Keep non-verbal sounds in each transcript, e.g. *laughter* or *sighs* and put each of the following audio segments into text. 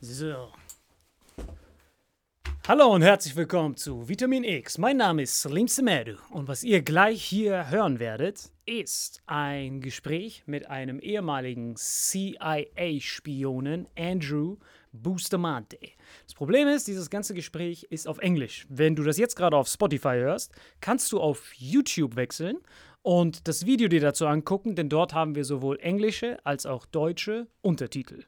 So. Hallo und herzlich willkommen zu Vitamin X. Mein Name ist Salim Semedu und was ihr gleich hier hören werdet, ist ein Gespräch mit einem ehemaligen CIA-Spionen, Andrew Bustamante. Das Problem ist, dieses ganze Gespräch ist auf Englisch. Wenn du das jetzt gerade auf Spotify hörst, kannst du auf YouTube wechseln und das Video dir dazu angucken, denn dort haben wir sowohl englische als auch deutsche Untertitel.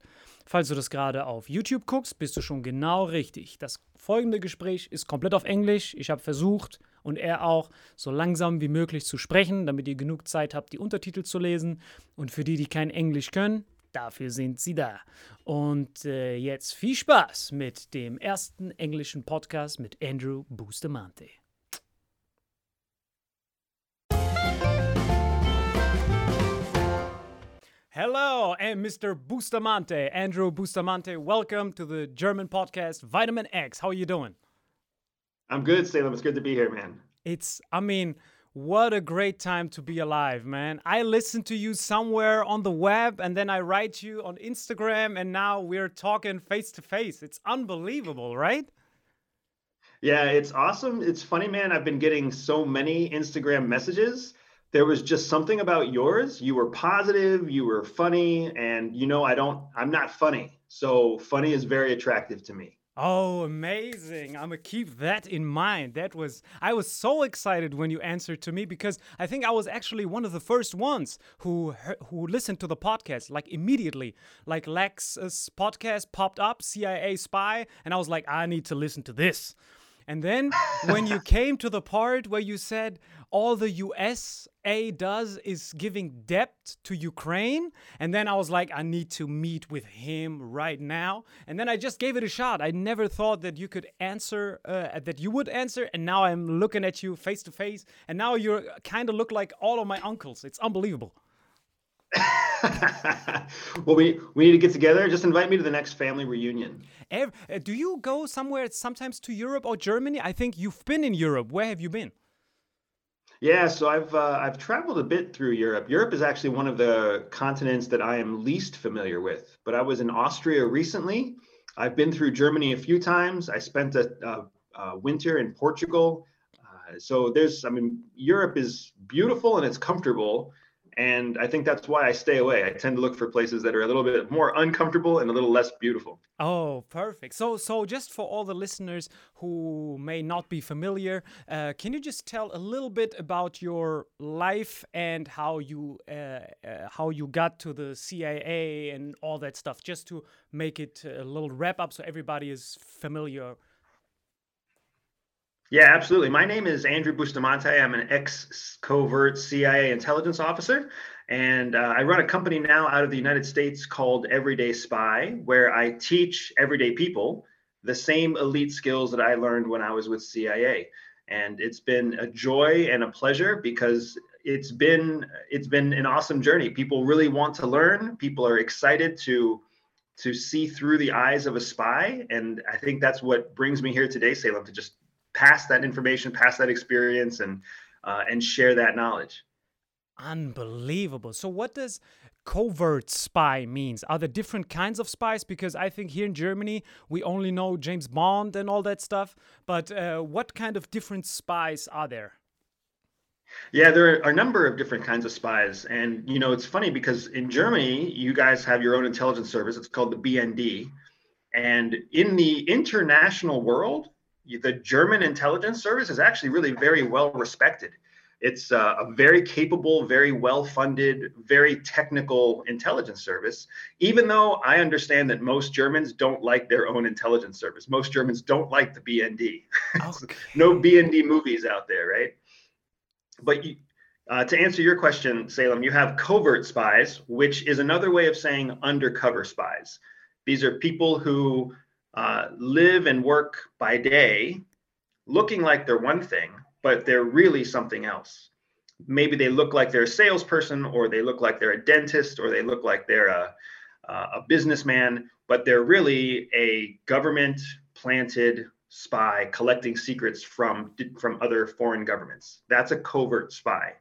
Falls du das gerade auf YouTube guckst, bist du schon genau richtig. Das folgende Gespräch ist komplett auf Englisch. Ich habe versucht und er auch, so langsam wie möglich zu sprechen, damit ihr genug Zeit habt, die Untertitel zu lesen. Und für die, die kein Englisch können, dafür sind sie da. Und äh, jetzt viel Spaß mit dem ersten englischen Podcast mit Andrew Bustamante. Hello, and Mr. Bustamante, Andrew Bustamante. Welcome to the German podcast Vitamin X. How are you doing? I'm good, Salem. It's good to be here, man. It's, I mean, what a great time to be alive, man. I listen to you somewhere on the web and then I write you on Instagram and now we're talking face to face. It's unbelievable, right? Yeah, it's awesome. It's funny, man. I've been getting so many Instagram messages. There was just something about yours. You were positive, you were funny, and you know, I don't, I'm not funny. So funny is very attractive to me. Oh, amazing. I'm gonna keep that in mind. That was I was so excited when you answered to me because I think I was actually one of the first ones who who listened to the podcast like immediately. Like Lex's podcast popped up, CIA spy, and I was like, I need to listen to this. And then when you came to the part where you said all the USA does is giving debt to Ukraine, and then I was like, I need to meet with him right now. And then I just gave it a shot. I never thought that you could answer, uh, that you would answer, and now I'm looking at you face to face, and now you kind of look like all of my uncles. It's unbelievable. *laughs* well, we we need to get together. Just invite me to the next family reunion. Uh, do you go somewhere sometimes to Europe or Germany? I think you've been in Europe. Where have you been? Yeah, so I've uh, I've traveled a bit through Europe. Europe is actually one of the continents that I am least familiar with. But I was in Austria recently. I've been through Germany a few times. I spent a, a, a winter in Portugal. Uh, so there's, I mean, Europe is beautiful and it's comfortable, and I think that's why I stay away. I tend to look for places that are a little bit more uncomfortable and a little less beautiful. Oh, perfect. So, so just for all the listeners who may not be familiar, uh, can you just tell a little bit about your life and how you uh, uh, how you got to the CIA and all that stuff, just to make it a little wrap up so everybody is familiar yeah, absolutely. My name is Andrew Bustamante. I'm an ex covert CIA intelligence officer, and uh, I run a company now out of the United States called Everyday Spy, where I teach everyday people the same elite skills that I learned when I was with CIA. And it's been a joy and a pleasure because it's been it's been an awesome journey. People really want to learn. People are excited to to see through the eyes of a spy, and I think that's what brings me here today, Salem, to just pass that information, pass that experience, and uh, and share that knowledge. Unbelievable. So, what does covert spy means? Are there different kinds of spies? Because I think here in Germany we only know James Bond and all that stuff. But uh, what kind of different spies are there? Yeah, there are a number of different kinds of spies. And, you know, it's funny because in Germany, you guys have your own intelligence service. It's called the BND. And in the international world, the German intelligence service is actually really very well respected. It's uh, a very capable, very well funded, very technical intelligence service, even though I understand that most Germans don't like their own intelligence service. Most Germans don't like the BND. *laughs* Okay. no BND movies out there, right? But you, uh, to answer your question, Salem, you have covert spies, which is another way of saying undercover spies. These are people who uh, live and work by day looking like they're one thing, but they're really something else. Maybe they look like they're a salesperson, or they look like they're a dentist, or they look like they're a, a businessman, but they're really a government planted spy collecting secrets from, from other foreign governments. That's a covert spy.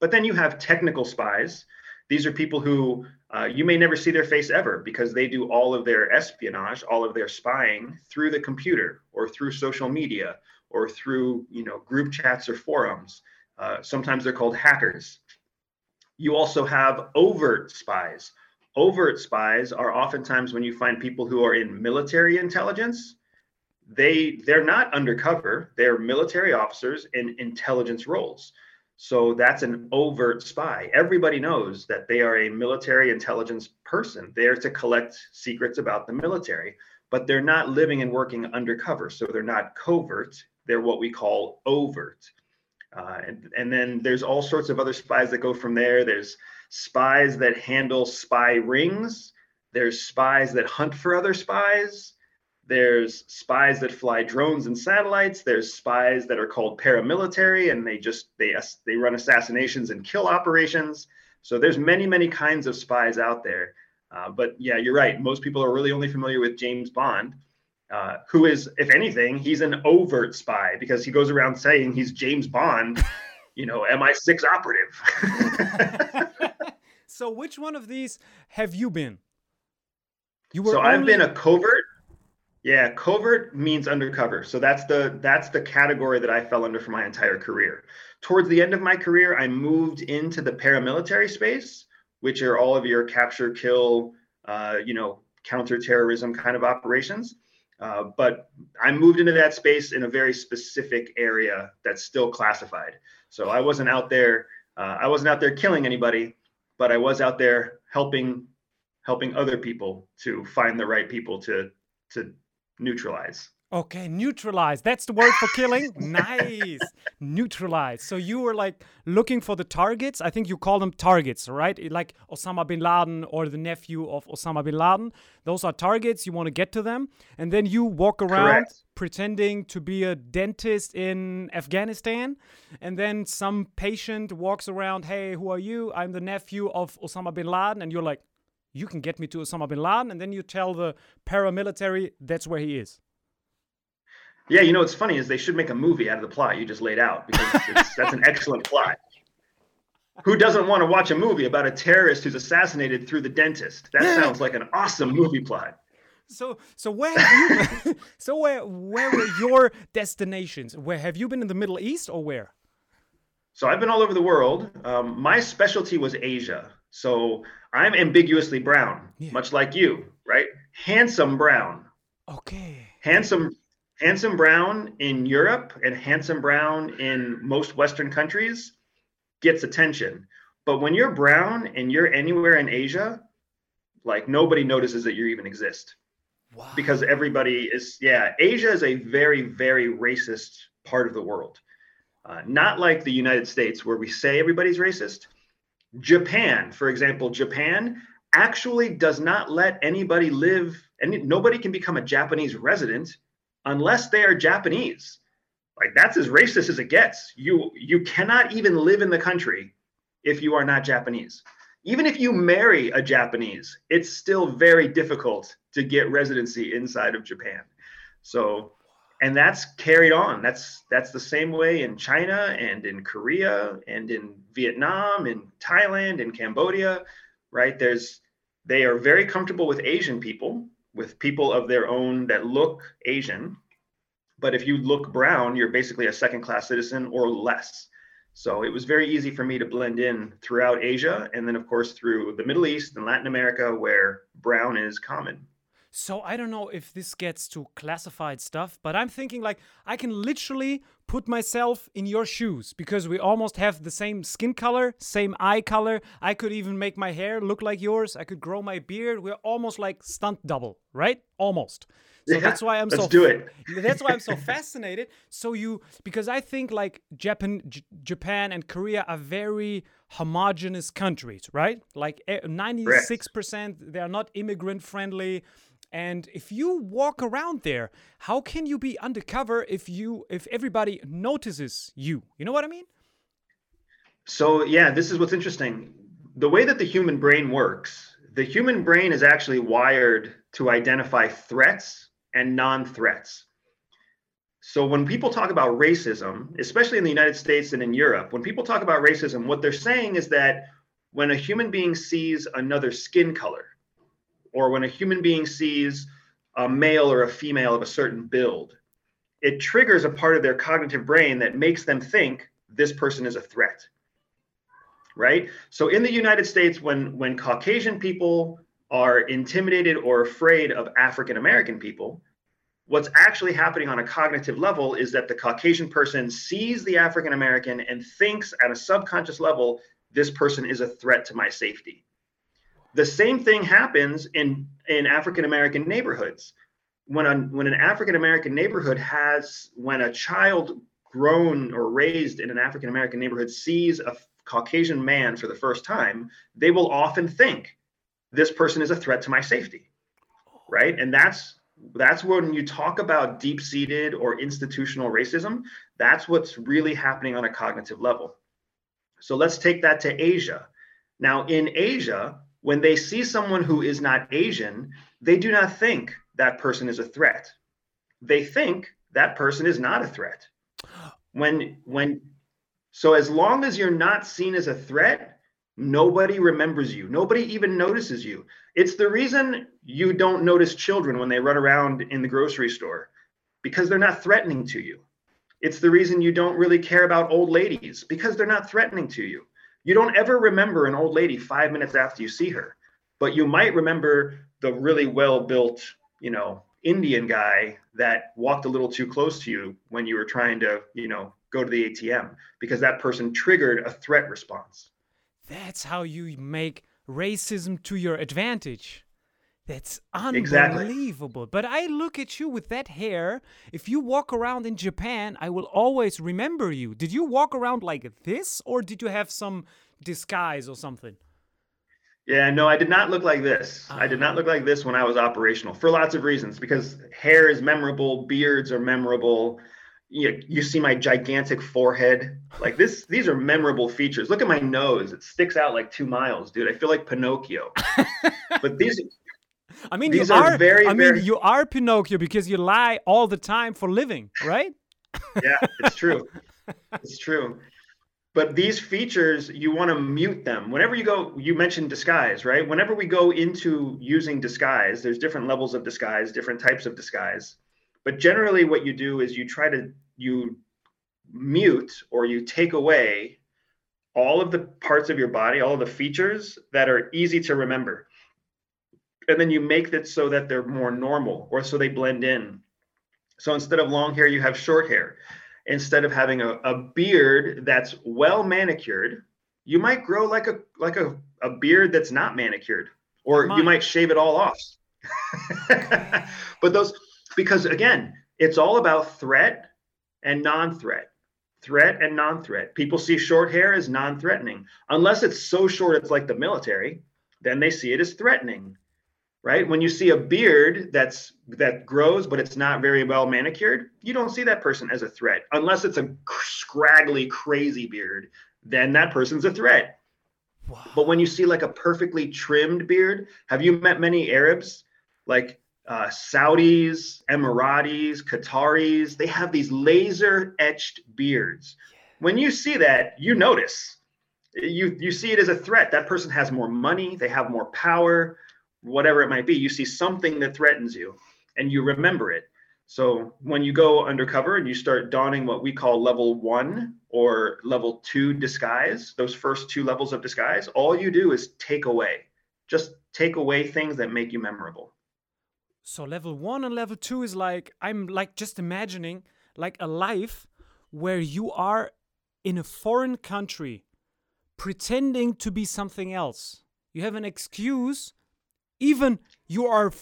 But then you have technical spies. These are people who uh, you may never see their face ever because they do all of their espionage, all of their spying through the computer or through social media or through you know group chats or forums. Uh, sometimes they're called hackers. You also have overt spies. Overt spies are oftentimes when you find people who are in military intelligence. They they're not undercover. They're military officers in intelligence roles. So that's an overt spy. Everybody knows that they are a military intelligence person They are to collect secrets about the military, but they're not living and working undercover. So they're not covert, they're what we call overt. Uh, and, and then there's all sorts of other spies that go from there. There's spies that handle spy rings, there's spies that hunt for other spies. There's spies that fly drones and satellites. There's spies that are called paramilitary, and they just they they run assassinations and kill operations. So there's many many kinds of spies out there. Uh, but yeah, you're right. Most people are really only familiar with James Bond, uh, who is, if anything, he's an overt spy because he goes around saying he's James Bond, *laughs* you know, MI6 operative. *laughs* so which one of these have you been? You were. So only... I've been a covert yeah, covert means undercover. So that's the that's the category that I fell under for my entire career. Towards the end of my career, I moved into the paramilitary space, which are all of your capture, kill, uh, you know, counterterrorism kind of operations. Uh, but I moved into that space in a very specific area that's still classified. So I wasn't out there. Uh, I wasn't out there killing anybody, but I was out there helping helping other people to find the right people to to neutralize. Okay, neutralize. That's the word for killing. nice. Neutralize. So you were like looking for the targets. I think you call them targets, right? Like Osama bin Laden or the nephew of Osama bin Laden. Those are targets. You want to get to them. And then you walk around Correct. pretending to be a dentist in Afghanistan. And then some patient walks around, hey, who are you? I'm the nephew of Osama bin Laden. And you're like, you can get me to Osama bin Laden. And then you tell the paramilitary that's where he is. Yeah, you know what's funny is they should make a movie out of the plot you just laid out because it's, that's an excellent plot. Who doesn't want to watch a movie about a terrorist who's assassinated through the dentist? That sounds like an awesome movie plot. So, so where have you? *laughs* so where where were your destinations? Where have you been in the Middle East or where? So I've been all over the world. Um, my specialty was Asia. So I'm ambiguously brown, Yeah. much like you, right? Handsome brown. Okay. Handsome handsome brown in Europe and handsome brown in most Western countries gets attention. But when you're brown and you're anywhere in Asia, like nobody notices that you even exist Wow. because everybody is yeah asia is a very very racist part of the world uh, not like the united states where we say everybody's racist japan for example japan actually does not let anybody live and nobody can become a japanese resident unless they are japanese. Like that's as racist as it gets. You you cannot even live in the country if you are not japanese. Even if you marry a Japanese, it's still very difficult to get residency inside of Japan. So, and that's carried on. That's that's the same way in China and in Korea and in Vietnam and Thailand and Cambodia, right? There's they are very comfortable with Asian people, with people of their own that look Asian. But if you look brown, you're basically a second class citizen or less. So it was very easy for me to blend in throughout Asia and then, of course, through the Middle East and Latin America, where brown is common. So I don't know if this gets to classified stuff, but I'm thinking like I can literally put myself in your shoes because we almost have the same skin color, same eye color. I could even make my hair look like yours. I could grow my beard. We're almost like stunt double, right? Almost. So Yeah, that's why I'm let's so do it. *laughs* that's why I'm so *laughs* fascinated. So you because I think like Japan, J- Japan and Korea are very homogenous countries, right? Like eh, ninety six percent, they are not immigrant friendly. And if you walk around there, how can you be undercover if you if everybody notices you? You know what I mean? So, yeah, this is what's interesting. The way that the human brain works, the human brain is actually wired to identify threats and non threats. So, when people talk about racism, especially in the United States and in Europe, when people talk about racism, what they're saying is that when a human being sees another skin color, or when a human being sees a male or a female of a certain build, it triggers a part of their cognitive brain that makes them think this person is a threat. Right? So in the United States, when when Caucasian people are intimidated or afraid of African American people, what's actually happening on a cognitive level is that the Caucasian person sees the African American and thinks at a subconscious level, this person is a threat to my safety. The same thing happens in, in African American neighborhoods. When, a, when an African American neighborhood has, when a child grown or raised in an African American neighborhood sees a Caucasian man for the first time, they will often think this person is a threat to my safety. Right. And that's that's when you talk about deep seated or institutional racism, that's what's really happening on a cognitive level. So let's take that to Asia. Now, in Asia, when they see someone who is not Asian, they do not think that person is a threat. They think that person is not a threat. When, when, so as long as you're not seen as a threat, nobody remembers you. Nobody even notices you. It's the reason you don't notice children when they run around in the grocery store because they're not threatening to you. It's the reason you don't really care about old ladies because they're not threatening to you. You don't ever remember an old lady five minutes after you see her, but you might remember the really well built, you know, Indian guy that walked a little too close to you when you were trying to, you know, go to the ATM because that person triggered a threat response. That's how you make racism to your advantage. That's Exactly. unbelievable. But I look at you with that hair. If you walk around in Japan, I will always remember you. Did you walk around like this or did you have some disguise or something? Yeah, no, I did not look like this. I did not ah. look like this when I was operational for lots of reasons. Because hair is memorable, beards are memorable. You, you see my gigantic forehead. Like this, these are memorable features. Look at my nose; it sticks out like two miles, dude. I feel like Pinocchio. *laughs* but these, I mean, These you are are very, I mean, very- you are Pinocchio because you lie all the time for living, right? yeah, it's true. *laughs* It's true. But these features, you want to mute them. Whenever you go, you mentioned disguise, right? Whenever we go into using disguise, there's different levels of disguise, different types of disguise. But generally, what you do is you try to you mute or you take away all of the parts of your body, all of the features that are easy to remember. And then you make it so that they're more normal or so they blend in. So instead of long hair, you have short hair. Instead of having a, a beard that's well manicured, you might grow like a like a, a beard that's not manicured, or you might shave it all off. *laughs* but those because again, it's all about threat and non-threat. Threat and non-threat. People see short hair as non-threatening. Unless it's so short it's like the military, then they see it as threatening right? When you see a beard that's that grows but it's not very well manicured you don't see that person as a threat. Unless it's a scraggly crazy beard then that person's a threat. Wow. but when you see like a perfectly trimmed beard have you met many arabs? Like uh, saudis emiratis qataris they have these laser etched beards when you see that you notice. You you see it as a threat. That person has more money they have more power whatever it might be you see something that threatens you and you remember it. So when you go undercover and you start donning what we call level one or level two disguise those first two levels of disguise all you do is take away. Just take away things that make you memorable. So level one and level two is like I'm like just imagining like a life where you are in a foreign country pretending to be something else. You have an excuse, even you are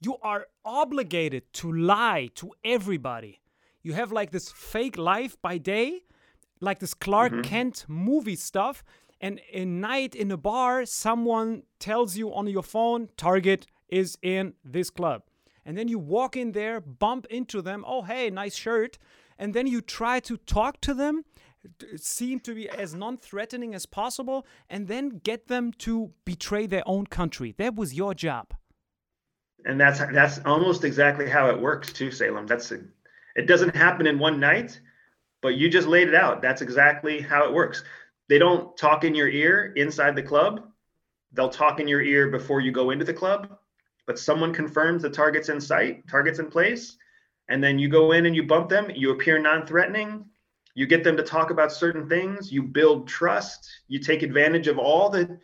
you are obligated to lie to everybody. You have like this fake life by day, like this Clark mm-hmm. Kent movie stuff, and in night in a bar, someone tells you on your phone, Target is in this club. And then you walk in there, bump into them, oh hey, nice shirt, and then you try to talk to them, seem to be as non-threatening as possible, and then get them to betray their own country. That was your job. and that's that's almost exactly how it works too salem. That's a, it doesn't happen in one night but you just laid it out. That's exactly how it works. They don't talk in your ear inside the club. They'll talk in your ear before you go into the club but someone confirms the target's in sight target's in place and then you go in and you bump them. You appear non-threatening you get them to talk about certain things. You build trust. You take advantage of all the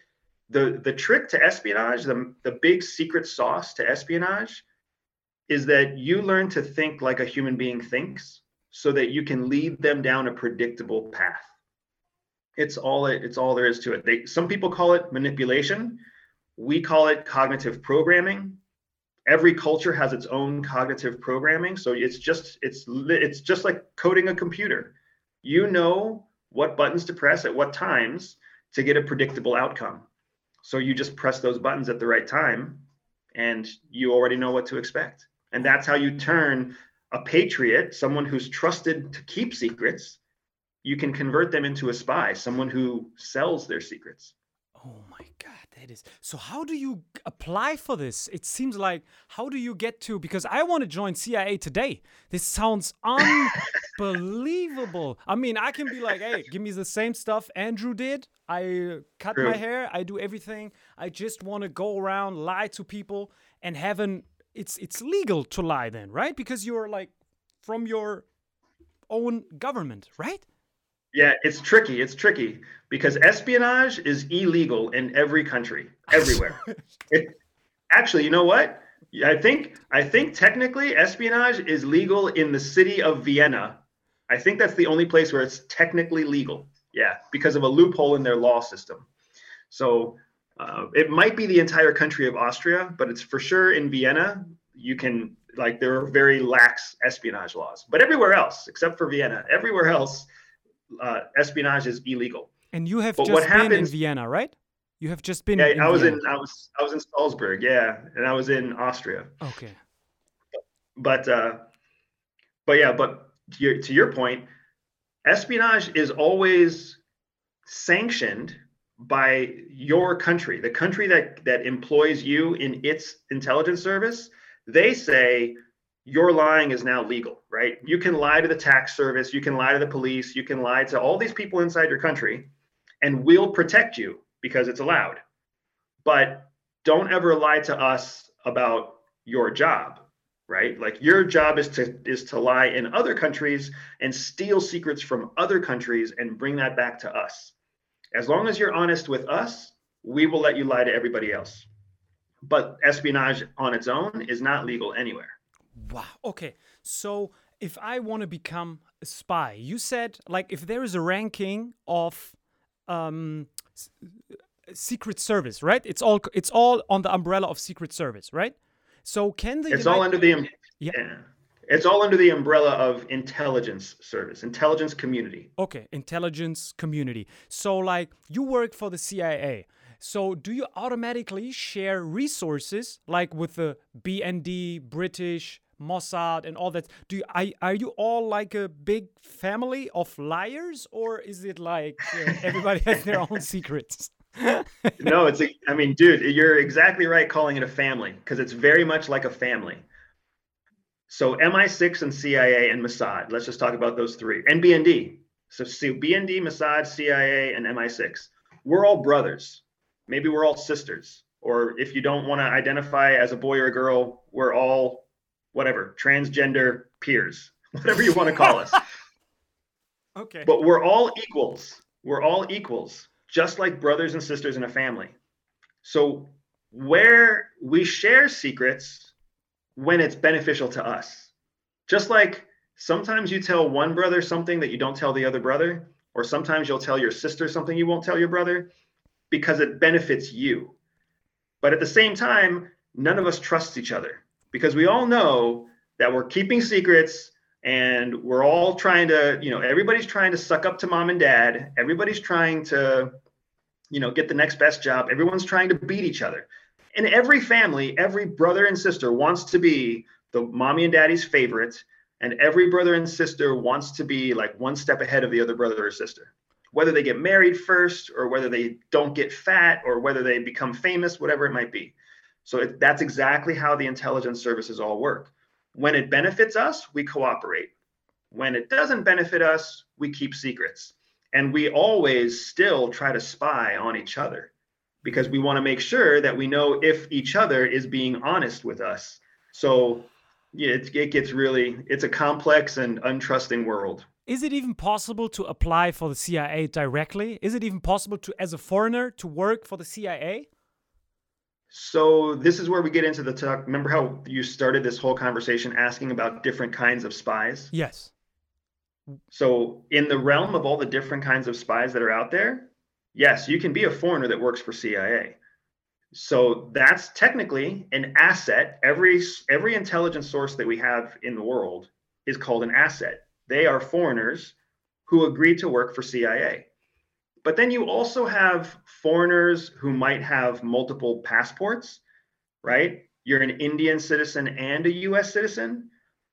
the the trick to espionage the, the big secret sauce to espionage is that you learn to think like a human being thinks so that you can lead them down a predictable path. It's all it, it's all there is to it. They some people call it manipulation. We call it cognitive programming. Every culture has its own cognitive programming. So it's just it's it's just like coding a computer you know what buttons to press at what times to get a predictable outcome so you just press those buttons at the right time and you already know what to expect. And that's how you turn a patriot, someone who's trusted to keep secrets, you can convert them into a spy, someone who sells their secrets. Oh my god, that is. So how do you apply for this? It seems like how do you get to because I want to join CIA today. This sounds unbelievable. I mean, I can be like, "Hey, give me the same stuff Andrew did. I cut my hair, I do everything. I just want to go around lie to people and have an it's it's legal to lie then, right? Because you're like from your own government, right? Yeah, it's tricky. It's tricky because espionage is illegal in every country, everywhere. It- *laughs* actually, you know what? I think I think technically espionage is legal in the city of Vienna. I think that's the only place where it's technically legal. Yeah, because of a loophole in their law system. So Uh, it might be the entire country of Austria, but it's for sure in Vienna. You can like there are very lax espionage laws, but everywhere else, except for Vienna, everywhere else, uh, espionage is illegal. And you have But just what been in Vienna, right? You have just been. Yeah, in I was Vienna. in I was I was in Salzburg, yeah, and I was in Austria. Okay. but uh but yeah but to your, to your point espionage is always sanctioned by your country the country that that employs you in its intelligence service they say your lying is now legal right? You can lie to the tax service you can lie to the police you can lie to all these people inside your country and we'll protect you because it's allowed. But don't ever lie to us about your job right? Like your job is to is to lie in other countries and steal secrets from other countries and bring that back to us. As long as you're honest with us we will let you lie to everybody else. But espionage on its own is not legal anywhere Wow. Okay. So if I want to become a spy, you said like if there is a ranking of um s- secret service, right? It's all it's all on the umbrella of secret service, right? So can the it's all under the um, Yeah. yeah it's all under the umbrella of intelligence service intelligence community Okay, intelligence community. So, like, you work for the CIA. So, do you automatically share resources, like with the BND, British, Mossad, and all that? Do you, are, are you all like a big family of liars, or is it like uh, *laughs* everybody has their own secrets? *laughs* no, it's a, I mean, dude, you're exactly right calling it a family because it's very much like a family. So MI6 and CIA and Mossad, let's just talk about those three. And BND. So, so BND, Mossad, CIA, and MI6. We're all brothers. Maybe we're all sisters. Or if you don't want to identify as a boy or a girl, we're all whatever, transgender peers, *laughs* whatever you want to call us. *laughs* Okay. But we're all equals. We're all equals, just like brothers and sisters in a family. So where we share secrets when it's beneficial to us. Just like sometimes you tell one brother something that you don't tell the other brother, or sometimes you'll tell your sister something you won't tell your brother because it benefits you. But at the same time, none of us trust each other because we all know that we're keeping secrets and we're all trying to, you know, everybody's trying to suck up to mom and dad. Everybody's trying to, you know, get the next best job. Everyone's trying to beat each other. In every family, every brother and sister wants to be the mommy and daddy's favorite, and every brother and sister wants to be like one step ahead of the other brother or sister. Whether they get married first, or whether they don't get fat, or whether they become famous, whatever it might be. So it, that's exactly how the intelligence services all work. When it benefits us, we cooperate. When it doesn't benefit us, we keep secrets. And we always still try to spy on each other because we want to make sure that we know if each other is being honest with us. So yeah, it, it gets really, it's a complex and untrusting world. Is it even possible to apply for the CIA directly? Is it even possible to, as a foreigner, to work for the CIA? So this is where we get into the talk. Remember how you started this whole conversation asking about different kinds of spies? Yes. So in the realm of all the different kinds of spies that are out there, yes, you can be a foreigner that works for CIA. So that's technically an asset. Every every intelligence source that we have in the world is called an asset. They are foreigners who agree to work for CIA. But then you also have foreigners who might have multiple passports, right? You're an Indian citizen and a US citizen.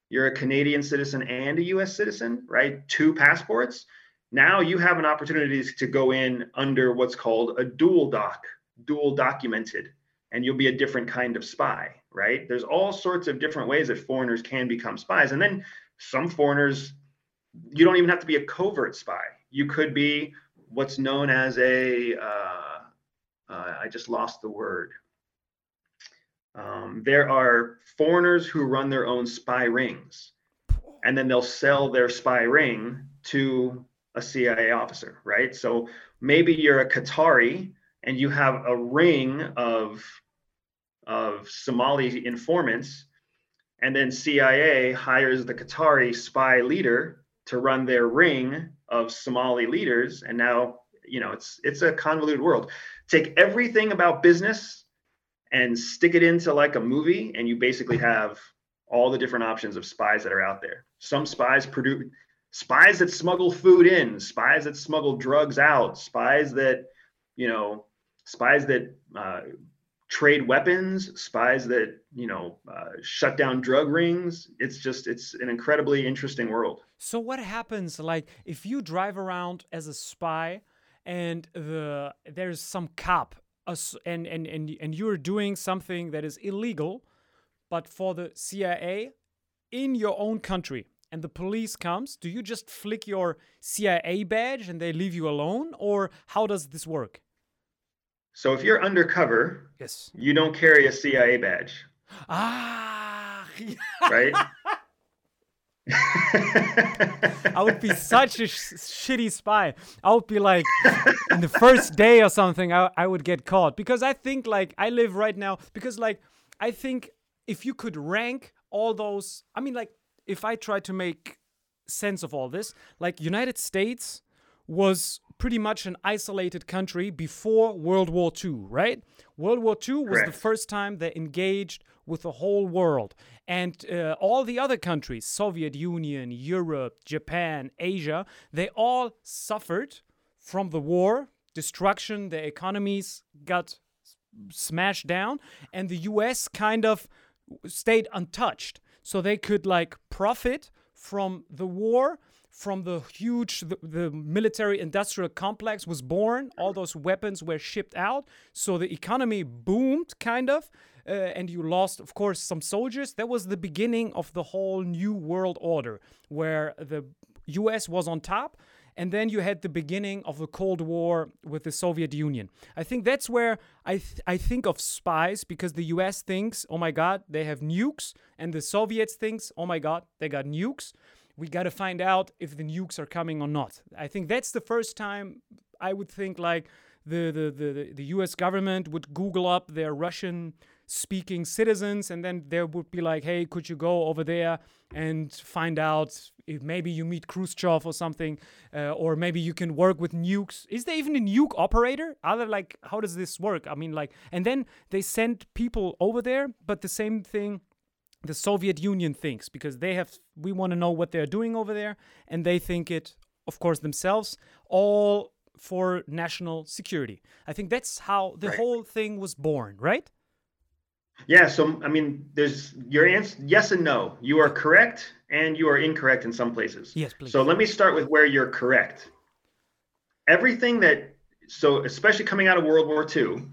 You're a Canadian citizen and a US citizen, right? Two passports. Now you have an opportunity to go in under what's called a dual doc, dual documented, and you'll be a different kind of spy, right? There's all sorts of different ways that foreigners can become spies. And then some foreigners, you don't even have to be a covert spy. You could be what's known as a uh, uh, I just lost the word. Um, there are foreigners who run their own spy rings, and then they'll sell their spy ring to a CIA officer, right? So maybe you're a Qatari and you have a ring of of Somali informants, and then CIA hires the Qatari spy leader to run their ring of Somali leaders, and now you know, it's it's a convoluted world. Take everything about business and stick it into like a movie, and you basically have all the different options of spies that are out there. Some spies produce spies that smuggle food in, spies that smuggle drugs out, spies that, you know, spies that uh, trade weapons, spies that you know uh, shut down drug rings. It's just it's an incredibly interesting world. So what happens like if you drive around as a spy and the there's some cop and and and and you're doing something that is illegal, but for the CIA in your own country and the police comes, do you just flick your CIA badge and they leave you alone or how does this work? So if you're undercover, yes, you don't carry a CIA badge. Ah, *laughs* right. I would be such a sh- shitty spy. I would be like, in the first day or something, I, I would get caught because I think like I live right now because like I think if you could rank all those, I mean like if I try to make sense of all this, like United States was pretty much an isolated country before World War II, right? World War II was Correct. the first time they engaged with the whole world. And uh, all the other countries, Soviet Union, Europe, Japan, Asia, they all suffered from the war, destruction, their economies got smashed down, and the US kind of stayed untouched. So they could like profit from the war from the huge the, the, military industrial complex was born. All those weapons were shipped out. So the economy boomed kind of uh, and you lost of course some soldiers. That was the beginning of the whole new world order where the US was on top. And then you had the beginning of the Cold War with the Soviet Union. I think that's where I th- I think of spies because the US thinks, "Oh my god, they have nukes," and the Soviets thinks, "Oh my god, they got nukes." We got to find out if the nukes are coming or not. I think that's the first time I would think like the the the, the US government would Google up their Russian speaking citizens and then there would be like hey could you go over there and find out if maybe you meet khrushchev or something uh, or maybe you can work with nukes? Is there even a nuke operator? Other like how does this work? I mean like and then they send people over there but the same thing the Soviet Union thinks because they have we want to know what they're doing over there and they think it of course themselves all for national security. I think that's how the right. whole thing was born, right? Yeah, so I mean there's your answer yes and no. You are correct and you are incorrect in some places. Yes, please. So let me start with where you're correct. Everything that so especially coming out of World War II,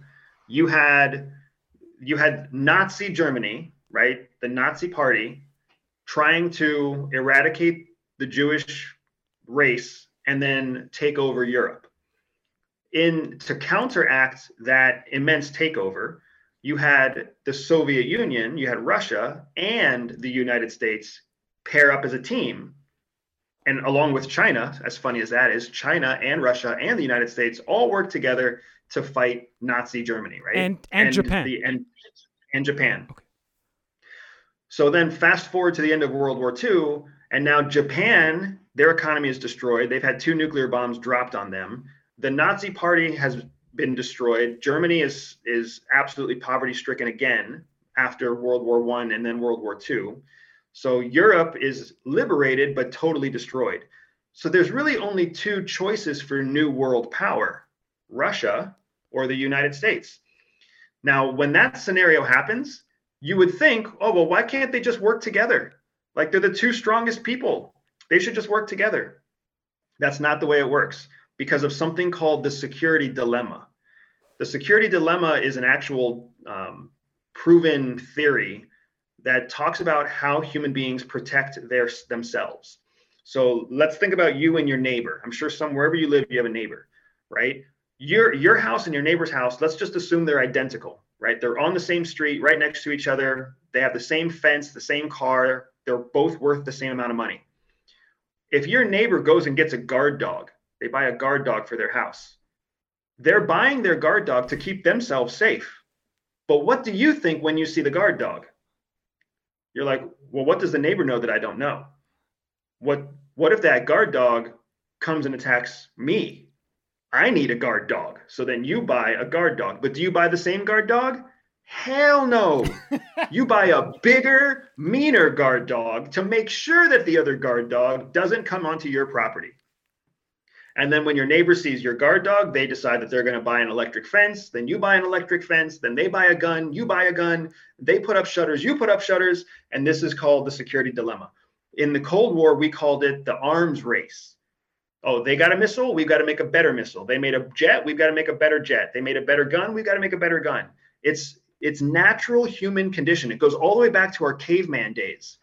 you had you had Nazi Germany right? The Nazi Party trying to eradicate the Jewish race and then take over Europe. In to counteract that immense takeover, you had the Soviet Union, you had Russia and the United States pair up as a team. And along with China, as funny as that is, China and Russia and the United States all work together to fight Nazi Germany, right? And and, and Japan. The, and and Japan. Okay. So then fast forward to the end of World War II, and now Japan, their economy is destroyed. They've had two nuclear bombs dropped on them. The Nazi party has been destroyed. Germany is is absolutely poverty stricken again after World War One and then World War II. So Europe is liberated but totally destroyed. So there's really only two choices for new world power: Russia or the United States. Now, when that scenario happens, you would think, oh, well, why can't they just work together? Like they're the two strongest people. They should just work together. That's not the way it works because of something called the security dilemma. The security dilemma is an actual um, proven theory that talks about how human beings protect their themselves. So let's think about you and your neighbor. I'm sure some wherever you live, you have a neighbor, right? Your your house and your neighbor's house. Let's just assume they're identical right? They're on the same street, right next to each other. They have the same fence, the same car. They're both worth the same amount of money. If your neighbor goes and gets a guard dog, they buy a guard dog for their house. They're buying their guard dog to keep themselves safe. But what do you think when you see the guard dog? You're like, well, what does the neighbor know that I don't know? What what if that guard dog comes and attacks me? I need a guard dog. So then you buy a guard dog. But do you buy the same guard dog? Hell no. *laughs* you buy a bigger, meaner guard dog to make sure that the other guard dog doesn't come onto your property. And then when your neighbor sees your guard dog, they decide that they're going to buy an electric fence. Then you buy an electric fence. Then they buy a gun. You buy a gun. They put up shutters. You put up shutters. And this is called the security dilemma. In the Cold War, we called it the arms race. Oh, they got a missile. We've got to make a better missile. They made a jet. We've got to make a better jet. They made a better gun. We've got to make a better gun. It's it's natural human condition. It goes all the way back to our caveman days.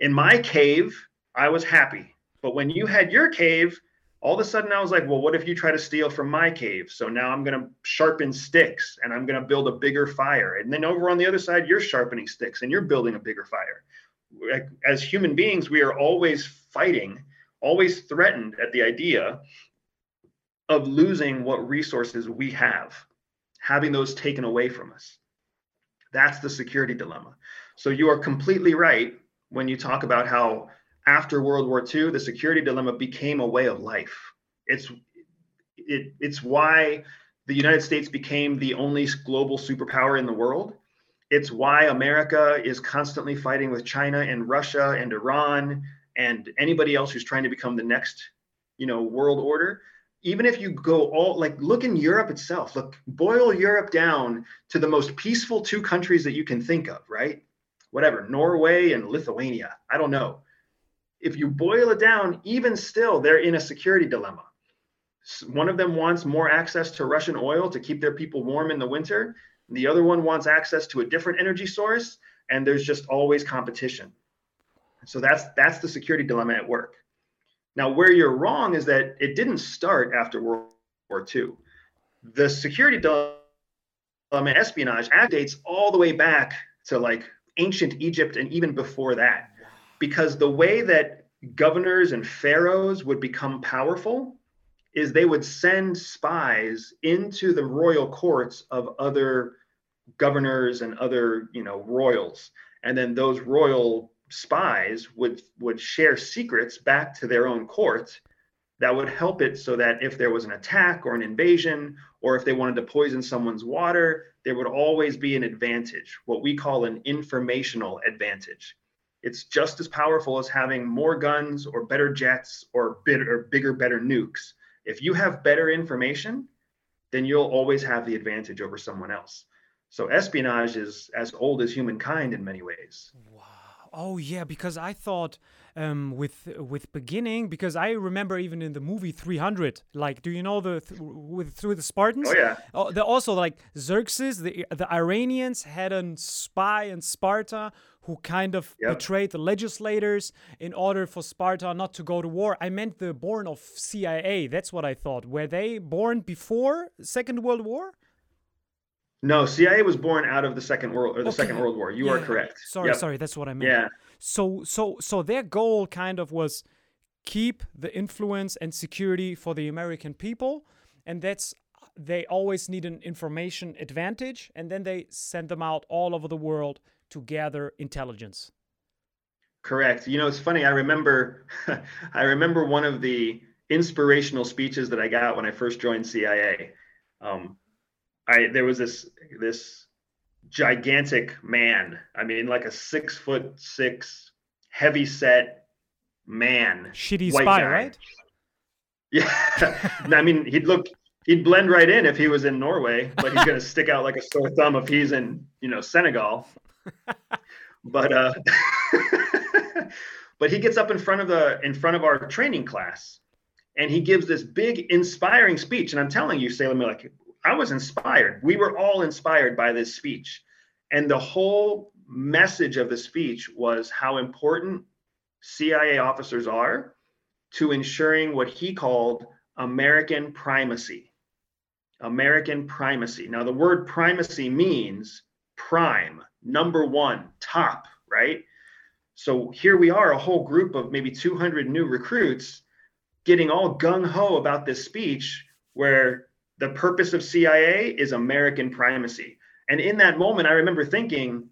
In my cave, I was happy. But when you had your cave, all of a sudden I was like, well, what if you try to steal from my cave? So now I'm going to sharpen sticks and I'm going to build a bigger fire. And then over on the other side, you're sharpening sticks and you're building a bigger fire. As human beings, we are always fighting, always threatened at the idea of losing what resources we have, having those taken away from us. That's the security dilemma. So you are completely right when you talk about how after World War II, the security dilemma became a way of life. It's it, it's why the United States became the only global superpower in the world. It's why America is constantly fighting with China and Russia and Iran and anybody else who's trying to become the next, you know, world order. Even if you go all like look in Europe itself, look boil Europe down to the most peaceful two countries that you can think of, right? Whatever, Norway and Lithuania. I don't know if you boil it down, even still, they're in a security dilemma. One of them wants more access to Russian oil to keep their people warm in the winter. The other one wants access to a different energy source, and there's just always competition. So that's that's the security dilemma at work. Now, where you're wrong is that it didn't start after World War II. The security dilemma espionage dates all the way back to like ancient Egypt and even before that because the way that governors and pharaohs would become powerful is they would send spies into the royal courts of other governors and other you know royals and then those royal spies would would share secrets back to their own court that would help it so that if there was an attack or an invasion or if they wanted to poison someone's water there would always be an advantage what we call an informational advantage it's just as powerful as having more guns or better jets or, bit, or bigger, better nukes. If you have better information, then you'll always have the advantage over someone else. So espionage is as old as humankind in many ways. Wow. Oh yeah, because I thought um, with with beginning because I remember even in the movie 300, like do you know the th- with through the Spartans? Oh yeah. Oh, they also like Xerxes, the the Iranians had a spy in Sparta who kind of yep. betrayed the legislators in order for Sparta not to go to war. I meant the born of CIA. That's what I thought. Were they born before Second World War? No, CIA was born out of the Second World or the okay. Second World War. You yeah. are correct. Sorry, yep. sorry, that's what I meant. Yeah. So so so their goal kind of was keep the influence and security for the American people and that's they always need an information advantage and then they send them out all over the world to gather intelligence. Correct. You know, it's funny. I remember, *laughs* I remember one of the inspirational speeches that I got when I first joined CIA. Um, I there was this this gigantic man. I mean, like a six foot six, heavy set man. Shitty spy, guy. right? *laughs* Yeah. I mean, he'd look he'd blend right in if he was in Norway, but he's gonna stick out like a sore thumb if he's in, you know, Senegal but uh, *laughs* but he gets up in front of the in front of our training class, and he gives this big inspiring speech. And I'm telling you, Salim, like I was inspired. We were all inspired by this speech, and the whole message of the speech was how important CIA officers are to ensuring what he called American primacy. American primacy. Now, the word primacy means prime, number one, top, right? So here we are, a whole group of maybe 200 new recruits getting all gung ho about this speech where the purpose of CIA is American primacy. And in that moment, I remember thinking,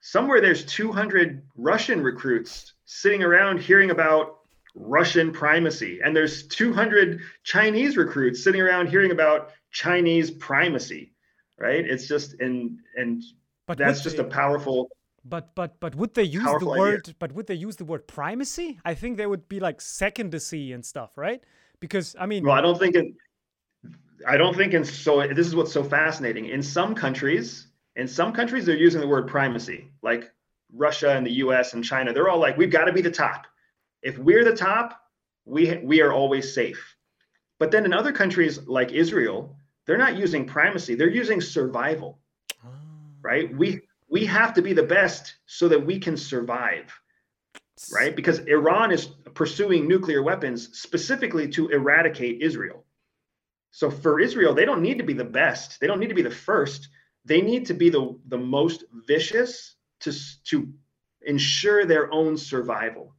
somewhere there's 200 Russian recruits sitting around hearing about Russian primacy. And there's 200 Chinese recruits sitting around hearing about Chinese primacy, right? It's just and and But that's just they- a powerful But but but would they use the Powerful idea. word? But would they use the word primacy? I think they would be like secondacy and stuff, right? Because I mean, Well, I don't think it. I don't think in so. This is what's so fascinating. In some countries, in some countries, they're using the word primacy, like Russia and the U.S. and China. They're all like, "We've got to be the top. If we're the top, we we are always safe." But then in other countries like Israel, they're not using primacy. They're using survival. Ah. Right? We we have to be the best so that we can survive right? Because Iran is pursuing nuclear weapons specifically to eradicate Israel. So for Israel, they don't need to be the best. They don't need to be the first. They need to be the, the most vicious to, to ensure their own survival.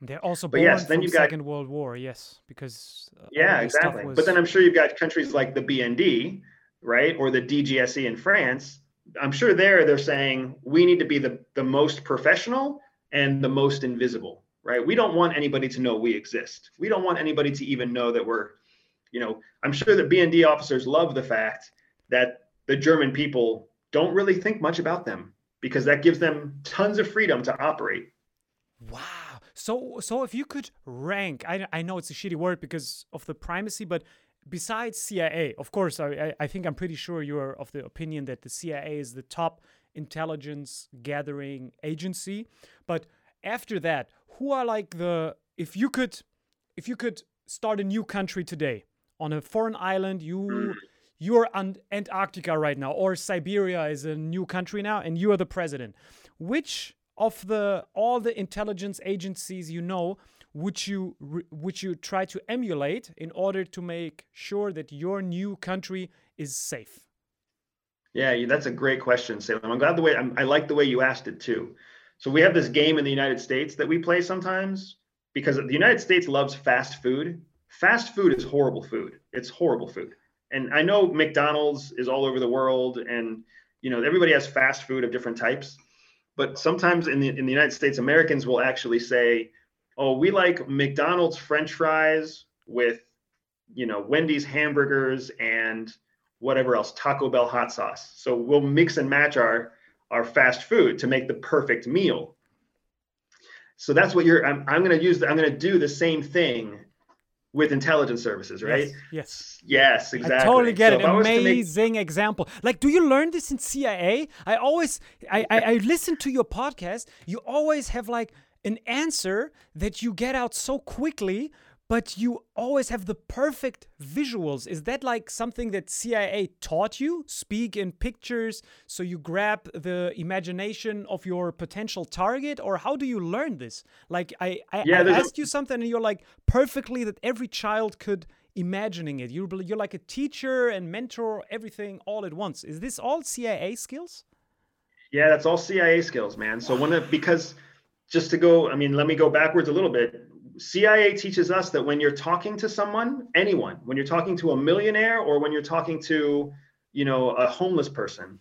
they're also But born yes, then from you've got- Second World War. Yes, because uh, Yeah, exactly. was- But then I'm sure you've got countries like the BND, right, or the DGSE in France. I'm sure there they're saying we need to be the, the most professional and the most invisible, right? We don't want anybody to know we exist. We don't want anybody to even know that we're, you know, I'm sure that BND officers love the fact that the German people don't really think much about them because that gives them tons of freedom to operate. Wow. So so if you could rank, I I know it's a shitty word because of the primacy, but besides CIA, of course, I I- think I'm pretty sure you're of the opinion that the CIA is the top intelligence gathering agency. But after that, who are like the if you could if you could start a new country today on a foreign island, you you're on Antarctica right now, or Siberia is a new country now, and you are the president. Which of the all the intelligence agencies you know would you would you try to emulate in order to make sure that your new country is safe? Yeah, that's a great question, Salim. I'm glad the way I'm, I like the way you asked it too. So we have this game in the United States that we play sometimes because the United States loves fast food. Fast food is horrible food. It's horrible food. And I know McDonald's is all over the world and you know everybody has fast food of different types. But sometimes in the in the United States Americans will actually say, "Oh, we like McDonald's french fries with you know, Wendy's hamburgers and whatever else, Taco Bell hot sauce. So we'll mix and match our our fast food to make the perfect meal. So that's what you're. I'm, I'm going to use. I'm going to do the same thing with intelligence services, right? Yes. yes. Yes, exactly. I totally get So it. if I was to make- Amazing example. Like, do you learn this in CIA? I always, I, I, I listen to your podcast. You always have like an answer that you get out so quickly, but you always have the perfect visuals. Is that like something that CIA taught you? Speak in pictures so you grab the imagination of your potential target, or how do you learn this? Like, I, I, Yeah, I asked you something and you're like perfectly that every child could imagining it. You're, you're like a teacher and mentor, everything all at once. Is this all CIA skills? Yeah, that's all CIA skills, man. So when it, because just to go, I mean, let me go backwards a little bit. CIA teaches us that when you're talking to someone, anyone, when you're talking to a millionaire or when you're talking to, you know, a homeless person,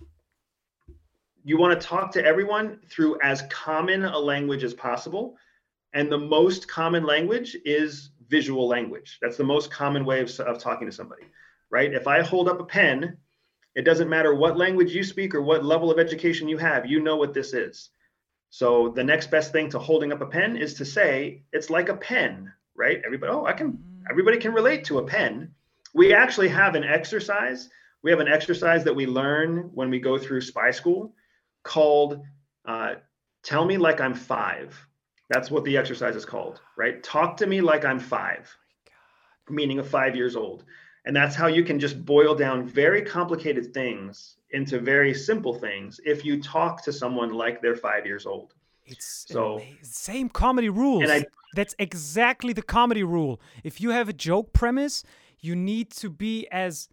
you want to talk to everyone through as common a language as possible. And the most common language is visual language. That's the most common way of, of talking to somebody, right? If I hold up a pen it doesn't matter what language you speak or what level of education you have, you know what this is. So the next best thing to holding up a pen is to say it's like a pen, right? Everybody, oh, I can everybody can relate to a pen. We actually have an exercise. We have an exercise that we learn when we go through spy school called uh, Tell Me Like I'm Five. That's what the exercise is called, right? Talk to me like I'm five, meaning of five years old. And that's how you can just boil down very complicated things into very simple things if you talk to someone like they're five years old. It's So- ama- same comedy rules. And I- That's exactly the comedy rule. If you have a joke premise, you need to be as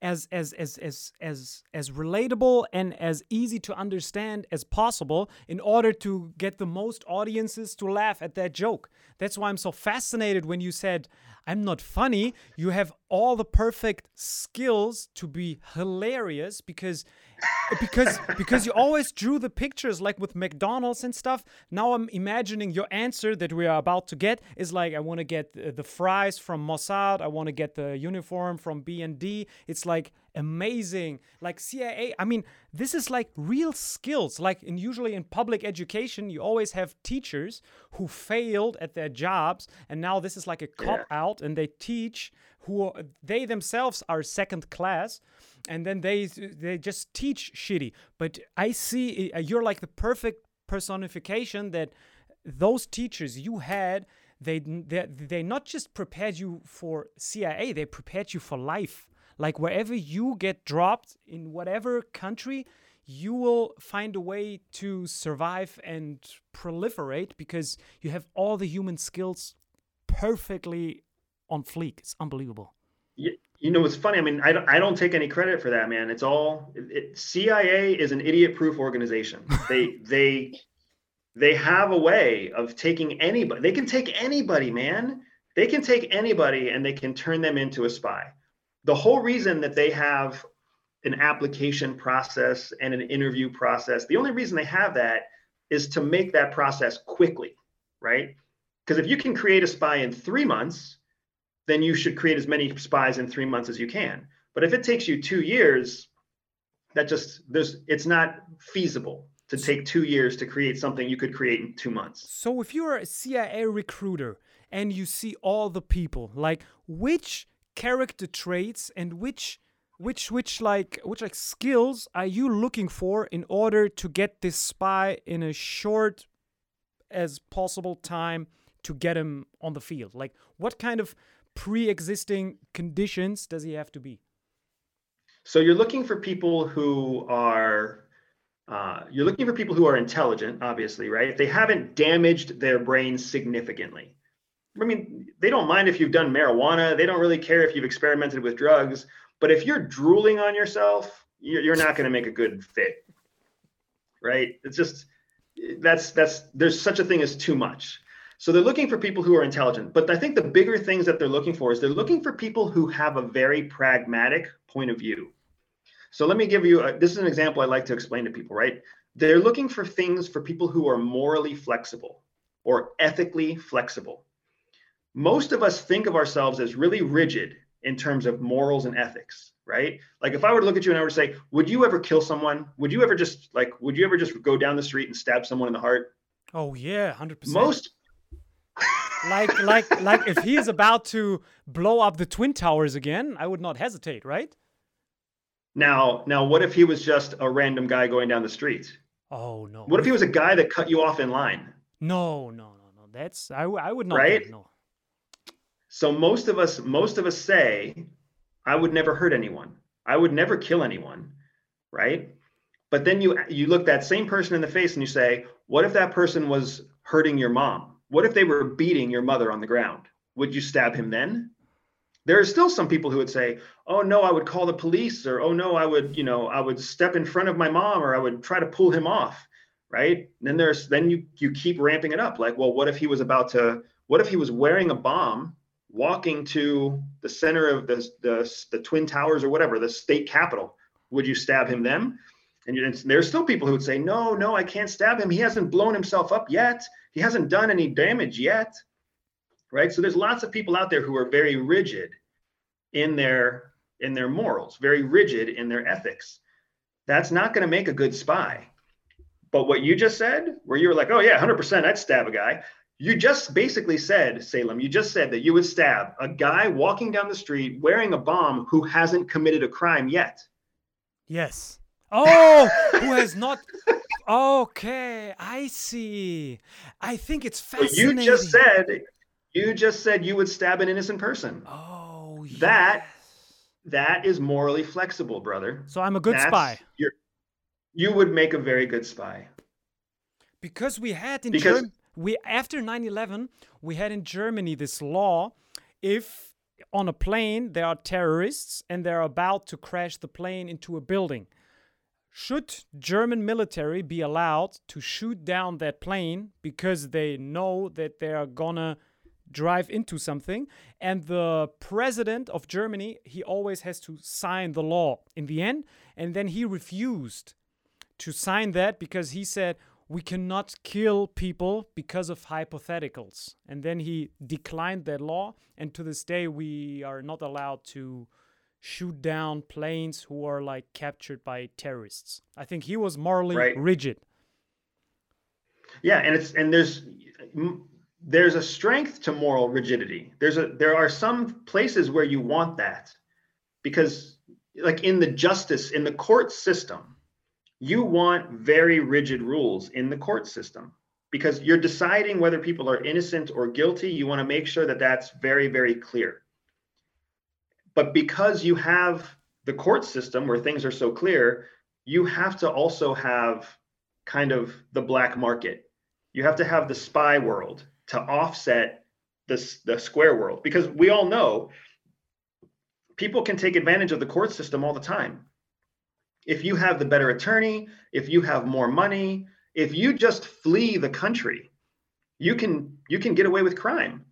as as as as as as relatable and as easy to understand as possible in order to get the most audiences to laugh at that joke. That's why I'm so fascinated when you said I'm not funny. You have all the perfect skills to be hilarious because because because you always drew the pictures like with McDonald's and stuff. Now I'm imagining your answer that we are about to get is like I want to get the, the fries from Mossad, I want to get the uniform from BND. It's like amazing. Like CIA, I mean, this is like real skills. Like in usually in public education, you always have teachers who failed at their jobs and now this is like a cop out and they teach who they themselves are second class and then they they just teach shitty. But i see uh, you're like the perfect personification that those teachers you had they they, they not just prepared you for cia they prepared you for life. Like wherever you get dropped in whatever country you will find a way to survive and proliferate because you have all the human skills perfectly on fleek it's unbelievable You, know, it's funny. I mean, I don't, I don't take any credit for that, man. It's all it, CIA is an idiot-proof organization. They *laughs* they they have a way of taking anybody. They can take anybody, man. They can take anybody and they can turn them into a spy. The whole reason that they have an application process and an interview process, the only reason they have that is to make that process quickly, right? Because if you can create a spy in three months, then you should create as many spies in three months as you can. But if it takes you two years, that just there's it's not feasible to take two years to create something you could create in two months. So if you're a CIA recruiter and you see all the people, like which character traits and which which which like which like skills are you looking for in order to get this spy in a short as possible time to get him on the field? Like what kind of pre-existing conditions does he have to be? So you're looking for people who are uh, you're looking for people who are intelligent, obviously, right? They haven't damaged their brains significantly. I mean, they don't mind if you've done marijuana. They don't really care if you've experimented with drugs. But if you're drooling on yourself, you're, you're not going to make a good fit, right? It's just that's that's there's such a thing as too much. So they're looking for people who are intelligent. But I think the bigger things that they're looking for is they're looking for people who have a very pragmatic point of view. So let me give you a, this is an example I like to explain to people, right? They're looking for things for people who are morally flexible or ethically flexible. Most of us think of ourselves as really rigid in terms of morals and ethics, right? Like if I were to look at you and I were to say, would you ever kill someone? Would you ever just like, would you ever just go down the street and stab someone in the heart? Oh yeah, hundred percent. Most like like like if he is about to blow up the twin towers again, I would not hesitate, right? now, now what if he was just a random guy going down the street? Oh no. What if he was a guy that cut you off in line? No, no, no, no. That's i, I would not. Right? it, No. So most of us, most of us say, I would never hurt anyone. I would never kill anyone, right? But then you you look that same person in the face and you say, what if that person was hurting your mom? What if they were beating your mother on the ground? Would you stab him then? There are still some people who would say, "Oh no, I would call the police," or "Oh no, I would, you know, I would step in front of my mom, or I would try to pull him off." Right? And then there's then you you keep ramping it up. Like, well, what if he was about to? What if he was wearing a bomb, walking to the center of the the, the twin towers or whatever, the state capitol? Would you stab him then? And, and there's still people who would say, "No, no, I can't stab him. He hasn't blown himself up yet. He hasn't done any damage yet." Right? So there's lots of people out there who are very rigid in their in their morals, very rigid in their ethics. That's not going to make a good spy. But what you just said, where you were like, "Oh yeah, 100%, I'd stab a guy." You just basically said, Salim, you just said that you would stab a guy walking down the street wearing a bomb who hasn't committed a crime yet. Yes. Oh, who *laughs* has not? Okay, I see. I think it's But fascinating. you just said you just said you would stab an innocent person. Oh, yes. That- That is morally flexible, brother. So I'm a good That's- spy You're, you would make a very good spy. because we had in Because- Germany. We after 9/11, we had in Germany this law: if on a plane there are terrorists and they're about to crash the plane into a building, should German military be allowed to shoot down that plane because they know that they are gonna drive into something? And the president of Germany he always has to sign the law in the end. And then he refused to sign that because he said we cannot kill people because of hypotheticals. And then he declined that law. And to this day we are not allowed to shoot down planes who are like captured by terrorists i think he was morally Right. rigid Yeah, and it's and there's there's a strength to moral rigidity. There's a there are some places where you want that because like in the justice in the court system, you want very rigid rules in the court system because you're deciding whether people are innocent or guilty. You want to make sure that that's very very clear. But because you have the court system where things are so clear, you have to also have kind of the black market. You have to have the spy world to offset this the square world because we all know people can take advantage of the court system all the time. If you have the better attorney, if you have more money, if you just flee the country, you can you can get away with crime.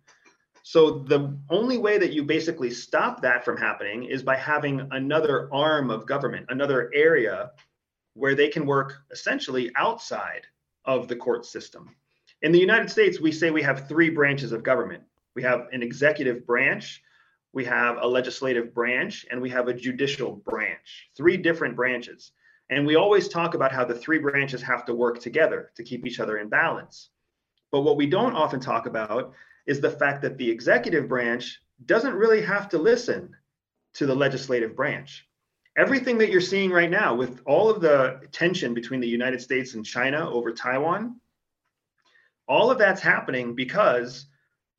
So the only way that you basically stop that from happening is by having another arm of government, another area where they can work essentially outside of the court system. In the United States, we say we have three branches of government. We have an executive branch, we have a legislative branch, and we have a judicial branch. Three different branches. And we always talk about how the three branches have to work together to keep each other in balance. But what we don't often talk about is the fact that the executive branch doesn't really have to listen to the legislative branch everything that you're seeing right now with all of the tension between the United States and China over Taiwan, all of that's happening because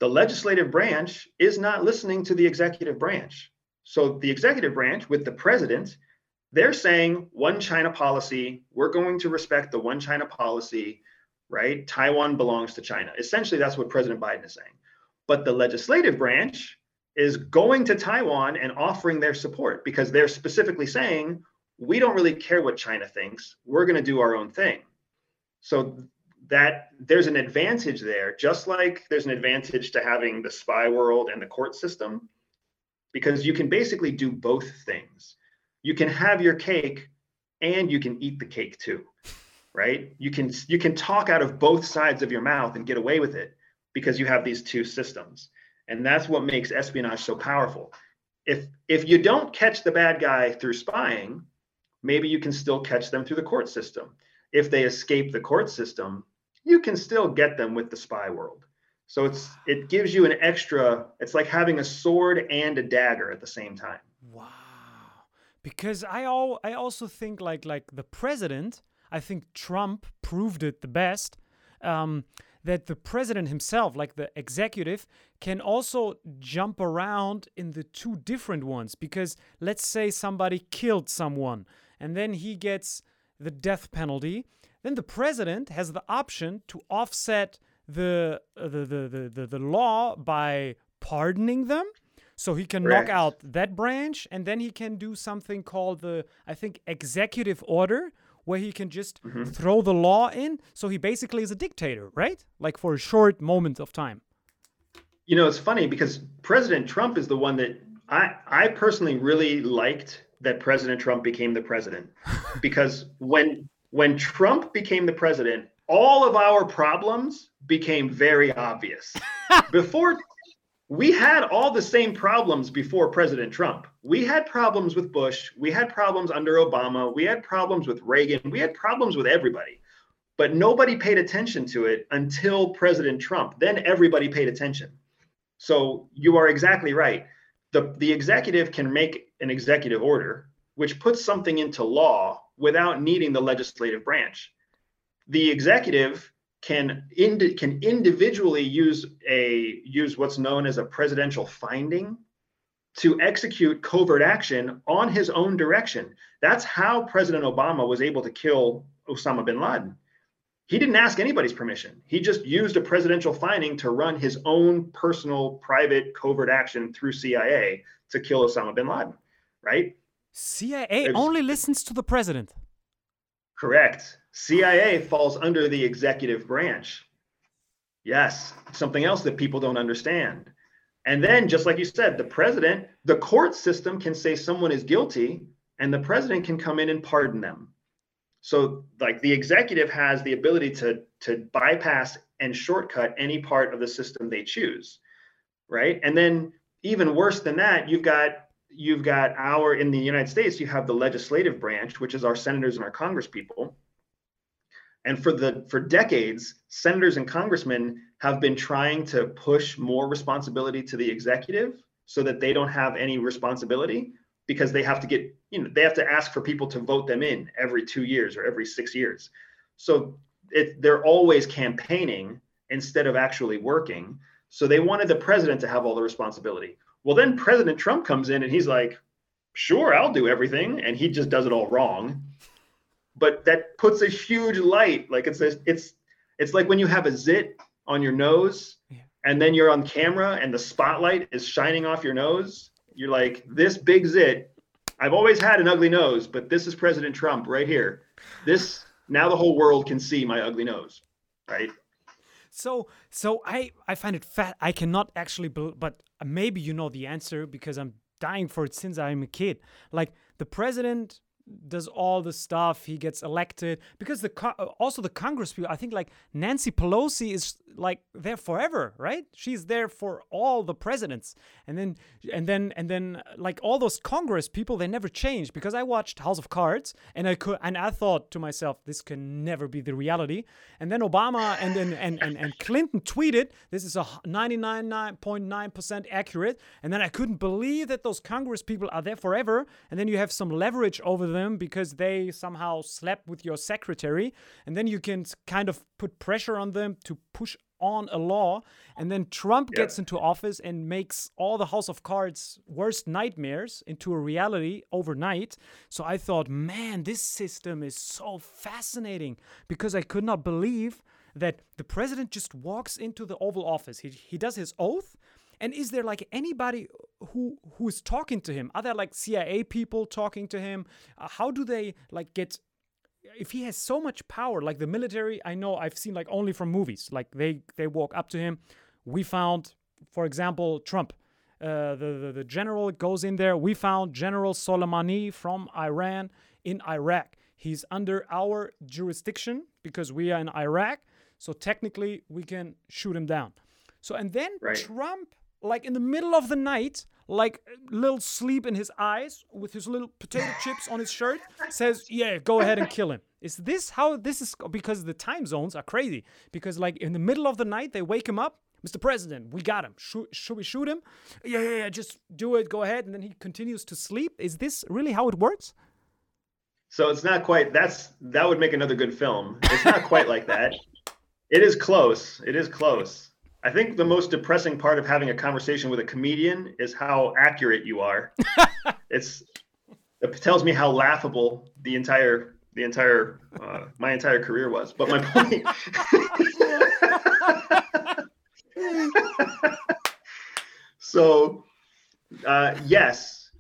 the legislative branch is not listening to the executive branch. So the executive branch with the president, they're saying one China policy, we're going to respect the one China policy, right? Taiwan belongs to China. Essentially, that's what President Biden is saying. But the legislative branch is going to Taiwan and offering their support because they're specifically saying, we don't really care what China thinks. We're going to do our own thing. So that there's an advantage there, just like there's an advantage to having the spy world and the court system, because you can basically do both things. You can have your cake and you can eat the cake too, right? You can you can talk out of both sides of your mouth and get away with it because you have these two systems. And that's what makes espionage so powerful. If if you don't catch the bad guy through spying maybe you can still catch them through the court system. If they escape the court system you can still get them with the spy world. So it's it gives you an extra it's like having a sword and a dagger at the same time. Wow. Because I all I also think like like the president, I think Trump proved it the best. Um, that the president himself, like the executive, can also jump around in the two different ones. Because let's say somebody killed someone and then he gets the death penalty, then the president has the option to offset the uh, the, the, the, the, the law by pardoning them. So he can knock out that branch and then he can do something called the, I think, executive order, where he can just mm-hmm. throw the law in. So he basically is a dictator, right? Like for a short moment of time. you know it's funny because president trump is the one that i i personally really liked that president trump became the president *laughs* because when when trump became the president all of our problems became very obvious *laughs* before we had all the same problems before president trump. We had problems with bush. We had problems under obama. We had problems with reagan. We had problems with everybody. But nobody paid attention to it until president trump. Then everybody paid attention. So you are exactly right. The, the executive can make an executive order, which puts something into law without needing the legislative branch. The executive can indi- can individually use a use what's known as a presidential finding to execute covert action on his own direction. That's how President Obama was able to kill Osama bin Laden he didn't ask anybody's permission. He just used a presidential finding to run his own personal private covert action through CIA to kill Osama bin Laden, right? CIA There's- only listens to the president. Correct. CIA falls under the executive branch. Yes, something else that people don't understand. And then, just like you said, the president, the court system can say someone is guilty, and the president can come in and pardon them. So, like the executive has the ability to to bypass and shortcut any part of the system they choose, right? And then, even worse than that, you've got you've got our in the United States, you have the legislative branch, which is our senators and our congresspeople. And for the for decades, senators and congressmen have been trying to push more responsibility to the executive so that they don't have any responsibility because they have to get, you know, they have to ask for people to vote them in every two years or every six years. So it, they're always campaigning instead of actually working. So they wanted the president to have all the responsibility. Well, then President Trump comes in and he's like, sure, I'll do everything. And he just does it all wrong. But that puts a huge light. Like it's, a, it's, it's like when you have a zit on your nose yeah. and then you're on camera and the spotlight is shining off your nose. You're like, this big zit. I've always had an ugly nose, but this is President Trump right here. This, now the whole world can see my ugly nose. Right. So, so I I find it fat. I cannot actually, but maybe you know the answer because I'm dying for it since I'm a kid. Like the president does all the stuff. He gets elected because the also the Congress people. I think like Nancy Pelosi is like there forever, right? She's there for all the presidents, and then and then and then like all those Congress people, they never change. Because I watched House of Cards, and I could and I thought to myself, this can never be the reality. And then Obama and then and, and and Clinton tweeted, this is a 99.9 percent accurate. And then I couldn't believe that those Congress people are there forever. And then you have some leverage over them because they somehow slept with your secretary, and then you can kind of put pressure on them to push on a law and then Trump yeah. gets into office and makes all the House of Cards worst nightmares into a reality overnight. So I thought, man, this system is so fascinating because I could not believe that the president just walks into the Oval Office. He, he does his oath. And is there like anybody who who is talking to him? Are there like CIA people talking to him? Uh, how do they like get if he has so much power, like the military, I know I've seen like only from movies, like they they walk up to him. We found, for example, Trump. Uh, the, the the general goes in there. We found General Soleimani from Iran in Iraq. He's under our jurisdiction because we are in Iraq. So technically, we can shoot him down. So and then right. Trump, like in the middle of the night, like little sleep in his eyes with his little potato *laughs* chips on his shirt says yeah go ahead and kill him. Is this how this is because the time zones are crazy because like in the middle of the night they wake him up mr president we got him. Should, should we shoot him? Yeah yeah yeah just do it go ahead and then he continues to sleep. Is this really how it works? So it's not quite that's that would make another good film. It's not quite like that. *laughs* It is close. It is close I think the most depressing part of having a conversation with a comedian is how accurate you are. *laughs* it's it tells me how laughable the entire the entire uh, my entire career was. But my point. *laughs* so, uh, yes,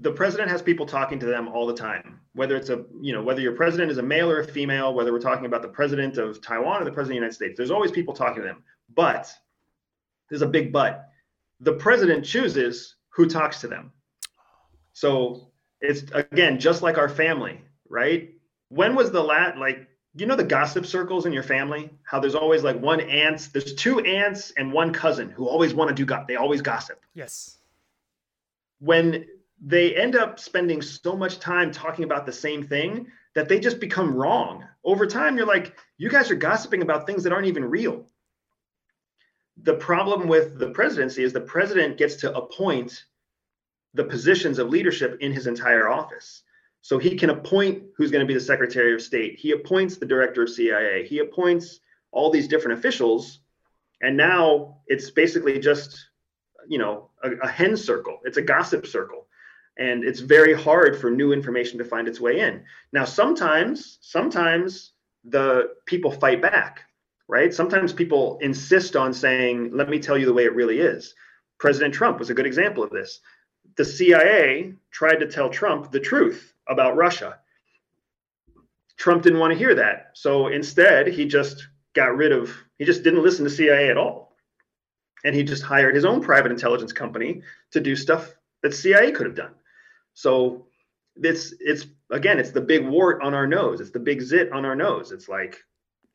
the president has people talking to them all the time. Whether it's a you know whether your president is a male or a female, whether we're talking about the president of Taiwan or the president of the United States, there's always people talking to them. But there's a big but. The president chooses who talks to them. So it's again just like our family, right? When was the last like you know the gossip circles in your family? How there's always like one aunt, there's two aunts and one cousin who always want to do got they always gossip. Yes. When they end up spending so much time talking about the same thing that they just become wrong. Over time, you're like, you guys are gossiping about things that aren't even real the problem with the presidency is the president gets to appoint the positions of leadership in his entire office. So he can appoint who's going to be the Secretary of State. He appoints the director of CIA. He appoints all these different officials. And now it's basically just, you know, a, a hen circle. It's a gossip circle. And it's very hard for new information to find its way in. Now, sometimes, sometimes the people fight back right? Sometimes people insist on saying, let me tell you the way it really is. President Trump was a good example of this. The CIA tried to tell Trump the truth about Russia. Trump didn't want to hear that. So instead, he just got rid of, he just didn't listen to CIA at all. And he just hired his own private intelligence company to do stuff that CIA could have done. So it's it's again, it's the big wart on our nose. It's the big zit on our nose. It's like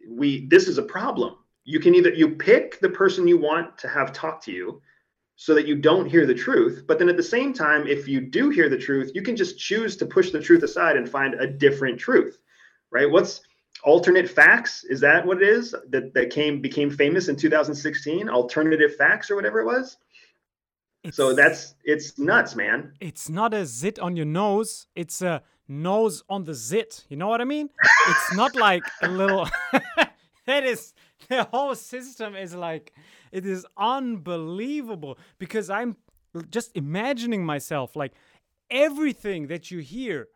we this is a problem. You can either you pick the person you want to have talk to you so that you don't hear the truth, but then at the same time if you do hear the truth, you can just choose to push the truth aside and find a different truth. Right? What's alternate facts is that what it is that that came became famous in 2016 alternative facts or whatever it was It's, so that's it's nuts man It's not a zit on your nose. It's a nose on the zit. You know what I mean? It's not like a little. *laughs* that is the whole system is like it is unbelievable because I'm just imagining myself like everything that you hear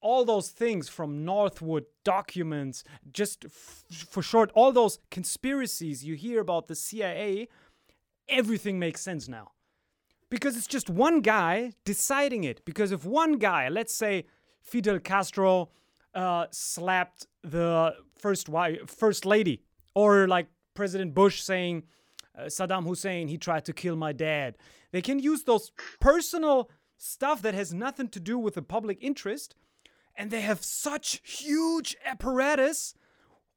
all those things from Northwood documents, just f- for short, all those conspiracies you hear about the CIA, everything makes sense now because it's just one guy deciding it. Because if one guy, let's say Fidel Castro, uh, slapped the first wife, first lady, or like President Bush saying uh, Saddam Hussein he tried to kill my dad, they can use those personal stuff that has nothing to do with the public interest, and they have such huge apparatus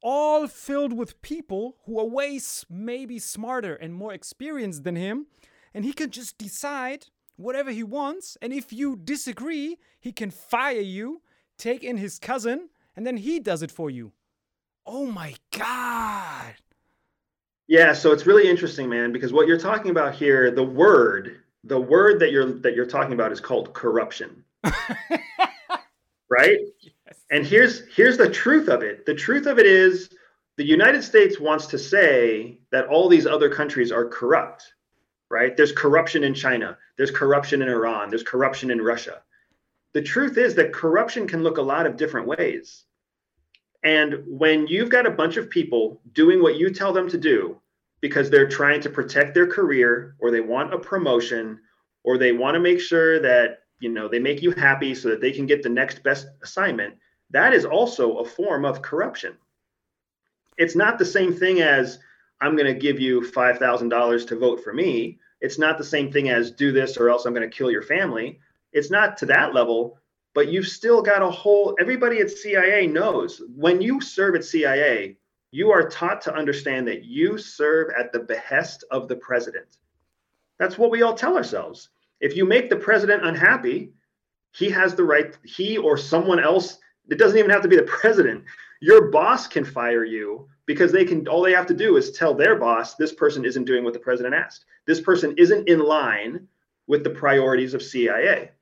all filled with people who are way maybe smarter and more experienced than him, and he can just decide whatever he wants. And if you disagree, he can fire you, take in his cousin, and then he does it for you. Oh my god! yeah so it's really interesting man because what you're talking about here the word the word that you're that you're talking about is called corruption *laughs* right and here's here's the truth of it the truth of it is the united states wants to say that all these other countries are corrupt right? There's corruption in china. There's corruption in iran. There's corruption in russia. The truth is that corruption can look a lot of different ways. And when you've got a bunch of people doing what you tell them to do because they're trying to protect their career or they want a promotion or they want to make sure that you know they make you happy so that they can get the next best assignment that is also a form of corruption. It's not the same thing as i'm going to give you $5000 to vote for me. It's not the same thing as do this or else i'm going to kill your family. It's not to that level but you've still got a whole everybody at cia knows when you serve at cia you are taught to understand that you serve at the behest of the president. That's what we all tell ourselves. If you make the president unhappy he has the right he or someone else it doesn't even have to be the *laughs* president your boss can fire you because they can all they have to do is tell their boss this person isn't doing what the president asked. This person isn't in line with the priorities of cia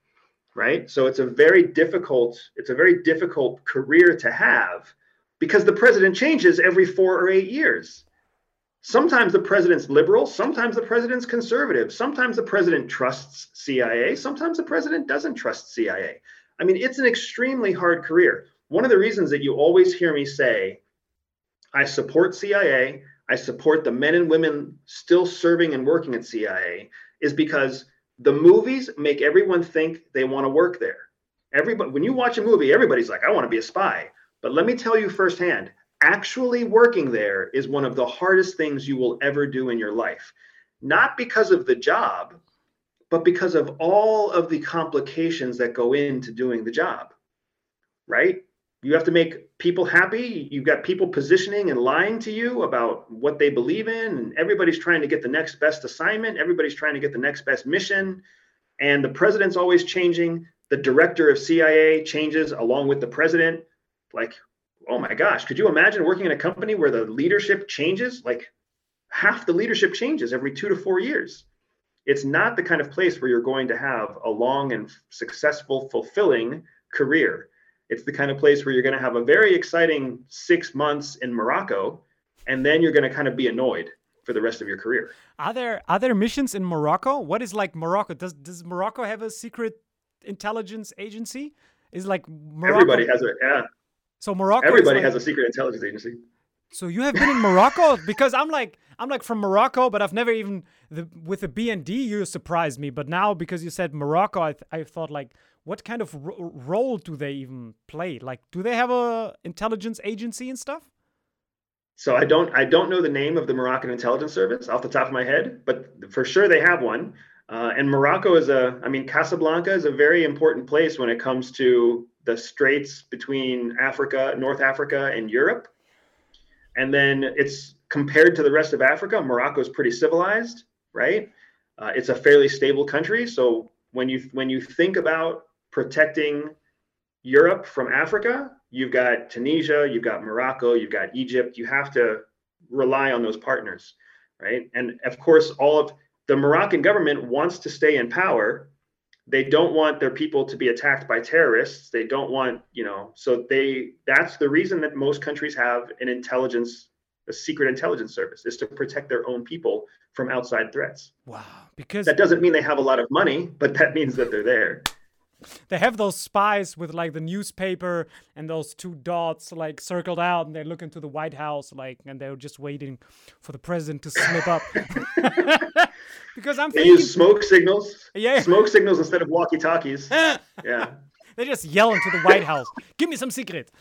right? So it's a very difficult it's a very difficult career to have because the president changes every 4 or 8 years. Sometimes the president's liberal sometimes the president's conservative sometimes the president trusts cia sometimes the president doesn't trust cia i mean it's an extremely hard career. One of the reasons that you always hear me say i support cia i support the men and women still serving and working at cia is because the movies make everyone think they want to work there everybody when you watch a movie everybody's like i want to be a spy but let me tell you firsthand actually working there is one of the hardest things you will ever do in your life. Not because of the job, but because of all of the complications that go into doing the job. Right? You have to make people happy. You've got people positioning and lying to you about what they believe in. And everybody's trying to get the next best assignment. Everybody's trying to get the next best mission. And the president's always changing. The director of CIA changes along with the president. Like, oh my gosh, could you imagine working in a company where the leadership changes? Like half the leadership changes every two to four years. It's not the kind of place where you're going to have a long and successful, fulfilling career. It's the kind of place where you're going to have a very exciting six months in Morocco, and then you're going to kind of be annoyed for the rest of your career. Are there are there missions in Morocco? What is like Morocco? Does does Morocco have a secret intelligence agency? Is like Morocco, Everybody has a yeah. so Morocco. Everybody like- has a secret intelligence agency. So you have been in Morocco *laughs* because I'm like I'm like from Morocco, but I've never even the with the BND you surprised me. But now because you said Morocco, I th- I thought like what kind of ro- role do they even play? Like do they have a intelligence agency and stuff? So I don't I don't know the name of the Moroccan intelligence service off the top of my head, but for sure they have one. Uh, and Morocco is a, I mean, Casablanca is a very important place when it comes to the straits between Africa, North Africa, and Europe. And then it's compared to the rest of Africa, Morocco is pretty civilized, right? Uh, it's a fairly stable country. So when you when you think about protecting Europe from Africa, you've got Tunisia, you've got Morocco, you've got Egypt. You have to rely on those partners, right? And of course, all of the Moroccan government wants to stay in power. They don't want their people to be attacked by terrorists. They don't want, you know, so they that's the reason that most countries have an intelligence, a secret intelligence service, is to protect their own people from outside threats. Wow. Because That doesn't mean they have a lot of money, but that means that they're there. They have those spies with like the newspaper and those two dots like circled out and they look into the white house like and they're just waiting for the president to slip up *laughs* because i'm They thinking use smoke signals. Yeah. Smoke signals instead of walkie talkies. *laughs* Yeah. they just yell into the white house give me some secret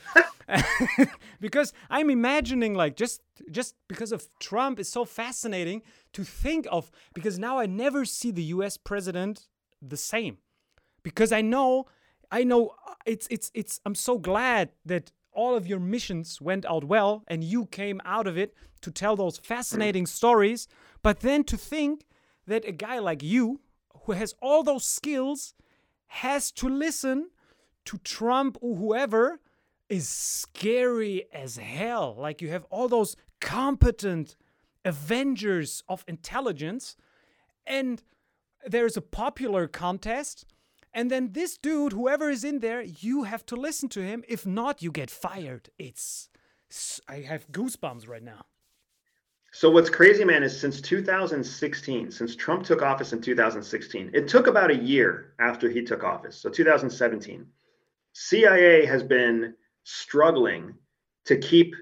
*laughs* because i'm imagining like just just because of trump is so fascinating to think of because now i never see the us president the same because I know, I know uh, it's it's it's. I'm so glad that all of your missions went out well and you came out of it to tell those fascinating *clears throat* stories. But then to think that a guy like you, who has all those skills, has to listen to Trump or whoever is scary as hell. Like you have all those competent avengers of intelligence, and there's a popular contest. And then this dude, whoever is in there, you have to listen to him. If not, you get fired. It's. I have goosebumps right now. So what's crazy, man, is since 2016, since Trump took office in 2016, it took about a year after he took office. So 2017, CIA has been struggling to keep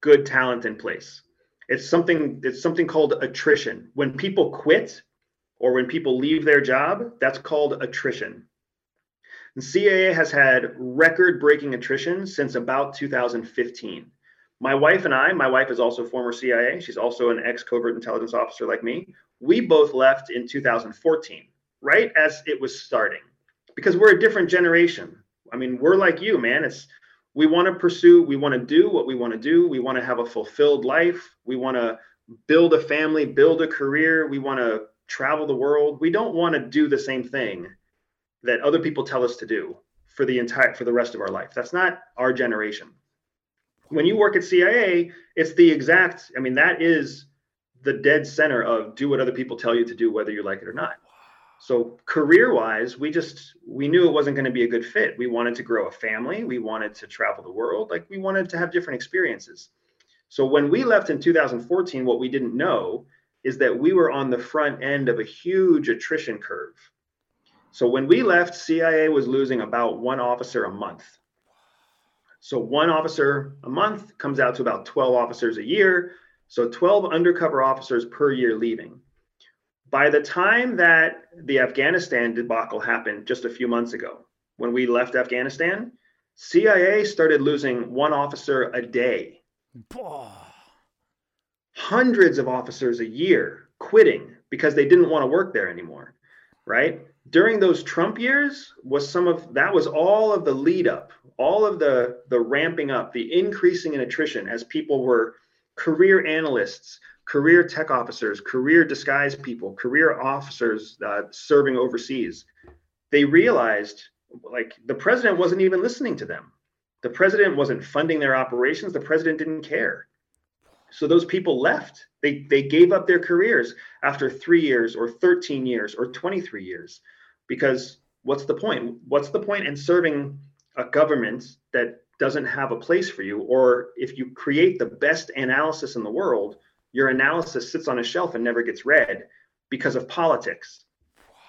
good talent in place. It's something it's something called attrition. When people quit or when people leave their job, that's called attrition. And CIA has had record-breaking attrition since about 2015 my wife and I, my wife is also former CIA. She's also an ex covert intelligence officer like me. We both left in 2014, right as it was starting, because we're a different generation. I mean, we're like you, man. It's we want to pursue, we want to do what we want to do. We want to have a fulfilled life. We want to build a family, build a career. We want to travel the world. We don't want to do the same thing that other people tell us to do for the entire for the rest of our life. That's not our generation when you work at CIA, it's the exact, I mean, that is the dead center of do what other people tell you to do, whether you like it or not. So career wise, we just we knew it wasn't going to be a good fit. We wanted to grow a family, we wanted to travel the world, like we wanted to have different experiences. So when we left in 2014, what we didn't know is that we were on the front end of a huge attrition curve. So when we left, CIA was losing about one officer a month. So one officer a month comes out to about 12 officers a year. So 12 undercover officers per year leaving. By the time that the Afghanistan debacle happened just a few months ago, when we left Afghanistan, CIA started losing one officer a day. Hundreds of officers a year quitting because they didn't want to work there anymore, right? During those Trump years was some of that was all of the lead up, all of the the ramping up, the increasing in attrition as people were career analysts, career tech officers, career disguise people, career officers uh, serving overseas. They realized like the president wasn't even listening to them. The president wasn't funding their operations. The president didn't care. So those people left. They they gave up their careers after 3 years or 13 years or 23 years because what's the point? What's the point in serving a government that doesn't have a place for you or if you create the best analysis in the world, your analysis sits on a shelf and never gets read because of politics.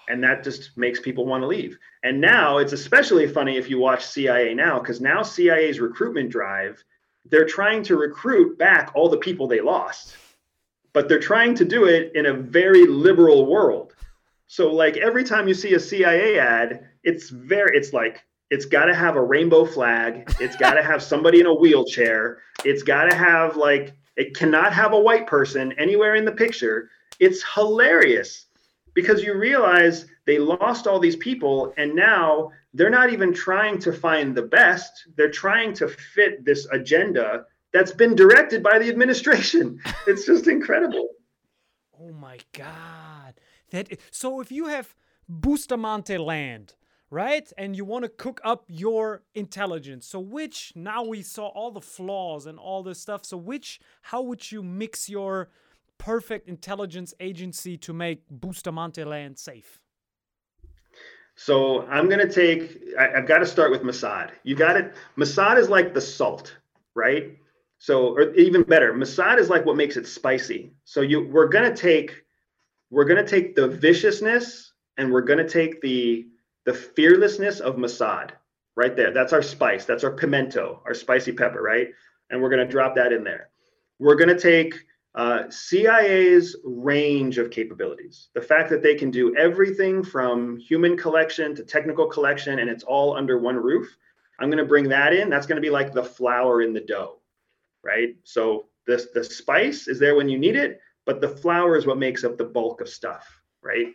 And that just makes people want to leave. And now it's especially funny if you watch CIA now, because now CIA's recruitment drive, they're trying to recruit back all the people they lost, but they're trying to do it in a very liberal world. So, like every time you see a CIA ad, it's very, it's like, it's got to have a rainbow flag. It's *laughs* got to have somebody in a wheelchair. It's got to have like It cannot have a white person anywhere in the picture. It's hilarious because you realize they lost all these people and now they're not even trying to find the best. They're trying to fit this agenda that's been directed by the administration. *laughs* It's just incredible. Oh my god. That so if you have Bustamante land, right? And you want to cook up your intelligence. So which now we saw all the flaws and all this stuff. So which how would you mix your perfect intelligence agency to make Bustamante land safe? So I'm gonna take. I, have got to start with Mossad. You got it. Mossad is like the salt, right? So, or even better, Mossad is like what makes it spicy. So you, we're gonna take, we're gonna take the viciousness, and we're gonna take the the fearlessness of Mossad, right there. That's our spice. That's our pimento, our spicy pepper, right? And we're gonna drop that in there. We're gonna take uh, CIA's range of capabilities, the fact that they can do everything from human collection to technical collection, and it's all under one roof. I'm going to bring that in. That's going to be like the flour in the dough, right? So this the spice is there when you need it, but the flour is what makes up the bulk of stuff, right?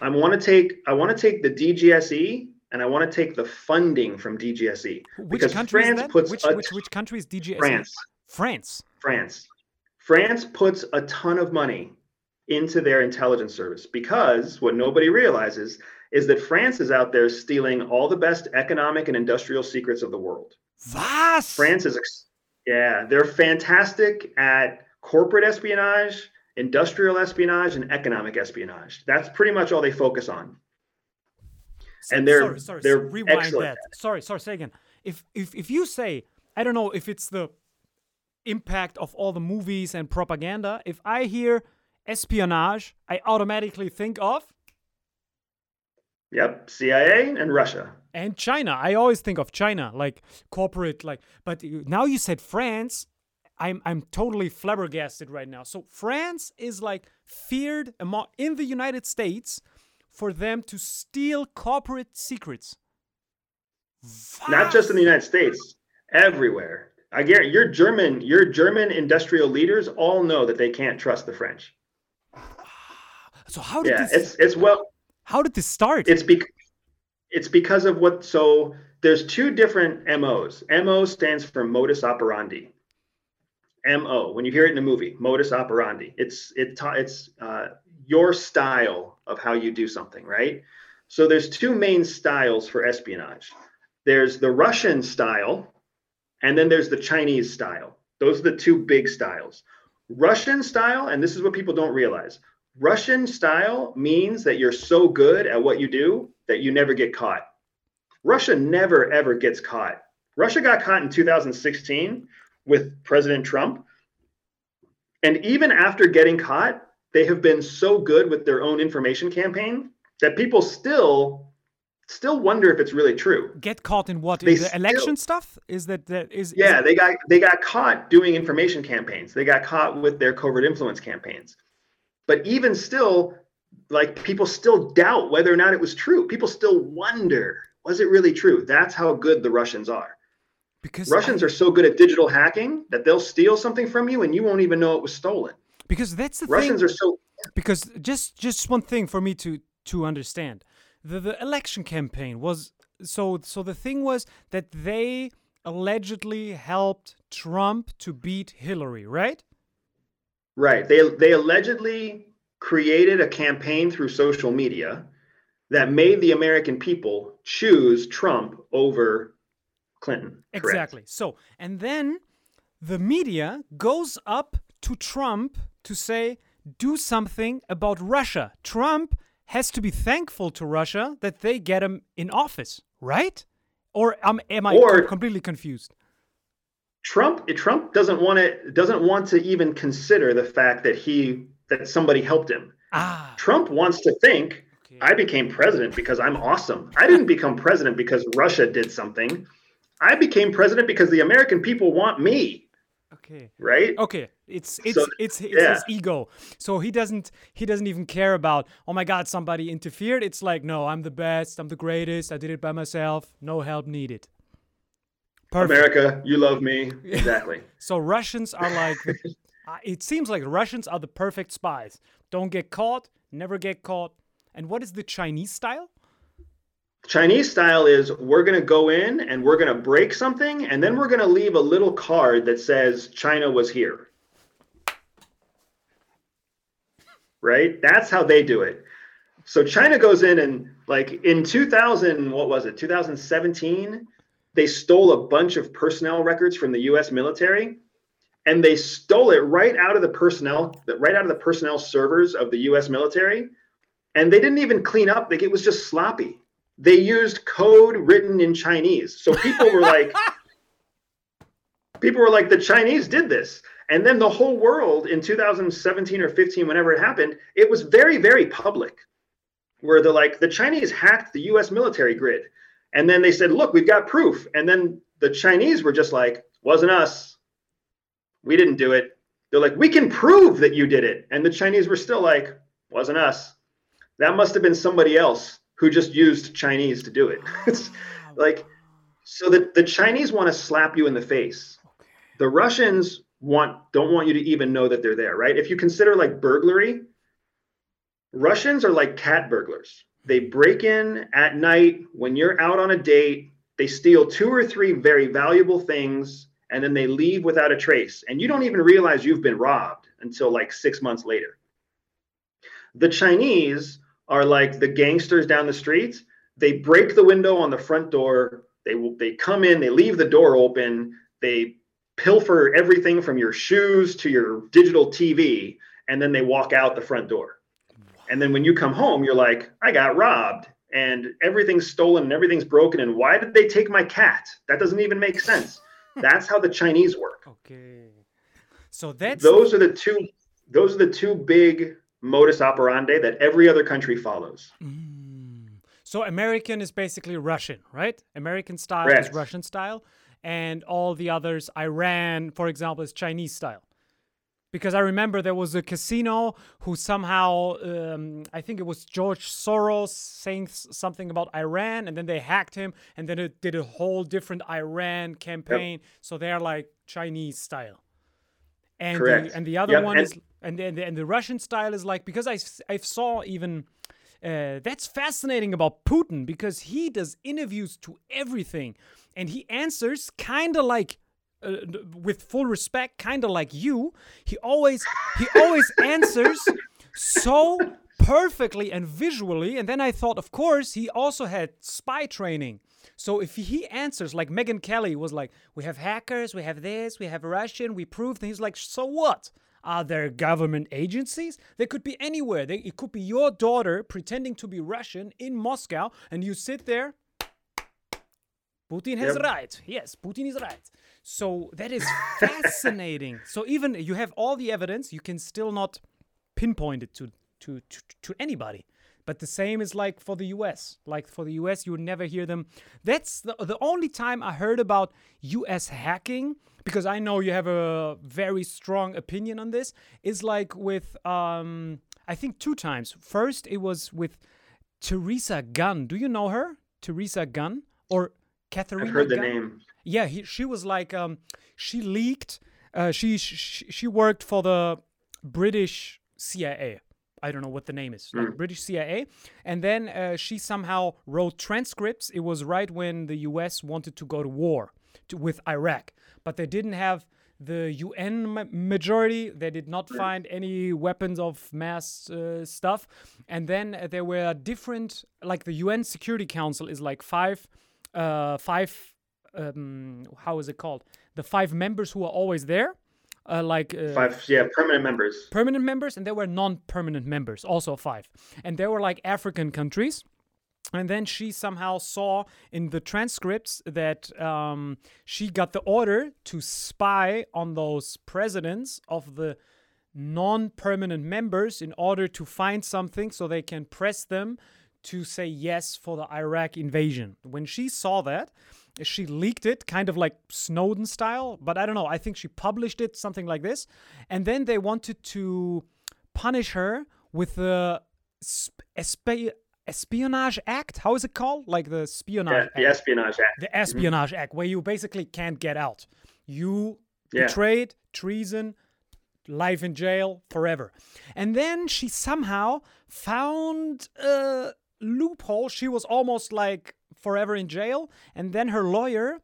I want to take I want to take the DGSE and I want to take the funding from DGSE Which because country France is that? puts which, which which country is DGS? France. France. France. France puts a ton of money into their intelligence service because what nobody realizes is that France is out there stealing all the best economic and industrial secrets of the world. Was? France is, yeah, they're fantastic at corporate espionage, industrial espionage, and economic espionage. That's pretty much all they focus on. And they're- sorry, sorry, they're rewind excellent that. Sorry, sorry, say again. If if if you say, I don't know if it's the impact of all the movies and propaganda. If I hear espionage, I automatically think of Yep, CIA and Russia. and China. I always think of China, like corporate, like. But now you said France. I'm I'm totally flabbergasted right now. So France is like feared amo- in the United States for them to steal corporate secrets. Not just in the United States, everywhere. I guarantee your German, your German industrial leaders all know that they can't trust the French. *sighs* So how did Yeah, this? it's it's well, how did this start? it's bec- it's because of what so there's two different MOs. MO stands for modus operandi. MO, when you hear it in a movie, modus operandi. It's it it's uh, your style of how you do something, right? So there's two main styles for espionage. There's the Russian style, and then there's the Chinese style. Those are the two big styles. Russian style, and this is what people don't realize. Russian style means that you're so good at what you do that you never get caught. Russia never ever gets caught. Russia got caught in 2016 with President Trump. And even after getting caught, they have been so good with their own information campaign that people still still wonder if it's really true. Get caught in what? They In the still- election stuff? Is that that is? is Yeah, it- they got they got caught doing information campaigns. They got caught with their covert influence campaigns. But even still, like people still doubt whether or not it was true. People still wonder, was it really true? That's how good the Russians are. because Russians are so good at digital hacking that they'll steal something from you and you won't even know it was stolen. because that's the Russians thing. are so because just just one thing for me to to understand the the election campaign was so so the thing was that they allegedly helped Trump to beat Hillary, right? Right. They they allegedly created a campaign through social media that made the American people choose Trump over Clinton. Correct. Exactly. So, and then the media goes up to Trump to say, do something about Russia. Trump has to be thankful to Russia that they get him in office, right? Or um, am I Or- completely confused? Trump Trump doesn't want to doesn't want to even consider the fact that he that somebody helped him. Ah, Trump wants to think okay. I became president because I'm awesome. I didn't *laughs* become president because Russia did something. I became president because the American people want me, okay. right? Okay, it's it's So, it's, it's yeah. his ego. So he doesn't he doesn't even care about oh my god somebody interfered. It's like no, I'm the best, I'm the greatest. I did it by myself. No help needed. Perfect. America, you love me. *laughs* Exactly. So Russians are like, the, *laughs* uh, it seems like Russians are the perfect spies. Don't get caught, never get caught. And what is the Chinese style? Chinese style is we're going to go in and we're going to break something, and then we're going to leave a little card that says China was here. Right? That's how they do it. So China goes in and, like, in 2000, what was it, 2017, they stole a bunch of personnel records from the US military and they stole it right out of the personnel, right out of the personnel servers of the US military. And they didn't even clean up, like, it was just sloppy they used code written in Chinese. So people were like, *laughs* people were like, the Chinese did this. And then the whole world in 2017 or 15, whenever it happened, it was very, very public, where they're like, the Chinese hacked the US military grid. And then they said, look, we've got proof. And then the Chinese were just like, wasn't us. We didn't do it. They're like, we can prove that you did it. And the Chinese were still like, wasn't us. That must have been somebody else who just used Chinese to do it. *laughs* it's like so that the Chinese want to slap you in the face. The Russians want don't want you to even know that they're there, right? If you consider like burglary, Russians are like cat burglars. They break in at night when you're out on a date, they steal two or three very valuable things and then they leave without a trace. And you don't even realize you've been robbed until like 6 months later. The Chinese are like the gangsters down the street. They break the window on the front door. They they come in. They leave the door open. They pilfer everything from your shoes to your digital TV, and then they walk out the front door. And then when you come home, you're like, I got robbed, and everything's stolen, and everything's broken. And why did they take my cat? That doesn't even make sense. *laughs* That's how the Chinese work. Okay. So that's those are the two. Those are the two big modus operandi that every other country follows. Mm. So American is basically Russian, right? American style Correct. is Russian style, and all the others, Iran, for example, is Chinese style. Because I remember there was a casino who somehow, um, I think it was George Soros saying something about Iran, and then they hacked him, and then it did a whole different Iran campaign. Yep. So they're like Chinese style. And Correct. The, and the other yep. one and- is and and the, and the Russian style is like because I I saw even uh, that's fascinating about Putin because he does interviews to everything and he answers kind of like uh, with full respect kind of like you he always he always answers so perfectly and visually and then I thought of course he also had spy training so if he answers like Megyn Kelly was like we have hackers we have this we have Russian we proved and he's like so what are there government agencies? They could be anywhere. They, it could be your daughter pretending to be Russian in Moscow, and you sit there. Putin has Yep. right. Yes, Putin is right. So that is fascinating. *laughs* so even you have all the evidence, you can still not pinpoint it to to to, to anybody. But the same is like for the US. Like for the US, you would never hear them. That's the, the only time I heard about US hacking, because I know you have a very strong opinion on this, is like with, um, I think two times. First, it was with Teresa Gun. Do you know her? Teresa Gun? Or Katharina I've heard the Gun? name. Yeah, he, she was like, um, she leaked, uh, she, she, she worked for the British CIA. I don't know what the name is, like British CIA. And then uh, she somehow wrote transcripts. It was right when the US wanted to go to war to, with Iraq, but they didn't have the UN majority. They did not find any weapons of mass uh, stuff. And then uh, there were different, like the UN Security Council is like five, uh, five. Um, how is it called? The five members who are always there. Uh, like uh, Five, yeah, permanent members. permanent members and there were non-permanent members also five and there were like african countries and then she somehow saw in the transcripts that um, she got the order to spy on those presidents of the non-permanent members in order to find something so they can press them to say yes for the iraq invasion when she saw that she leaked it kind of like snowden style but i don't know i think she published it something like this and then they wanted to punish her with the sp- Espionage Act. How is it called? Like the Yeah, espionage the act. Espionage Act. the mm-hmm. Espionage Act, where you basically can't get out. You Yeah. betrayed, treason, life in jail forever. And then she somehow found a loophole. She was almost like forever in jail. And then her lawyer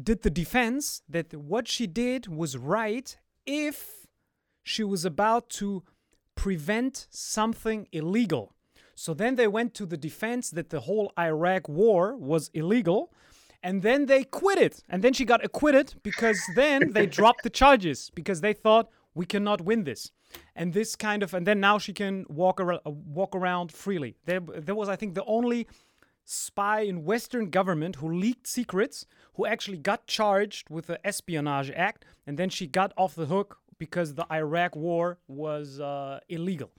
did the defense that what she did was right if she was about to prevent something illegal. So then they went to the defense that the whole Iraq war was illegal. And then they quit it. And then she got acquitted because then they *laughs* dropped the charges because they thought we cannot win this. And this kind of, and then now she can walk around, walk around freely. There, there was, I think, the only spy in Western government who leaked secrets, who actually got charged with the Espionage Act, and then she got off the hook because the Iraq war was uh, illegal.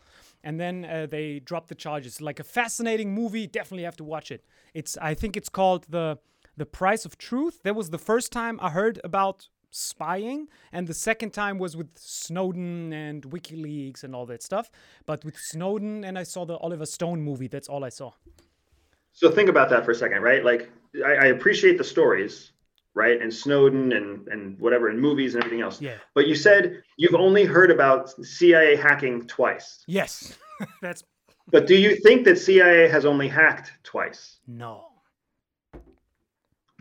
And then uh, they dropped the charges. Like a fascinating movie, definitely have to watch it. It's I think it's called the the Price of Truth. That was the first time I heard about spying, and the second time was with Snowden and WikiLeaks and all that stuff. But with Snowden, and I saw the Oliver Stone movie. That's all I saw. So think about that for a second, right? Like I, I appreciate the stories, right? And Snowden and and whatever, and movies and everything else. Yeah. But you said you've only heard about CIA hacking twice. Yes, *laughs* that's But do you think that CIA has only hacked twice? no.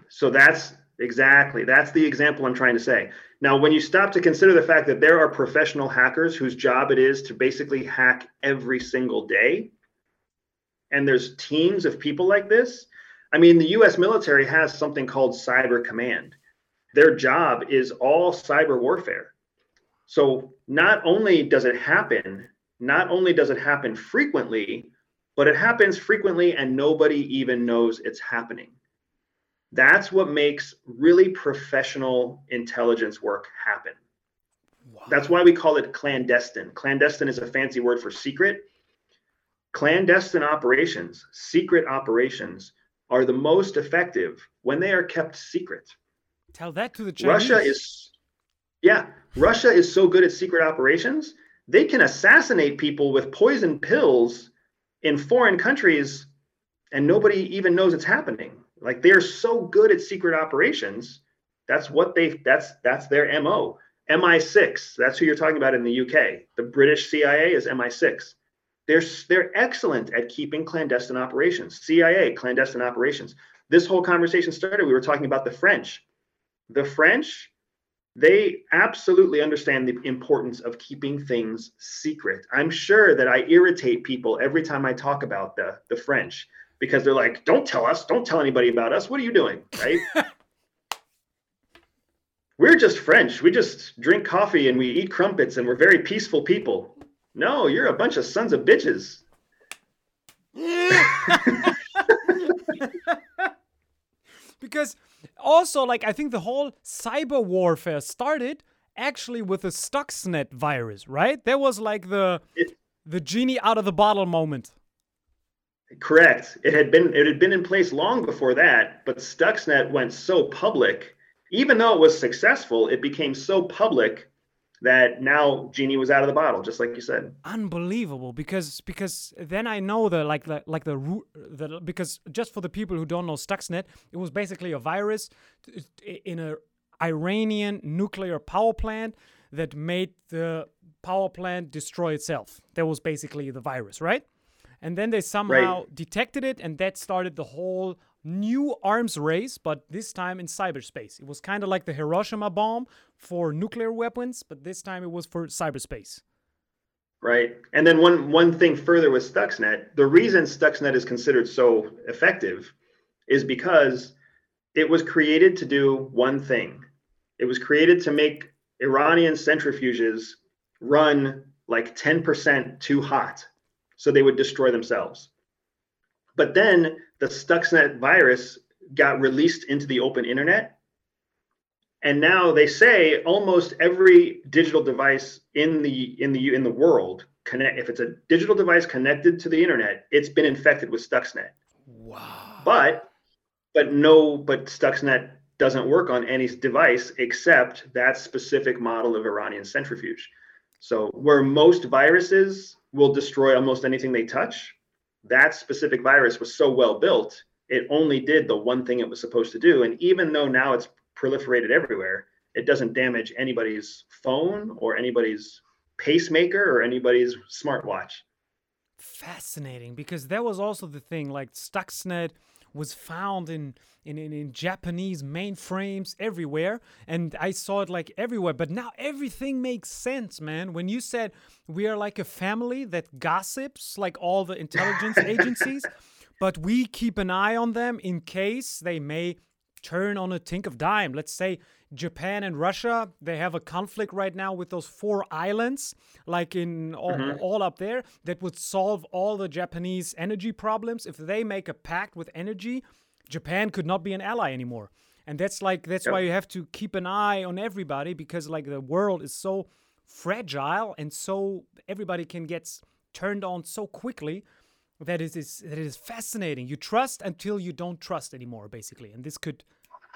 So that's exactly that's the example I'm trying to say. Now, when you stop to consider the fact that there are professional hackers whose job it is to basically hack every single day, and there's teams of people like this, I mean, the US military has something called Cyber Command. Their job is all cyber warfare. So not only does it happen, not only does it happen frequently, but it happens frequently and nobody even knows it's happening. That's what makes really professional intelligence work happen. That's why we call it clandestine. Clandestine is a fancy word for secret. Clandestine operations, secret operations, are the most effective when they are kept secret. Tell that to the Chinese. Russia is, yeah, Russia is so good at secret operations, they can assassinate people with poison pills in foreign countries and nobody even knows it's happening. Like they're so good at secret operations. That's what they that's that's their MO. MI6, that's who you're talking about in the UK. The British CIA is MI6. They're they're excellent at keeping clandestine operations. CIA clandestine operations. This whole conversation started we were talking about the French. The French they absolutely understand the importance of keeping things secret. I'm sure that I irritate people every time I talk about the the French because they're like, "Don't tell us, don't tell anybody about us. What are you doing?" Right? *laughs* we're just French. We just drink coffee and we eat crumpets and we're very peaceful people. No, you're a bunch of sons of bitches. *laughs* because also like i think the whole cyber warfare started actually with the stuxnet virus right there was like the It- the genie out of the bottle moment Correct. It had been it had been in place long before that, but Stuxnet went so public, even though it was successful, it became so public that now Genie was out of the bottle, just like you said. unbelievable because because then i know the like the like the root the because just for the people who don't know stuxnet it was basically a virus in a iranian nuclear power plant that made the power plant destroy itself that was basically the virus right and then they somehow detected it and that started the whole new arms race but this time in cyberspace it was kind of like the hiroshima bomb for nuclear weapons but this time it was for cyberspace Right. And then one one thing further with Stuxnet, the reason Stuxnet is considered so effective is because it was created to do one thing. It was created to make Iranian centrifuges run like 10% too hot so they would destroy themselves. But then the Stuxnet virus got released into the open internet and now they say almost every digital device in the in the in the world connect if it's a digital device connected to the internet it's been infected with stuxnet. Wow. But but no but stuxnet doesn't work on any device except that specific model of iranian centrifuge. So where most viruses will destroy almost anything they touch that specific virus was so well built, it only did the one thing it was supposed to do. And even though now it's proliferated everywhere, it doesn't damage anybody's phone or anybody's pacemaker or anybody's smartwatch. Fascinating, because that was also the thing. Like Stuxnet was found in, in, in, in Japanese mainframes everywhere, and I saw it like everywhere. But now everything makes sense, man. When you said we are like a family that gossips, like all the intelligence *laughs* agencies, but we keep an eye on them in case they may turn on a tink of dime. Let's say Japan and Russia, they have a conflict right now with those four islands, like in all, Mhm. all up there, that would solve all the Japanese energy problems. If they make a pact with energy, Japan could not be an ally anymore. And that's like that's why you have to keep an eye on everybody because like the world is so fragile and so everybody can get turned on so quickly that it is that it is fascinating. You trust until you don't trust anymore, basically. And this could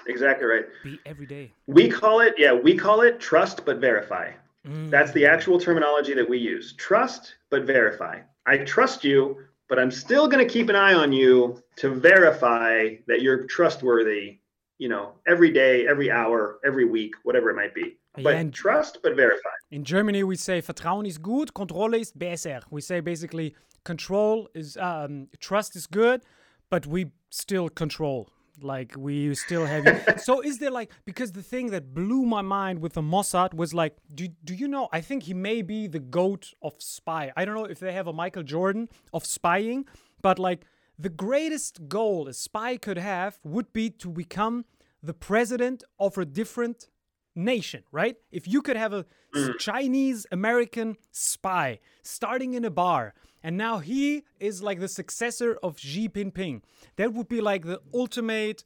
Exactly right. be every day. We call it, yeah, we call it trust but verify. Mm. That's the actual terminology that we use. Trust but verify. I trust you, but I'm still going to keep an eye on you to verify that you're trustworthy, you know, every day, every hour, every week, whatever it might be. But and- trust but verify. In Germany, we say Vertrauen ist gut, Kontrolle ist besser. We say basically control is um, trust is good, but we still control. Like we still have. *laughs* so is there like because the thing that blew my mind with the Mossad was like, do do you know? I think he may be the goat of spy. I don't know if they have a Michael Jordan of spying, but like the greatest goal a spy could have would be to become the president of a different nation, right? If you could have a Chinese American spy starting in a bar, and now he is like the successor of Xi Jinping, that would be like the ultimate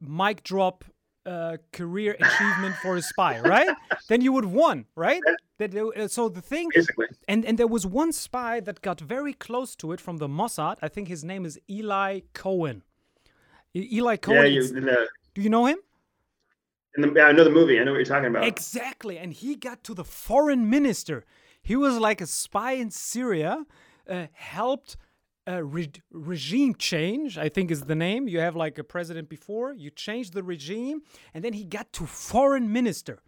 mic drop uh, career *laughs* achievement for a spy, right? then you would won, right? That, uh, so the thing Basically. and and there was one spy that got very close to it from the Mossad. I think his name is Eli Cohen. Eli Cohen. Yeah, you, the, do you know him? The, I know the movie. I know what you're talking about. Exactly. And he got to the foreign minister. He was like a spy in Syria, uh, helped uh, re- regime change, I think is the name. You have like a president before, you change the regime, and then he got to foreign minister.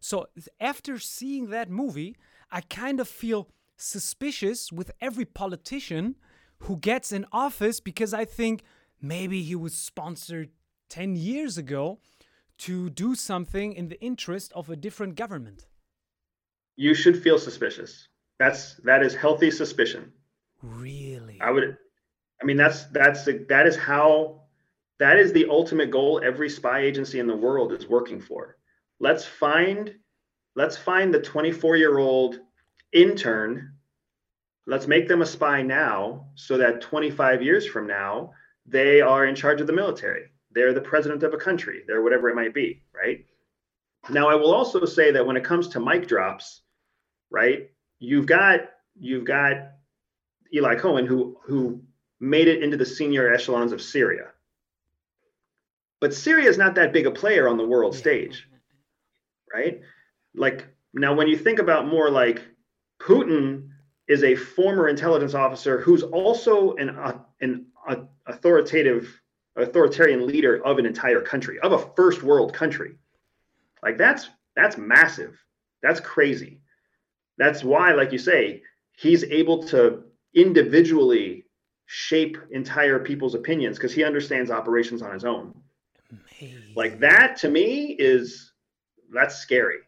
So after seeing that movie, I kind of feel suspicious with every politician who gets in office because I think maybe he was sponsored 10 years ago to do something in the interest of a different government. You should feel suspicious. That's that is healthy suspicion. Really? I would I mean that's that's the, that is how that is the ultimate goal every spy agency in the world is working for. Let's find let's find the 24-year-old intern. Let's make them a spy now so that 25 years from now they are in charge of the military. They're the president of a country. They're whatever it might be, right? Now I will also say that when it comes to mic drops, right? You've got you've got Eli Cohen, who who made it into the senior echelons of Syria. But Syria is not that big a player on the world stage, right? Like now, when you think about more like Putin is a former intelligence officer who's also an uh, an uh, authoritative authoritarian leader of an entire country, of a first world country. Like that's that's massive. That's crazy. That's why, like you say, he's able to individually shape entire people's opinions because he understands operations on his own. Amazing. Like that to me is that's scary.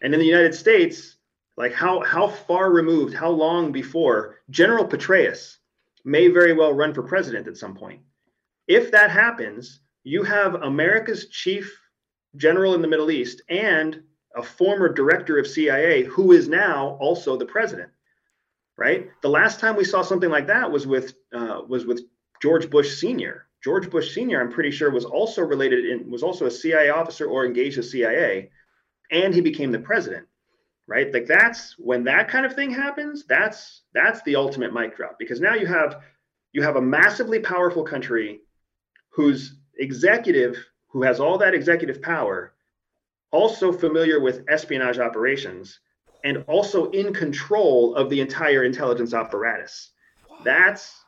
And in the United States, like how how far removed, how long before General Petraeus may very well run for president at some point. If that happens, you have America's chief general in the Middle East and a former director of CIA who is now also the president. Right? The last time we saw something like that was with uh, was with George Bush Sr. George Bush Sr. I'm pretty sure was also related in was also a CIA officer or engaged with CIA, and he became the president. Right? Like that's when that kind of thing happens. That's that's the ultimate mic drop because now you have you have a massively powerful country whose executive who has all that executive power also familiar with espionage operations and also in control of the entire intelligence apparatus That's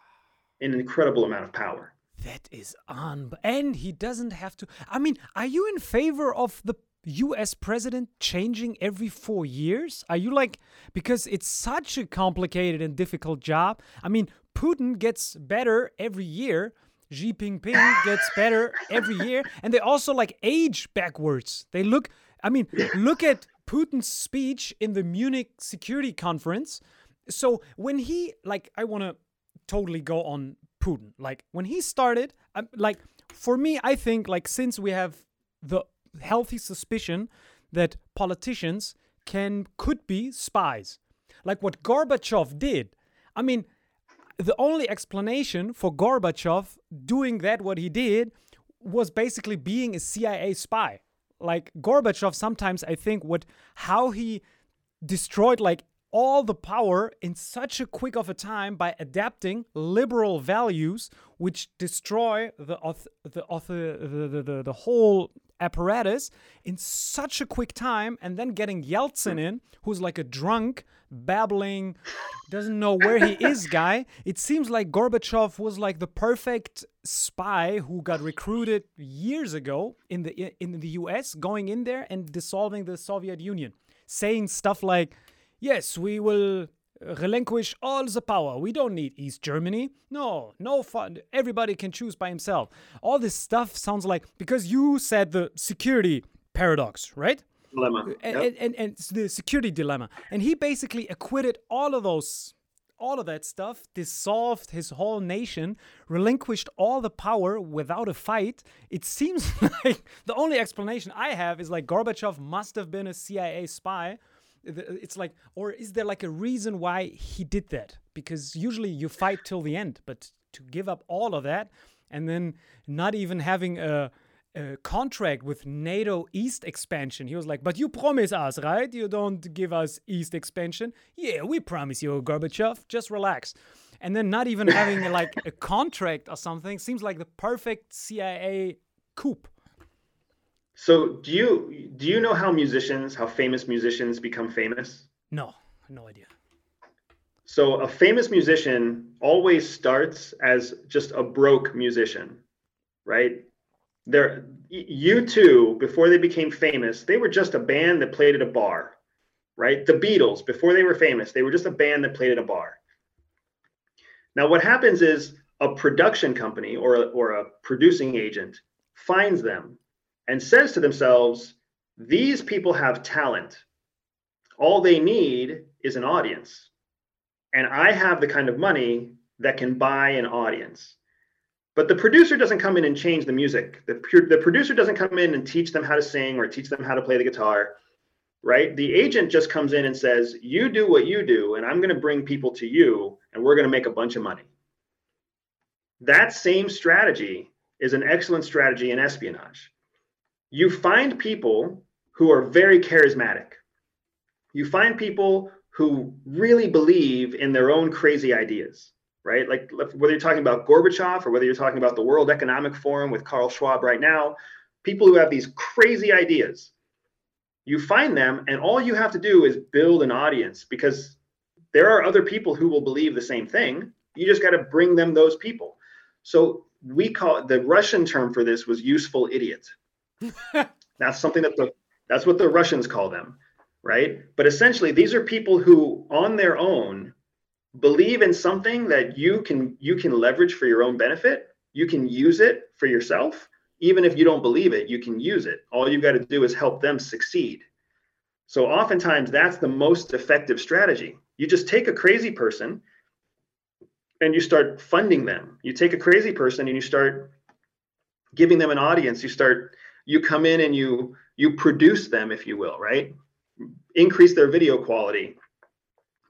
an incredible amount of power. That is on. And he doesn't have to. I mean, are you in favor of the US president changing every four years? Are you like. Because it's such a complicated and difficult job. I mean, Putin gets better every year. Xi Jinping gets better every year. And they also like age backwards. They look. I mean, look at Putin's speech in the Munich Security Conference. So when he. Like, I want to totally go on Putin. Like when he started, um, like for me, I think like since we have the healthy suspicion that politicians can could be spies, like what Gorbachev did. I mean, the only explanation for Gorbachev doing that what he did was basically being a CIA spy. Like Gorbachev sometimes I think what how he destroyed like all the power in such a quick of a time by adapting liberal values which destroy the the, the, the, the, the whole apparatus in such a quick time and then getting Yeltsin in who's like a drunk babbling doesn't know where he is *laughs* guy. It seems like Gorbachev was like the perfect spy who got recruited years ago in the in the US going in there and dissolving the Soviet Union saying stuff like Yes, we will relinquish all the power. We don't need East Germany. No, no fun. Everybody can choose by himself. All this stuff sounds like because you said the security paradox, right? Dilemma. And, yep. and, and, and the security dilemma. And he basically acquitted all of those all of that stuff, dissolved his whole nation, relinquished all the power without a fight. It seems *laughs* like the only explanation I have is like Gorbachev must have been a CIA spy it's like or is there like a reason why he did that because usually you fight till the end but to give up all of that and then not even having a, a contract with NATO East expansion. He was like, "But you promise us, right? You don't give us East expansion." Yeah, we promise you, Gorbachev. Just relax. And then not even having like a *laughs* contract or something seems like the perfect CIA coup. So do you do you know how musicians, how famous musicians become famous? No, no idea. So a famous musician always starts as just a broke musician, right? They're U2 before they became famous, they were just a band that played at a bar, right? The Beatles before they were famous, they were just a band that played at a bar. Now what happens is a production company or a, or a producing agent finds them and says to themselves, these people have talent. All they need is an audience. And I have the kind of money that can buy an audience. But the producer doesn't come in and change the music. The, the producer doesn't come in and teach them how to sing or teach them how to play the guitar, right? The agent just comes in and says, You do what you do, and I'm going to bring people to you, and we're going to make a bunch of money. That same strategy is an excellent strategy in espionage you find people who are very charismatic. You find people who really believe in their own crazy ideas, right? Like whether you're talking about Gorbachev or whether you're talking about the World Economic Forum with Carl Schwab right now, people who have these crazy ideas. You find them, and all you have to do is build an audience because there are other people who will believe the same thing. You just got to bring them those people. So we call the Russian term for this was useful idiot *laughs* that's something that the that's what the Russians call them, right? But essentially, these are people who, on their own, believe in something that you can you can leverage for your own benefit. You can use it for yourself, even if you don't believe it. You can use it. All you've got to do is help them succeed. So oftentimes, that's the most effective strategy. You just take a crazy person and you start funding them. You take a crazy person and you start giving them an audience. You start you come in and you you produce them if you will right? Increase their video quality.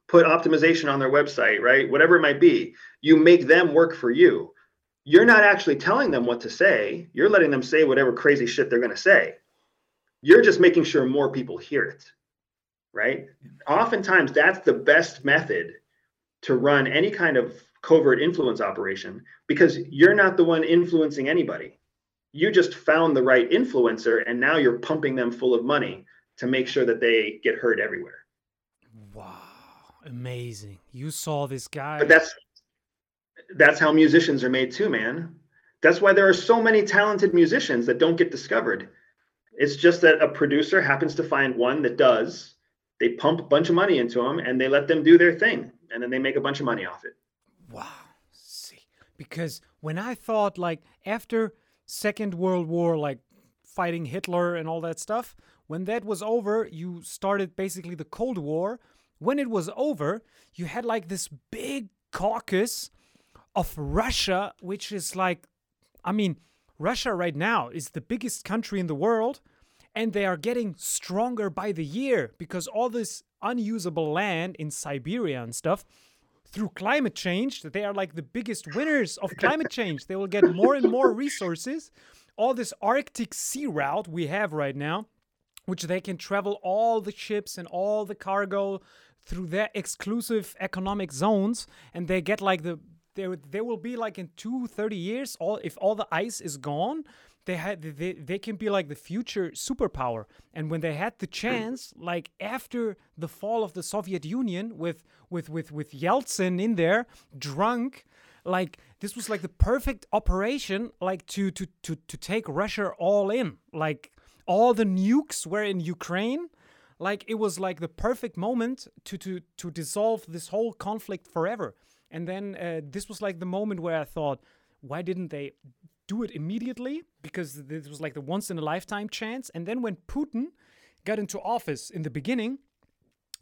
Put optimization on their website right? Whatever it might be. You make them work for you. You're not actually telling them what to say. You're letting them say whatever crazy shit they're going to say. You're just making sure more people hear it right? Oftentimes that's the best method to run any kind of covert influence operation because you're not the one influencing anybody you just found the right influencer and now you're pumping them full of money to make sure that they get heard everywhere wow amazing you saw this guy but that's that's how musicians are made too, man. That's why there are so many talented musicians that don't get discovered. It's just that a producer happens to find one that does. They pump a bunch of money into them and they let them do their thing, and then they make a bunch of money off it. Wow. See, because when I thought like after Second World War, like fighting Hitler and all that stuff, when that was over, you started basically the Cold War. When it was over, you had like this big caucus of Russia, which is like, I mean, Russia right now is the biggest country in the world, and they are getting stronger by the year because all this unusable land in Siberia and stuff through climate change, they are like the biggest winners of climate change. They will get more and more resources. All this Arctic sea route we have right now, which they can travel all the ships and all the cargo through their exclusive economic zones, and they get like the there there will be like in two, 30 years, all if all the ice is gone, they had they, they can be like the future superpower. And when they had the chance like after the fall of the soviet union with with with with yeltsin in there drunk like this was like the perfect operation like to to to to take russia all in. Like all the nukes were in ukraine. Like it was like the perfect moment to to to dissolve this whole conflict forever. And then uh, this was like the moment where i thought why didn't they do it immediately because this was like the once in a lifetime chance. And then when Putin got into office in the beginning,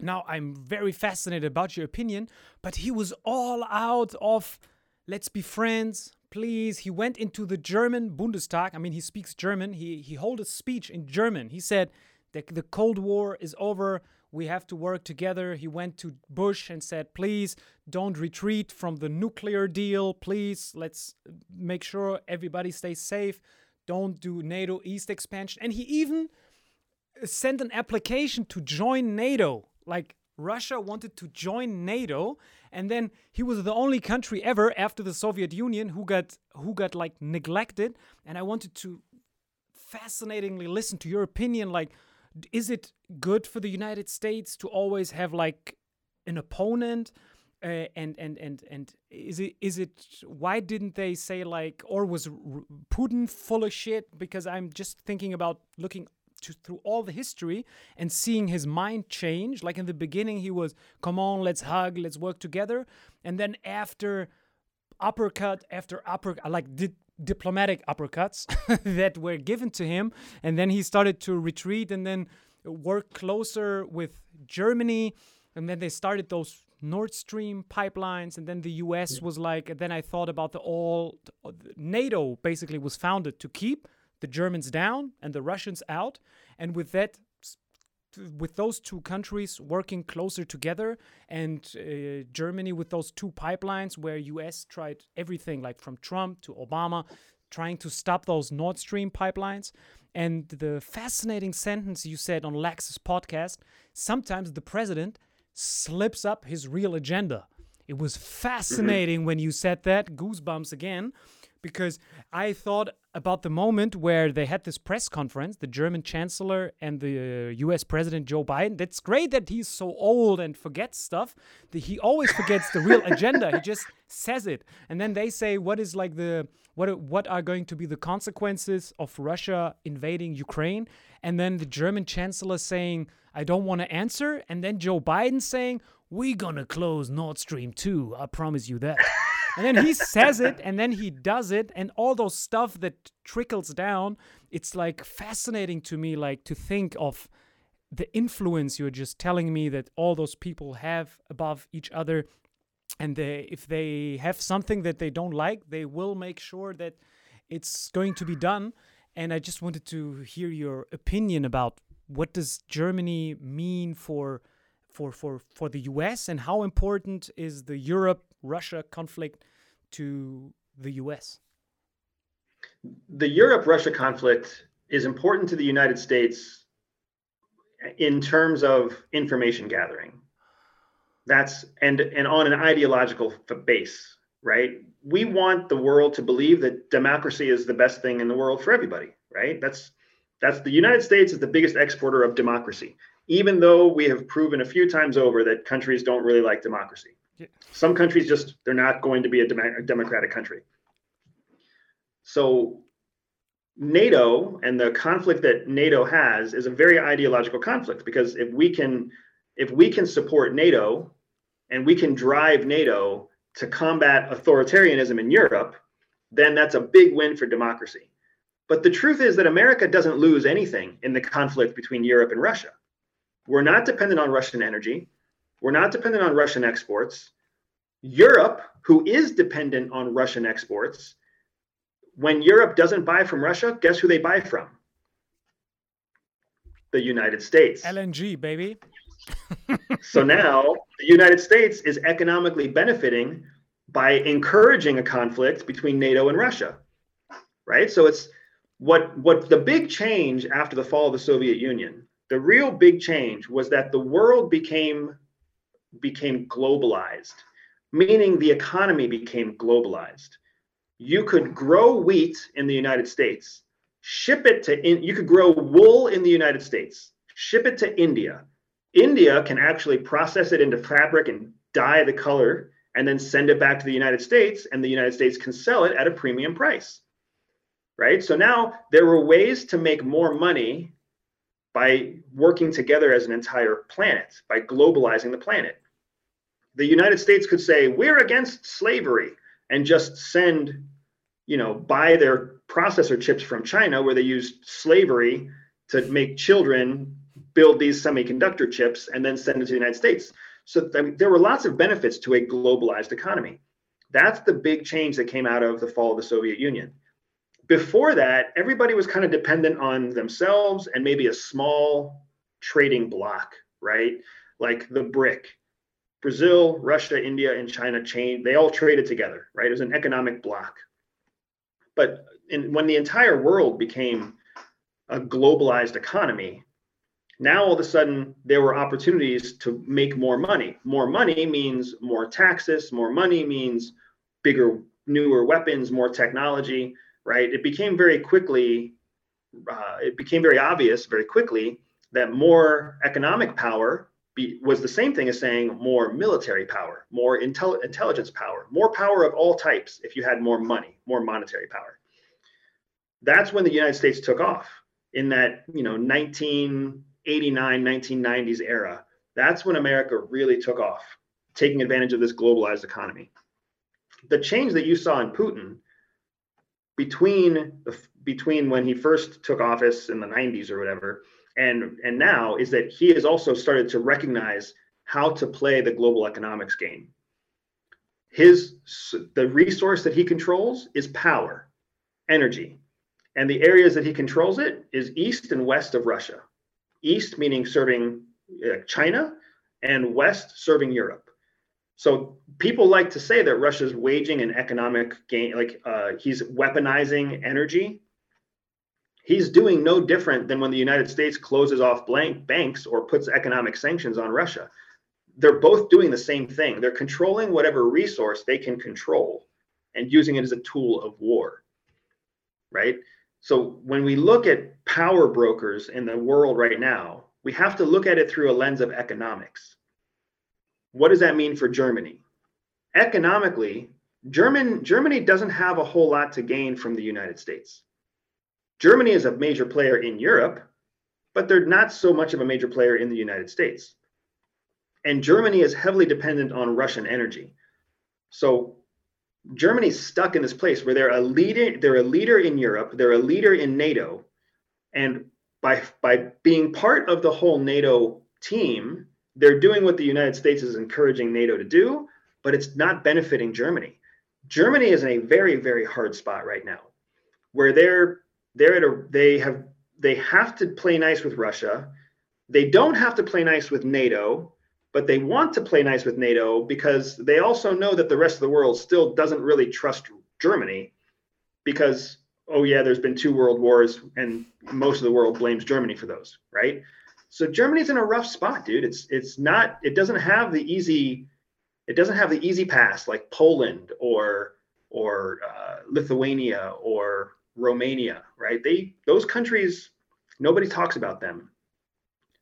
now I'm very fascinated about your opinion, but he was all out of let's be friends, please. He went into the German Bundestag. I mean, he speaks German. He he held a speech in German. He said that the Cold War is over we have to work together. He went to Bush and said, please don't retreat from the nuclear deal. Please, let's make sure everybody stays safe. Don't do NATO East expansion. And he even sent an application to join NATO. Like Russia wanted to join NATO, and then he was the only country ever after the Soviet Union who got who got like neglected. And I wanted to fascinatingly listen to your opinion, like is it good for the United States to always have like an opponent? Uh, and and and and is it is it why didn't they say like or was Putin full of shit? Because I'm just thinking about looking to, through all the history and seeing his mind change. Like in the beginning, he was, "Come on, let's hug, let's work together," and then after uppercut after uppercut, like did diplomatic uppercuts *laughs* that were given to him. And then he started to retreat and then work closer with Germany. And then they started those Nord Stream pipelines. And then the US yeah. was like, then I thought about the all NATO basically was founded to keep the Germans down and the Russians out. And with that, with those two countries working closer together and uh, Germany with those two pipelines where US tried everything like from Trump to Obama trying to stop those Nord Stream pipelines. And the fascinating sentence you said on Lex's podcast sometimes the president slips up his real agenda. It was fascinating when you said that. Goosebumps again because I thought about the moment where they had this press conference, the German chancellor and the uh, US president Joe Biden. That's great that he's so old and forgets stuff. he always forgets the real agenda. He just says it. And then they say what is like the what what are going to be the consequences of Russia invading Ukraine? And then the German chancellor saying, "I don't want to answer." And then Joe Biden saying, "We're to close Nord Stream 2. I promise you that." and then he says it and then he does it and all those stuff that trickles down it's like fascinating to me like to think of the influence you're just telling me that all those people have above each other and they, if they have something that they don't like they will make sure that it's going to be done and i just wanted to hear your opinion about what does germany mean for for for for the US and how important is the Europe Russia conflict to the US? The Europe Russia conflict is important to the United States in terms of information gathering. That's and and on an ideological base, right? We want the world to believe that democracy is the best thing in the world for everybody, right? That's that's the United States is the biggest exporter of democracy even though we have proven a few times over that countries don't really like democracy. Yeah. Some countries just they're not going to be a, dem- a democratic country. So NATO and the conflict that NATO has is a very ideological conflict because if we can if we can support NATO and we can drive NATO to combat authoritarianism in Europe, then that's a big win for democracy. But the truth is that America doesn't lose anything in the conflict between Europe and Russia. We're not dependent on Russian energy. We're not dependent on Russian exports. Europe, who is dependent on Russian exports, when Europe doesn't buy from Russia, guess who they buy from? The United States. LNG, baby. *laughs* so now the United States is economically benefiting by encouraging a conflict between NATO and Russia. Right? So it's what what the big change after the fall of the Soviet Union, the real big change was that the world became became globalized, meaning the economy became globalized. You could grow wheat in the United States, ship it to in, you could grow wool in the United States, ship it to India, India can actually process it into fabric and dye the color and then send it back to the United States, and the United States can sell it at a premium price. Right? So now there were ways to make more money by working together as an entire planet, by globalizing the planet. The United States could say, we're against slavery, and just send, you know, buy their processor chips from China where they used slavery to make children build these semiconductor chips and then send it to the United States. So there were lots of benefits to a globalized economy. That's the big change that came out of the fall of the Soviet Union. Before that, everybody was kind of dependent on themselves and maybe a small trading block, right? Like the BRIC. Brazil, Russia, India, and China chain, they all traded together, right? It was an economic block. But in, when the entire world became a globalized economy, now, all of a sudden, there were opportunities to make more money. More money means more taxes, more money means bigger, newer weapons, more technology, right? It became very quickly, uh, it became very obvious very quickly that more economic power be, was the same thing as saying more military power, more intel- intelligence power, more power of all types if you had more money, more monetary power. That's when the United States took off in that, you know, 1989, 1990s era, that's when America really took off, taking advantage of this globalized economy. The change that you saw in Putin between between when he first took office in the 90s or whatever and and now is that he has also started to recognize how to play the global economics game. His the resource that he controls is power, energy, and the areas that he controls it is east and west of Russia. East meaning serving uh, China, and West serving Europe. So people like to say that Russia's waging an economic game, like uh, he's weaponizing energy. He's doing no different than when the United States closes off blank banks or puts economic sanctions on Russia. They're both doing the same thing. They're controlling whatever resource they can control and using it as a tool of war. Right? So when we look at power brokers in the world right now, we have to look at it through a lens of economics. What does that mean for Germany? Economically, German, Germany doesn't have a whole lot to gain from the United States. Germany is a major player in Europe, but they're not so much of a major player in the United States. And Germany is heavily dependent on Russian energy. So Germany's stuck in this place where they're a leader, they're a leader in Europe, they're a leader in NATO, and by by being part of the whole NATO team, they're doing what the United States is encouraging NATO to do, but it's not benefiting Germany. Germany is in a very very hard spot right now, where they're they're at a they have they have to play nice with Russia. They don't have to play nice with NATO but they want to play nice with NATO because they also know that the rest of the world still doesn't really trust Germany because oh yeah there's been two world wars and most of the world blames Germany for those right so Germany's in a rough spot dude it's it's not it doesn't have the easy it doesn't have the easy pass like Poland or or uh, Lithuania or Romania right they those countries nobody talks about them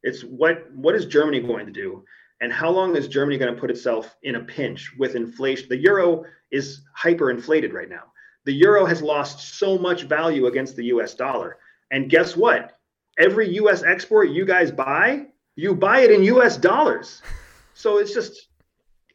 it's what what is Germany going to do And how long is Germany going to put itself in a pinch with inflation? The euro is hyperinflated right now. The euro has lost so much value against the US dollar. And guess what? Every US export you guys buy, you buy it in US dollars. So it's just,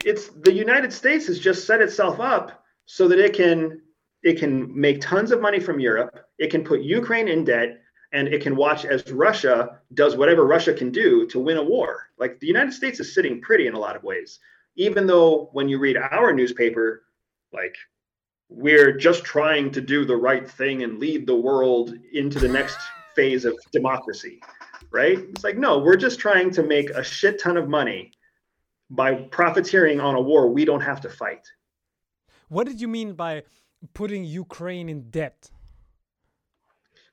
it's the United States has just set itself up so that it can it can make tons of money from Europe, it can put Ukraine in debt, and it can watch as Russia does whatever Russia can do to win a war. Like the United States is sitting pretty in a lot of ways, even though when you read our newspaper, like we're just trying to do the right thing and lead the world into the next phase of democracy, right? It's like, no, we're just trying to make a shit ton of money by profiteering on a war we don't have to fight. What did you mean by putting Ukraine in debt?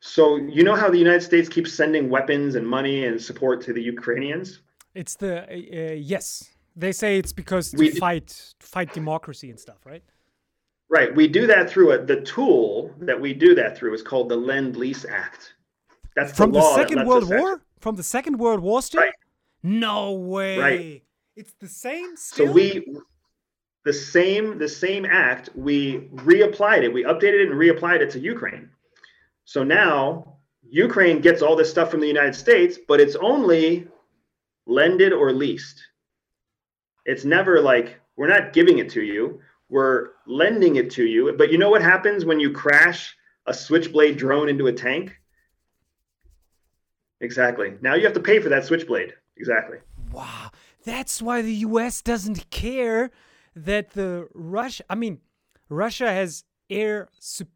So you know how the United States keeps sending weapons and money and support to the Ukrainians? It's the uh, uh yes. They say it's because to we fight fight democracy and stuff, right? Right. We do that through a, the tool that we do that through is called the Lend Lease Act. That's from the, the Second World War. From the Second World War, still. Right. No way. Right. It's the same. Still? So we the same the same act we reapplied it we updated it and reapplied it to ukraine so now ukraine gets all this stuff from the united states but it's only lended or leased it's never like we're not giving it to you we're lending it to you but you know what happens when you crash a switchblade drone into a tank exactly now you have to pay for that switchblade exactly wow that's why the us doesn't care that the Russia, I mean, Russia has air. Su-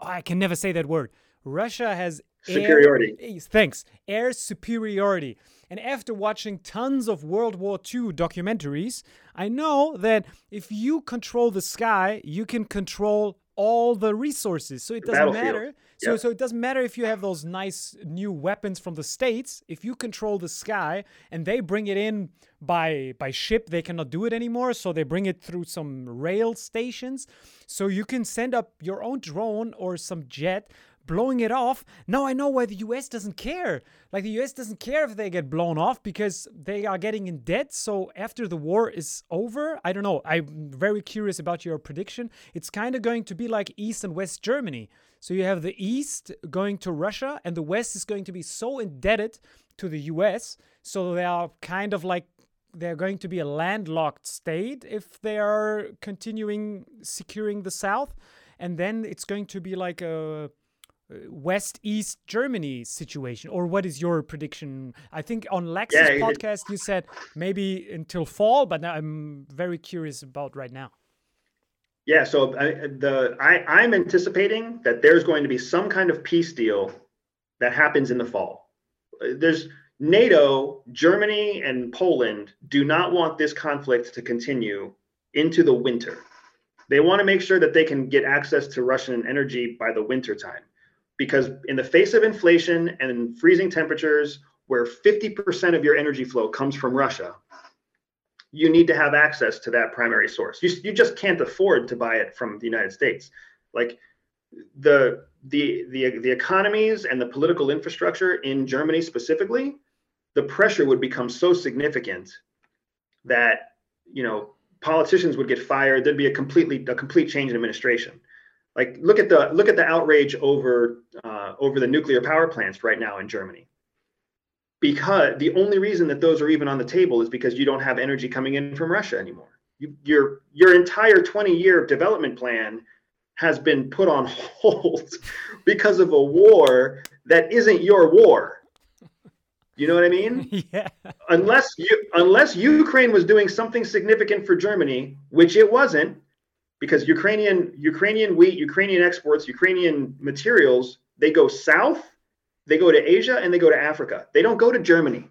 oh, I can never say that word. Russia has superiority. Air, thanks, air superiority. And after watching tons of World War II documentaries, I know that if you control the sky, you can control all the resources. So it doesn't matter. So yeah. so it doesn't matter if you have those nice new weapons from the states. If you control the sky and they bring it in by by ship, they cannot do it anymore. So they bring it through some rail stations. So you can send up your own drone or some jet blowing it off. Now I know why the US doesn't care. Like the US doesn't care if they get blown off because they are getting in debt. So after the war is over, I don't know. I'm very curious about your prediction. It's kind of going to be like East and West Germany. So you have the East going to Russia and the West is going to be so indebted to the US. So they are kind of like they're going to be a landlocked state if they are continuing securing the South. And then it's going to be like a West East Germany situation, or what is your prediction? I think on Lex's yeah, podcast you said maybe until fall, but I'm very curious about right now. Yeah, so I, the I, I'm anticipating that there's going to be some kind of peace deal that happens in the fall. Uh, there's NATO, Germany, and Poland do not want this conflict to continue into the winter. They want to make sure that they can get access to Russian energy by the winter time because in the face of inflation and freezing temperatures where 50% of your energy flow comes from Russia, you need to have access to that primary source. You, you just can't afford to buy it from the United States. Like the the the the economies and the political infrastructure in Germany specifically, the pressure would become so significant that you know politicians would get fired. There'd be a completely a complete change in administration like look at the look at the outrage over uh, over the nuclear power plants right now in Germany. Because the only reason that those are even on the table is because you don't have energy coming in from Russia anymore. You, your your entire 20 year development plan has been put on *laughs* hold because of a war that isn't your war. You know what I mean? *laughs* Yeah. Unless you unless Ukraine was doing something significant for Germany, which it wasn't, because Ukrainian Ukrainian wheat, Ukrainian exports, Ukrainian materials, they go south, they go to Asia, and they go to Africa. They don't go to Germany.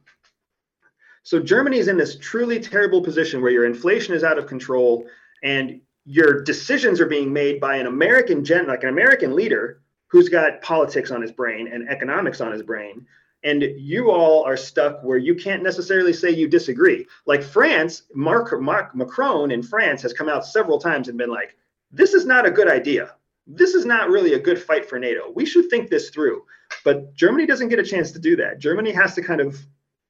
So Germany is in this truly terrible position where your inflation is out of control and your decisions are being made by an American gen, like an American leader who's got politics on his brain and economics on his brain and you all are stuck where you can't necessarily say you disagree. Like France, Mark, Mark Macron in France has come out several times and been like, "This is not a good idea. This is not really a good fight for NATO. We should think this through." But Germany doesn't get a chance to do that. Germany has to kind of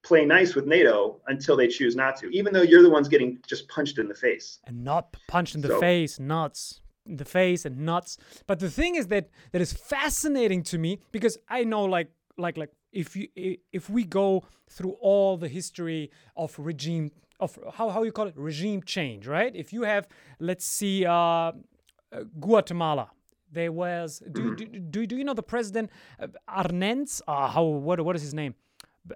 play nice with NATO until they choose not to, even though you're the ones getting just punched in the face. And not punched in the So- face, nuts. In the face and nuts. But the thing is that that is fascinating to me because I know like like like if you if we go through all the history of regime of how how you call it regime change, right? If you have let's see uh, uh, Guatemala. There was do, do, do, do you know the president uh, Arbenz? Uh, how what what is his name?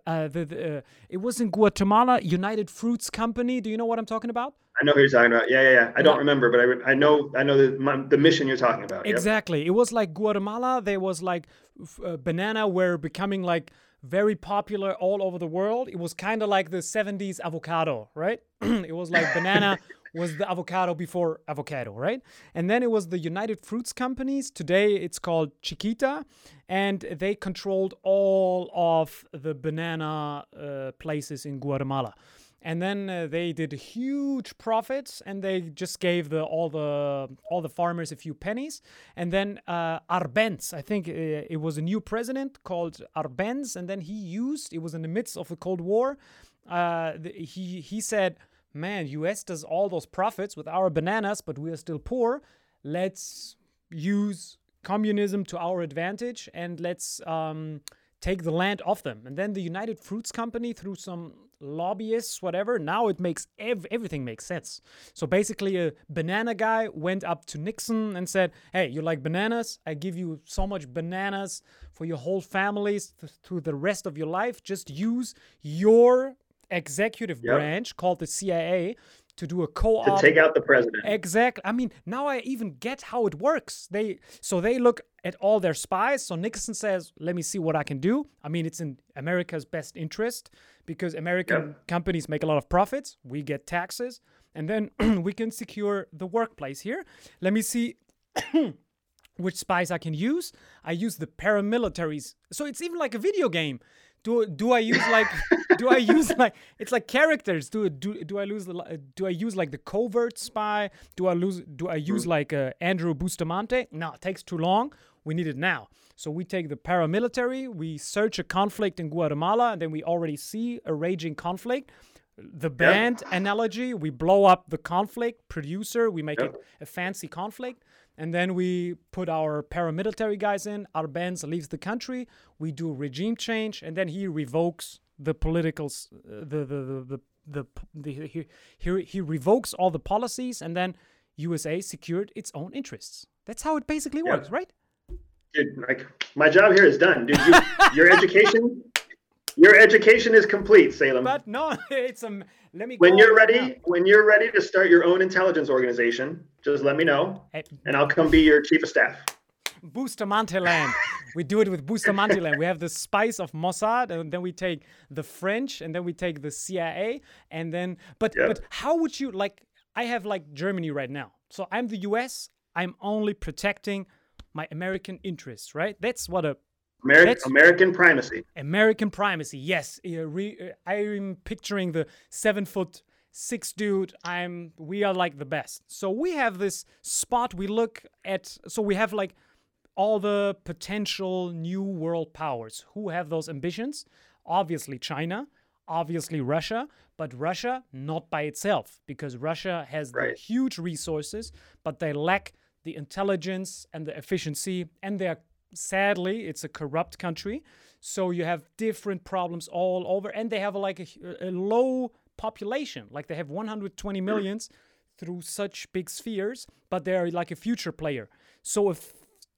Uh, the, the, uh, it was in Guatemala, United Fruits Company. Do you know what I'm talking about? I know who you're talking about. Yeah, yeah, yeah. I don't Yeah. remember, but I, re- I know I know the, my, the mission you're talking about. Yep. Exactly. It was like Guatemala. There was like uh, banana were becoming like very popular all over the world. It was kind of like the 70s avocado, right? *clears throat* it was like banana *laughs* was the avocado before avocado, right? And then it was the United Fruits Companies. Today it's called Chiquita. And they controlled all of the banana uh, places in Guatemala and then uh, they did huge profits and they just gave the all the all the farmers a few pennies and then uh, Arbenz I think uh, it was a new president called Arbenz and then he used it was in the midst of the Cold War uh, he he said man US does all those profits with our bananas but we are still poor let's use communism to our advantage and let's um, take the land off them. And then the United Fruits Company, through some lobbyists, whatever, now it makes ev- everything makes sense. So basically, a banana guy went up to Nixon and said, "Hey, you like bananas? I give you so much bananas for your whole families th- through the rest of your life. Just use your executive Yep. branch called the CIA." To do a co-op To take out the president. Exactly. I mean, now I even get how it works. They so they look at all their spies. So Nixon says, "Let me see what I can do." I mean, it's in America's best interest because American companies make a lot of profits. We get taxes, and then *clears throat* we can secure the workplace here. Let me see *clears throat* which spies I can use. I use the paramilitaries. So it's even like a video game. Do do I use like do I use *laughs* like it's like characters? Do do do I lose the do I use like the covert spy? Do I lose do I use like uh, Andrew Bustamante? No, it takes too long. We need it now. So we take the paramilitary, we search a conflict in Guatemala, and then we already see a raging conflict. The band analogy, we blow up the conflict producer, we make Yep. it a fancy conflict, and then we put our paramilitary guys in. Arbenz leaves the country. We do regime change, and then he revokes the political, uh, the the the the, the, he, he he revokes all the policies, and then USA secured its own interests. That's how it basically Yeah. works, right? Dude, like my job here is done, dude. You, your *laughs* education, your education is complete, Salim. But no, *laughs* it's a. Let me. when you're ready, when you're ready to start your own intelligence organization, just let me know. Hey, and I'll come be your chief of staff. Bustamante land. we do it with Bustamante land. We have the spice of Mossad, and then we take the French, and then we take the CIA, and then. But Yeah. but how would you like? I have like Germany right now, so I'm the U.S. I'm only protecting my American interests, right? That's what a Ameri- That's- American primacy. American primacy. Yes, uh, uh, I'm picturing the seven foot six dude. I'm. We are like the best. So we have this spot. We look at. So we have like all the potential new world powers who have those ambitions. Obviously, China. Obviously, Russia. But Russia not by itself because Russia has the Right. huge resources, but they lack the intelligence and the efficiency, and they're sadly it's a corrupt country. So you have different problems all over, and they have like a, a low population, like they have 120 millions through such big spheres, but they're like a future player. So if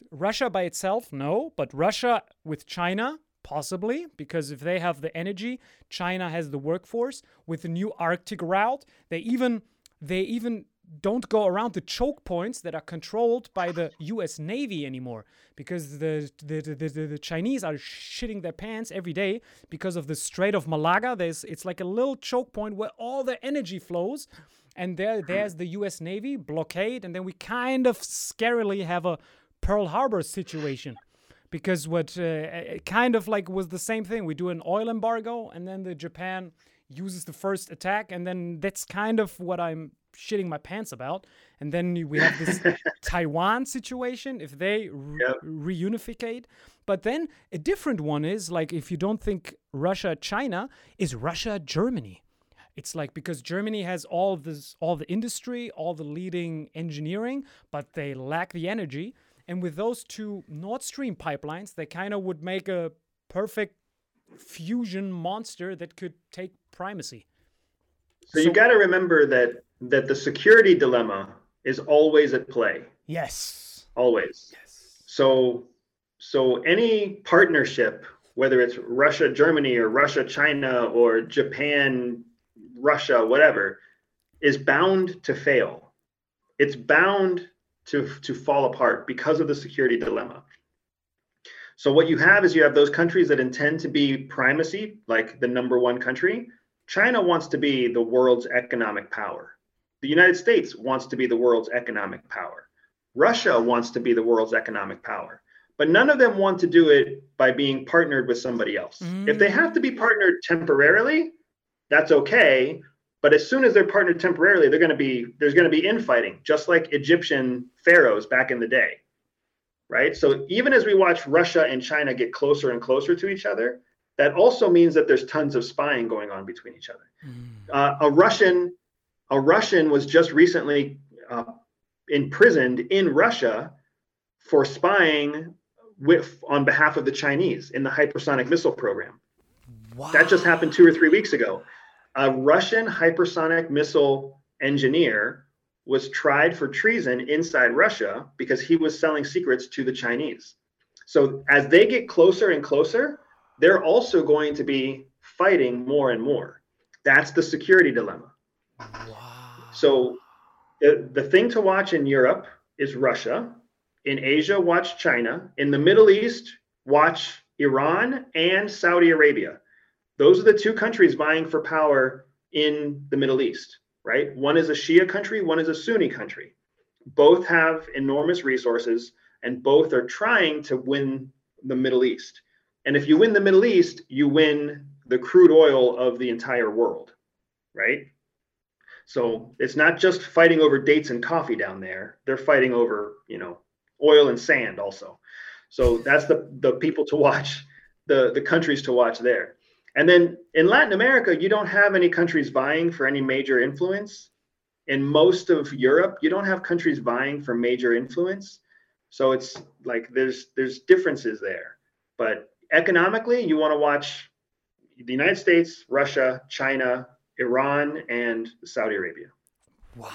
Russia by itself, no, but Russia with China, possibly, because if they have the energy, China has the workforce with the new Arctic route. They even they even don't go around the choke points that are controlled by the US Navy anymore because the the, the, the, the Chinese are shitting their pants every day because of the Strait of Malacca. There's it's like a little choke point where all the energy flows and there there's the US Navy blockade and then we kind of scarily have a Pearl Harbor situation because what uh, it kind of like was the same thing we do an oil embargo and then the Japan uses the first attack and then that's kind of what I'm shitting my pants about and then we have this *laughs* Taiwan situation if they re- Yep. reunificate But then a different one is like if you don't think Russia, China, is Russia, Germany. It's like because Germany has all this, all the industry, all the leading engineering, but they lack the energy. And with those two Nord Stream pipelines, they kind of would make a perfect fusion monster that could take primacy. So, you got to remember that that the security dilemma is always at play. Yes. Always. Yes. So so any partnership, whether it's Russia, Germany, or Russia, China, or Japan, Russia, whatever, is bound to fail. It's bound to, to fall apart because of the security dilemma. So what you have is you have those countries that intend to be primacy, like the number one country. China wants to be the world's economic power. The United States wants to be the world's economic power. Russia wants to be the world's economic power but none of them want to do it by being partnered with somebody else. Mm. If they have to be partnered temporarily, that's okay. But as soon as they're partnered temporarily, they're going to be there's going to be infighting, just like Egyptian pharaohs back in the day, right? So even as we watch Russia and China get closer and closer to each other, that also means that there's tons of spying going on between each other. Mm. Uh, a Russian, a Russian was just recently uh, imprisoned in Russia for spying with on behalf of the Chinese in the hypersonic missile program. Wow. That just happened two or three weeks ago. A Russian hypersonic missile engineer was tried for treason inside Russia because he was selling secrets to the Chinese. So as they get closer and closer, they're also going to be fighting more and more. That's the security dilemma. Wow. So the, the thing to watch in Europe is Russia in Asia, watch China. In the Middle East, watch Iran and Saudi Arabia. Those are the two countries vying for power in the Middle East, right? One is a Shia country, one is a Sunni country. Both have enormous resources and both are trying to win the Middle East. And if you win the Middle East, you win the crude oil of the entire world, right? So it's not just fighting over dates and coffee down there. They're fighting over, you know, oil and sand also. So that's the the people to watch, the the countries to watch there. And then in Latin America, you don't have any countries vying for any major influence. In most of Europe, you don't have countries vying for major influence. So it's like there's there's differences there. But economically, you want to watch the United States, Russia, China, Iran, and Saudi Arabia. Wow,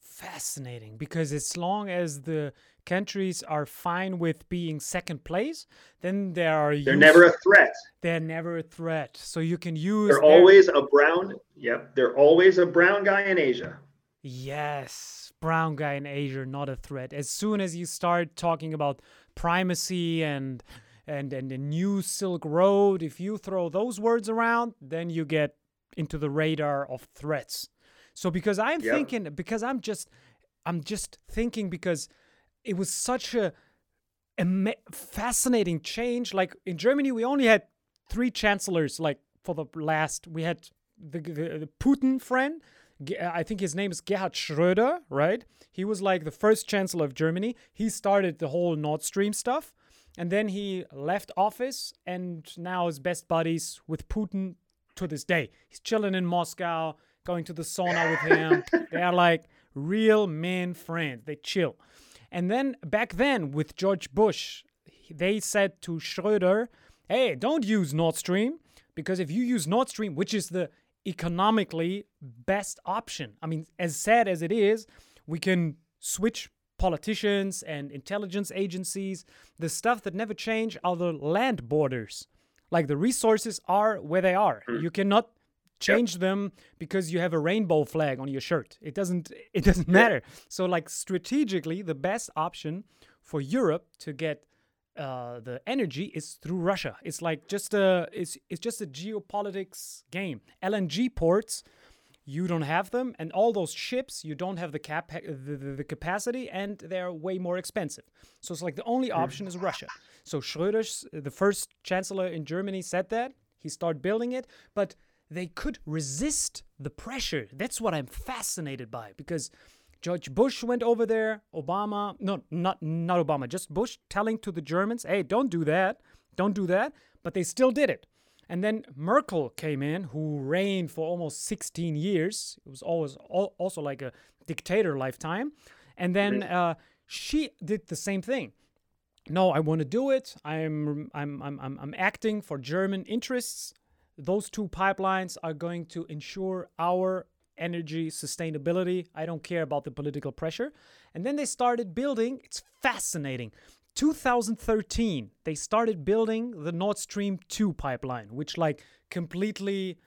fascinating. Because as long as the countries are fine with being second place, then they are. They're used, never a threat. They're never a threat. So you can use. They're their, always a brown. Yep, they're always a brown guy in Asia. Yes, brown guy in Asia, not a threat. As soon as you start talking about primacy and and and the new Silk Road, if you throw those words around, then you get into the radar of threats. So because I'm yep. thinking, because I'm just, I'm just thinking because it was such a, a fascinating change. Like in Germany, we only had three chancellors. Like for the last, we had the, the, the Putin friend. I think his name is Gerhard Schröder, right? He was like the first chancellor of Germany. He started the whole Nord Stream stuff. And then he left office and now is best buddies with Putin to this day. He's chilling in Moscow, going to the sauna with him. *laughs* they are like real men friends. They chill. And then back then with George Bush, they said to Schroeder, hey, don't use Nord Stream because if you use Nord Stream, which is the economically best option, I mean, as sad as it is, we can switch politicians and intelligence agencies. The stuff that never change are the land borders. Like the resources are where they are. Hmm. You cannot change yep. them because you have a rainbow flag on your shirt it doesn't *laughs* it doesn't matter so like strategically the best option for europe to get uh, the energy is through Russia. It's like just a it's it's just a geopolitics game. LNG ports, you don't have them, and all those ships, you don't have the cap the, the, the capacity, and they're way more expensive. So it's like the only hmm. option is Russia. So Schröder's the first chancellor in Germany said that he started building it, but they could resist the pressure. That's what I'm fascinated by because George Bush went over there. Obama, no, not not Obama, just Bush telling to the Germans, "Hey, don't do that, don't do that." But they still did it. And then Merkel came in, who reigned for almost 16 years. It was always al- also like a dictator lifetime. And then uh, she did the same thing. No, I want to do it. I'm, I'm, I'm, I'm, I'm acting for German interests. Those two pipelines are going to ensure our energy sustainability. I don't care about the political pressure. And then they started building. It's fascinating. 2013, they started building the Nord Stream 2 pipeline, which like completely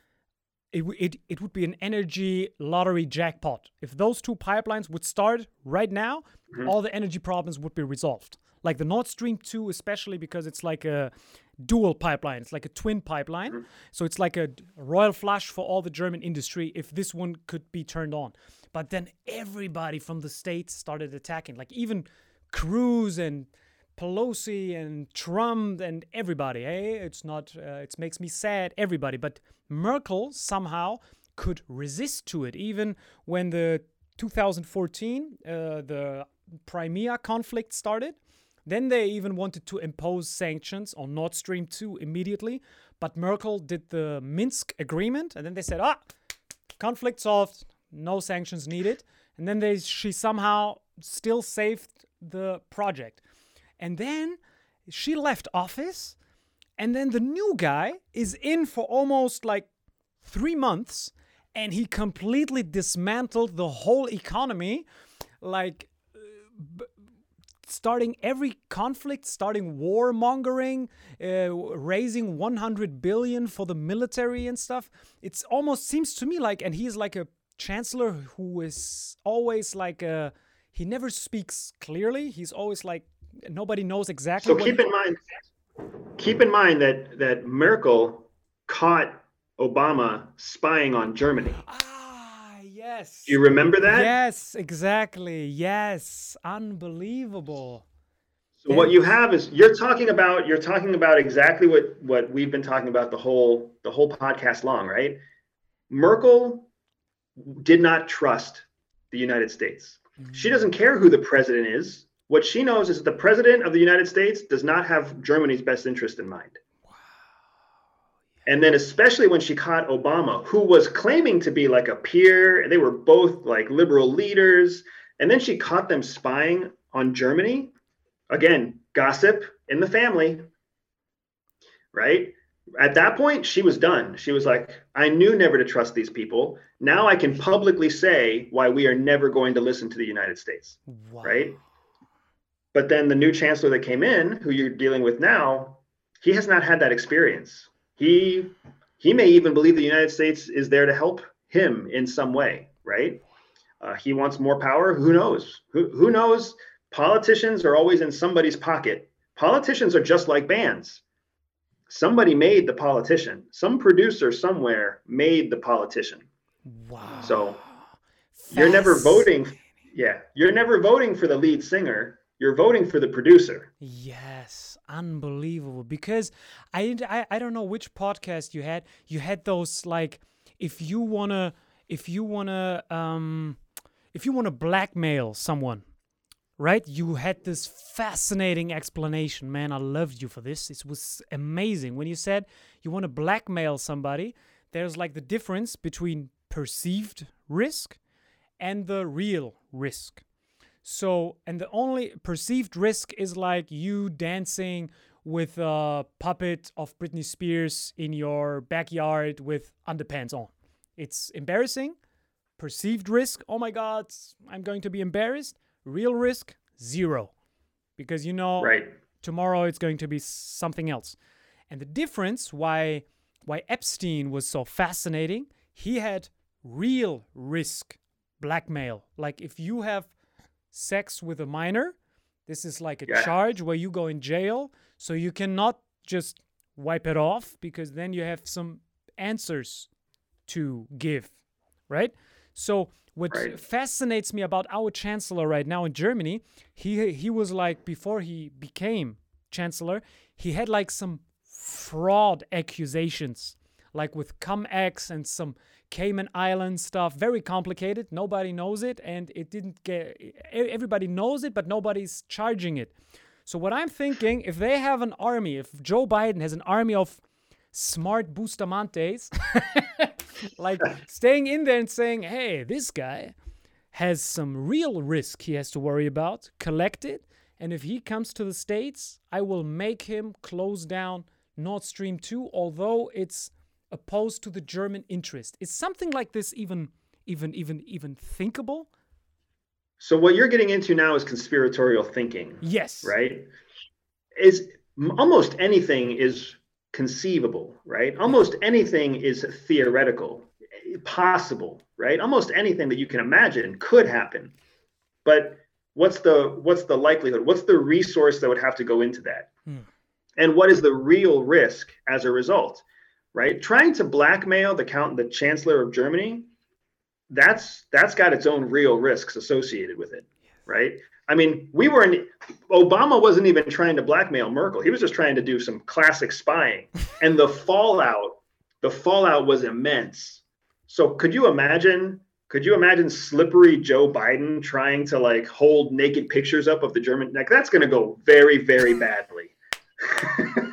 it, it, it would be an energy lottery jackpot. If those two pipelines would start right now, mm-hmm. all the energy problems would be resolved. Like the Nord Stream 2, especially because it's like a dual pipeline, it's like a twin pipeline. Mm-hmm. So it's like a royal flush for all the German industry if this one could be turned on. But then everybody from the States started attacking, like even Cruz and Pelosi and Trump and everybody. Hey, it's not. Uh, it makes me sad. Everybody, but Merkel somehow could resist to it, even when the 2014 uh, the Crimea conflict started. Then they even wanted to impose sanctions on Nord Stream 2 immediately, but Merkel did the Minsk agreement, and then they said, "Ah, conflict solved, no sanctions needed." And then they she somehow still saved the project. And then she left office, and then the new guy is in for almost like three months, and he completely dismantled the whole economy, like uh, b- starting every conflict, starting warmongering, uh, raising 100 billion for the military and stuff. It's almost seems to me like, and he's like a chancellor who is always like a, he never speaks clearly. He's always like nobody knows exactly. So what keep in mind, keep in mind that that Merkel caught Obama spying on Germany. Ah, yes. Do you remember that? Yes, exactly. Yes, unbelievable. So what you have is you're talking about you're talking about exactly what what we've been talking about the whole the whole podcast long, right? Merkel did not trust the United States. She doesn't care who the president is. What she knows is that the president of the United States does not have Germany's best interest in mind. And then, especially when she caught Obama, who was claiming to be like a peer, and they were both like liberal leaders. And then she caught them spying on Germany. Again, gossip in the family, right? At that point, she was done. She was like, I knew never to trust these people. Now I can publicly say why we are never going to listen to the United States Wow. right? But then the new chancellor that came in, who you're dealing with now, he has not had that experience. He he may even believe the United States is there to help him in some way, right? Uh, he wants more power. Who knows? Who who knows? Politicians are always in somebody's pocket. Politicians are just like bands. Somebody made the politician. Some producer somewhere made the politician. Wow. So you're never voting yeah you're never voting for the lead singer you're voting for the producer Yes, unbelievable. Because I, I I don't know which podcast you had. You had those like if you wanna if you wanna um if you wanna blackmail someone, right? You had this fascinating explanation, man. I loved you for this. It was amazing when you said you want to blackmail somebody. There's like the difference between perceived risk and the real risk. So, and the only perceived risk is like you dancing with a puppet of Britney Spears in your backyard with underpants on. It's embarrassing. Perceived risk, oh my God, I'm going to be embarrassed. Real risk, zero. Because you know, right tomorrow it's going to be something else. And the difference why why Epstein was so fascinating, he had real risk blackmail. Like if you have sex with a minor, this is like a Yeah. charge where you go in jail, so you cannot just wipe it off because then you have some answers to give, right? So what Right. fascinates me about our chancellor right now in Germany, he he was like before he became chancellor, he had like some fraud accusations. Like with CumEx and some Cayman Island stuff. Very complicated. Nobody knows it, and it didn't get. Everybody knows it, but nobody's charging it. So what I'm thinking, if they have an army, if Joe Biden has an army of smart Bustamantes, *laughs* like staying in there and saying, "Hey, this guy has some real risk he has to worry about. Collect it, and if he comes to the states, I will make him close down Nord Stream 2, although it's opposed to the German interest." Is something like this even, even, even, even thinkable? So what you're getting into now is conspiratorial thinking, Yes. right? Is almost anything is conceivable, right? Almost anything is theoretical, possible, right? Almost anything that you can imagine could happen. But what's the what's the likelihood? What's the resource that would have to go into that? Hmm. And what is the real risk as a result? Right? Trying to blackmail the count the chancellor of Germany, that's that's got its own real risks associated with it, right? I mean, we were in Obama wasn't even trying to blackmail Merkel. He was just trying to do some classic spying. *laughs* and the fallout, the fallout was immense. So could you imagine could you imagine slippery Joe Biden trying to like hold naked pictures up of the German like that's going to go very very *laughs* badly. *laughs*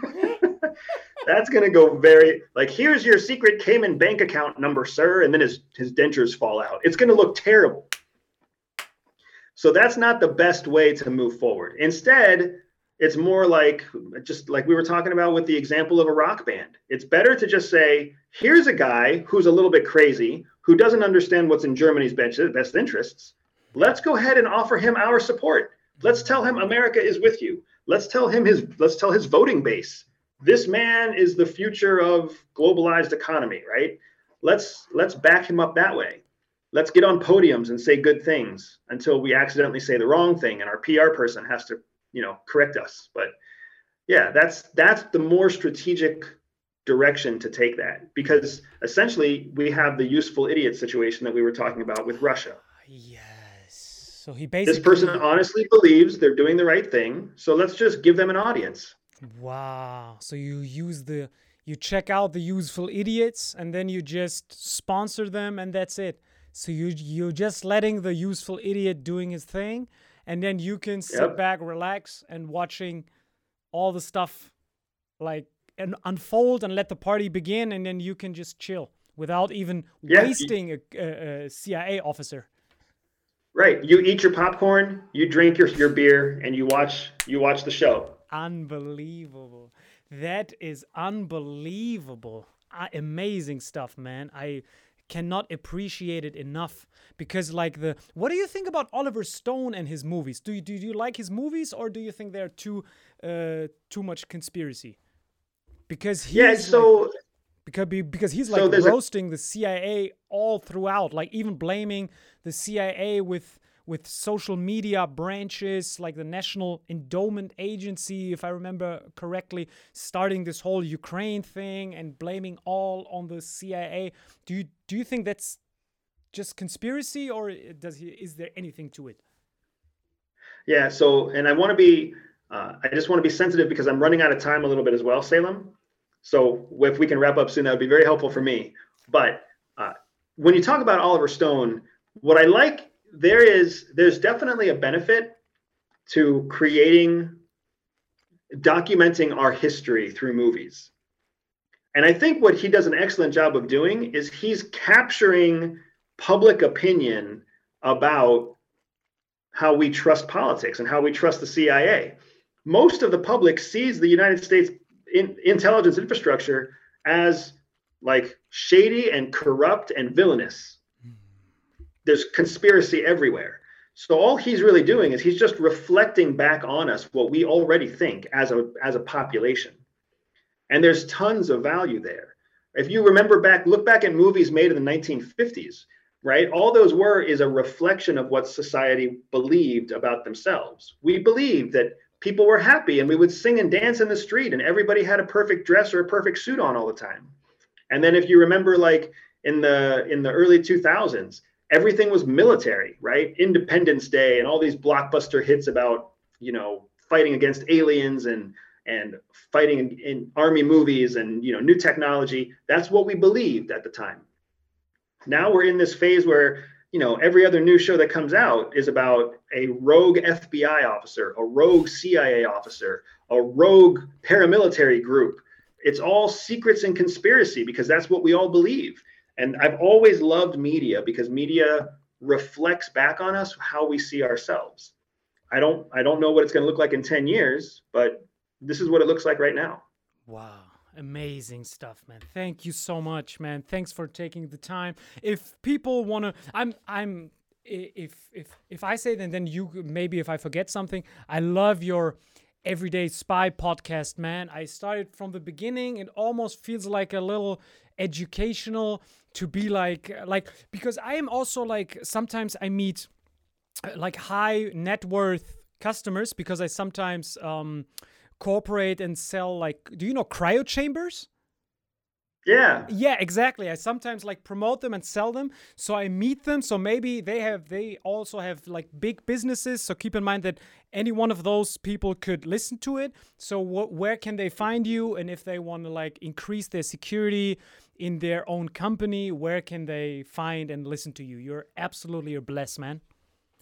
that's going to go very like here's your secret Cayman bank account number sir and then his his dentures fall out. It's going to look terrible. So that's not the best way to move forward. Instead, it's more like just like we were talking about with the example of a rock band. It's better to just say, here's a guy who's a little bit crazy, who doesn't understand what's in Germany's best, interests. Let's go ahead and offer him our support. Let's tell him America is with you. Let's tell him his let's tell his voting base. This man is the future of globalized economy, right? Let's let's back him up that way let's get on podiums and say good things until we accidentally say the wrong thing and our PR person has to, you know, correct us. But yeah, that's that's the more strategic direction to take that because essentially we have the useful idiot situation that we were talking about with Russia. Yes. So he basically. This person honestly believes they're doing the right thing, so let's just give them an audience. Wow. So you use the you check out the useful idiots and then you just sponsor them and that's it. So you you're just letting the useful idiot doing his thing and then you can sit Yep. back, relax and watching all the stuff like and unfold and let the party begin and then you can just chill without even Yeah, wasting a, a, a CIA officer. Right. You eat your popcorn, you drink your, your beer, and you watch you watch the show. Unbelievable. That is unbelievable. Uh, amazing stuff, man. I cannot appreciate it enough because like the what do you think about Oliver Stone and his movies? Do you do you like his movies or do you think they're too uh too much conspiracy? Because he's Yeah, like- so because because he's So like a- roasting the CIA all throughout, like even blaming the CIA with with social media branches like the National Endowment Agency, if I remember correctly, starting this whole Ukraine thing and blaming all on the CIA. Do you do you think that's just conspiracy, or does he is there anything to it? Yeah. So, and I want to be, uh, I just want to be sensitive because I'm running out of time a little bit as well, Salim. So, if we can wrap up soon, that would be very helpful for me. But uh, when you talk about Oliver Stone, what I like there is there's definitely a benefit to creating, documenting our history through movies. And I think what he does an excellent job of doing is he's capturing public opinion about how we trust politics and how we trust the CIA. Most of the public sees the United States in, intelligence infrastructure as like shady and corrupt and villainous. There's conspiracy everywhere. So all he's really doing is he's just reflecting back on us what we already think as a as a population. And there's tons of value there. If you remember back, look back at movies made in the 1950s, right? All those were is a reflection of what society believed about themselves. We believed that people were happy and we would sing and dance in the street and everybody had a perfect dress or a perfect suit on all the time. And then if you remember like in the in the early 2000s, everything was military, right? Independence Day and all these blockbuster hits about, you know, fighting against aliens and and fighting in, army movies and you know new technology. That's what we believed at the time. Now we're in this phase where you know every other new show that comes out is about a rogue FBI officer, a rogue CIA officer, a rogue paramilitary group. It's all secrets and conspiracy because that's what we all believe. And I've always loved media because media reflects back on us how we see ourselves. I don't I don't know what it's going to look like in 10 years, but this is what it looks like right now. Wow. Amazing stuff, man. Thank you so much, man. Thanks for taking the time. If people want to I'm I'm if if if I say then then you maybe if I forget something, I love your Everyday Spy podcast, man. I started from the beginning. It almost feels like a little educational to be like like because I am also like sometimes I meet uh, like high net worth customers because I sometimes um cooperate and sell like do you know cryo chambers? Yeah. Yeah, exactly. I sometimes like promote them and sell them. So I meet them. So maybe they have they also have like big businesses. So keep in mind that any one of those people could listen to it. So wh- where can they find you? And if they want to like increase their security in their own company, where can they find and listen to you? You're absolutely a blessed man.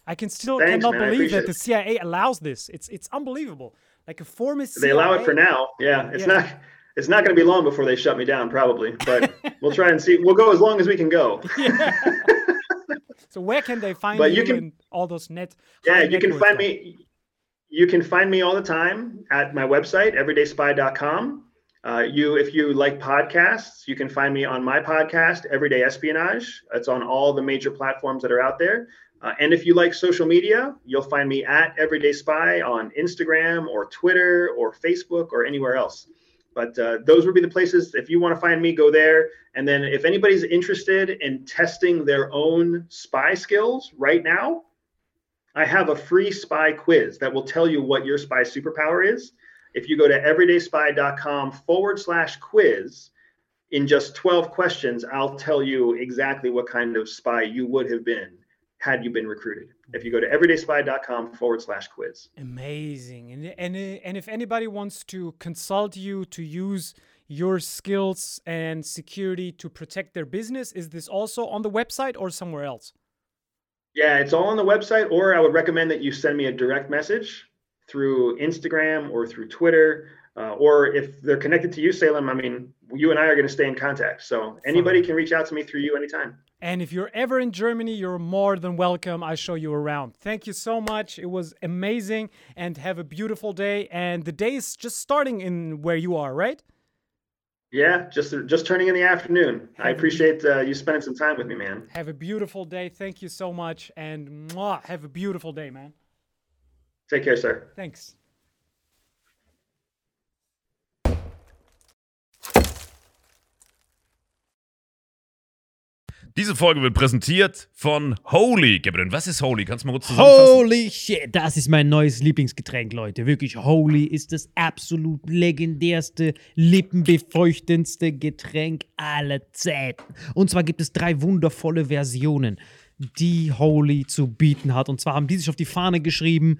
I can still Thanks, cannot man. Believe that the CIA allows this. It's it's unbelievable. Like a former They allow it for now. Yeah. It's Yeah. not it's not going to be long before they shut me down probably, but *laughs* we'll try and see. We'll go as long as we can go. *laughs* So where can they find But you, you can- all those net? yeah you can find me you can find me all the time at my website everydayspy.com uh, you if you like podcasts you can find me on my podcast everyday espionage. It's on all the major platforms that are out there. Uh, and if you like social media you'll find me at everyday spy on instagram or twitter or facebook or anywhere else. But uh, those would be the places if you want to find me go there. And then if anybody's interested in testing their own spy skills right now I have a free spy quiz that will tell you what your spy superpower is. If you go to everydayspy.com forward slash quiz, in just 12 questions, I'll tell you exactly what kind of spy you would have been had you been recruited. If you go to everydayspy.com forward slash quiz. Amazing. And and and if anybody wants to consult you to use your skills and security to protect their business, is this also on the website or somewhere else? Yeah, it's all on the website, or I would recommend that you send me a direct message through Instagram or through Twitter. Uh, or if they're connected to you, Salim, I mean, you and I are going to stay in contact. So anybody can reach out to me through you anytime. And if you're ever in Germany, you're more than welcome. I show you around. Thank you so much. It was amazing and have a beautiful day. And the day is just starting in where you are, right? Yeah, just just turning in the afternoon. I appreciate uh, you spending some time with me, man. Have a beautiful day. Thank you so much. And mwah, have a beautiful day, man. Take care, sir. Thanks. Diese Folge wird präsentiert von Holy. Gabriel, was ist Holy? Kannst du mal kurz zusammenfassen? Holy shit, das ist mein neues Lieblingsgetränk, Leute. Wirklich, Holy ist das absolut legendärste, lippenbefeuchtendste Getränk aller Zeiten. Und zwar gibt es drei wundervolle Versionen, die Holy zu bieten hat. Und zwar haben die sich auf die Fahne geschrieben: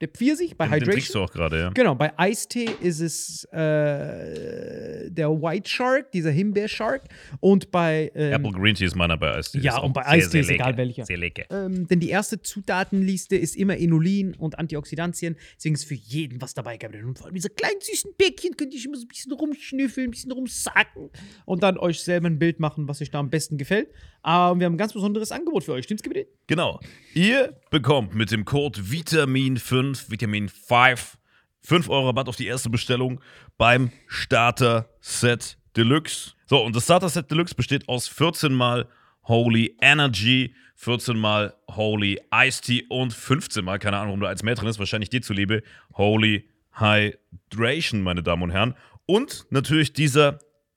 Der Pfirsich bei Den, den trinkst Hydration. du auch gerade, ja. Genau, bei Eistee ist es äh, der White Shark, dieser Himbeer-Shark. Und bei. Ähm, Apple Green Tea ist meiner bei Eistee. Ja, und bei Eistee ist egal lecker. welcher. Sehr lecker. ähm, denn die erste Zutatenliste ist immer Inulin und Antioxidantien. Deswegen ist für jeden was dabei gehabt. Und vor allem diese kleinen süßen Bäckchen könnt ihr immer so ein bisschen rumschnüffeln, ein bisschen rumsacken und dann euch selber ein Bild machen, was euch da am besten gefällt. Aber wir haben ein ganz besonderes Angebot für euch. Stimmt's, Gebiet? Genau. Ihr bekommt mit dem Code Vitamin5, Vitamin 5, 5 Euro Rabatt auf die erste Bestellung beim Starter Set Deluxe. So, und das Starter Set Deluxe besteht aus 14 mal Holy Energy, 14 mal Holy Ice Tea und 15 mal, keine Ahnung, warum da eins mehr drin ist, wahrscheinlich dir zuliebe, Holy Hydration, meine Damen und Herren. Und natürlich dieser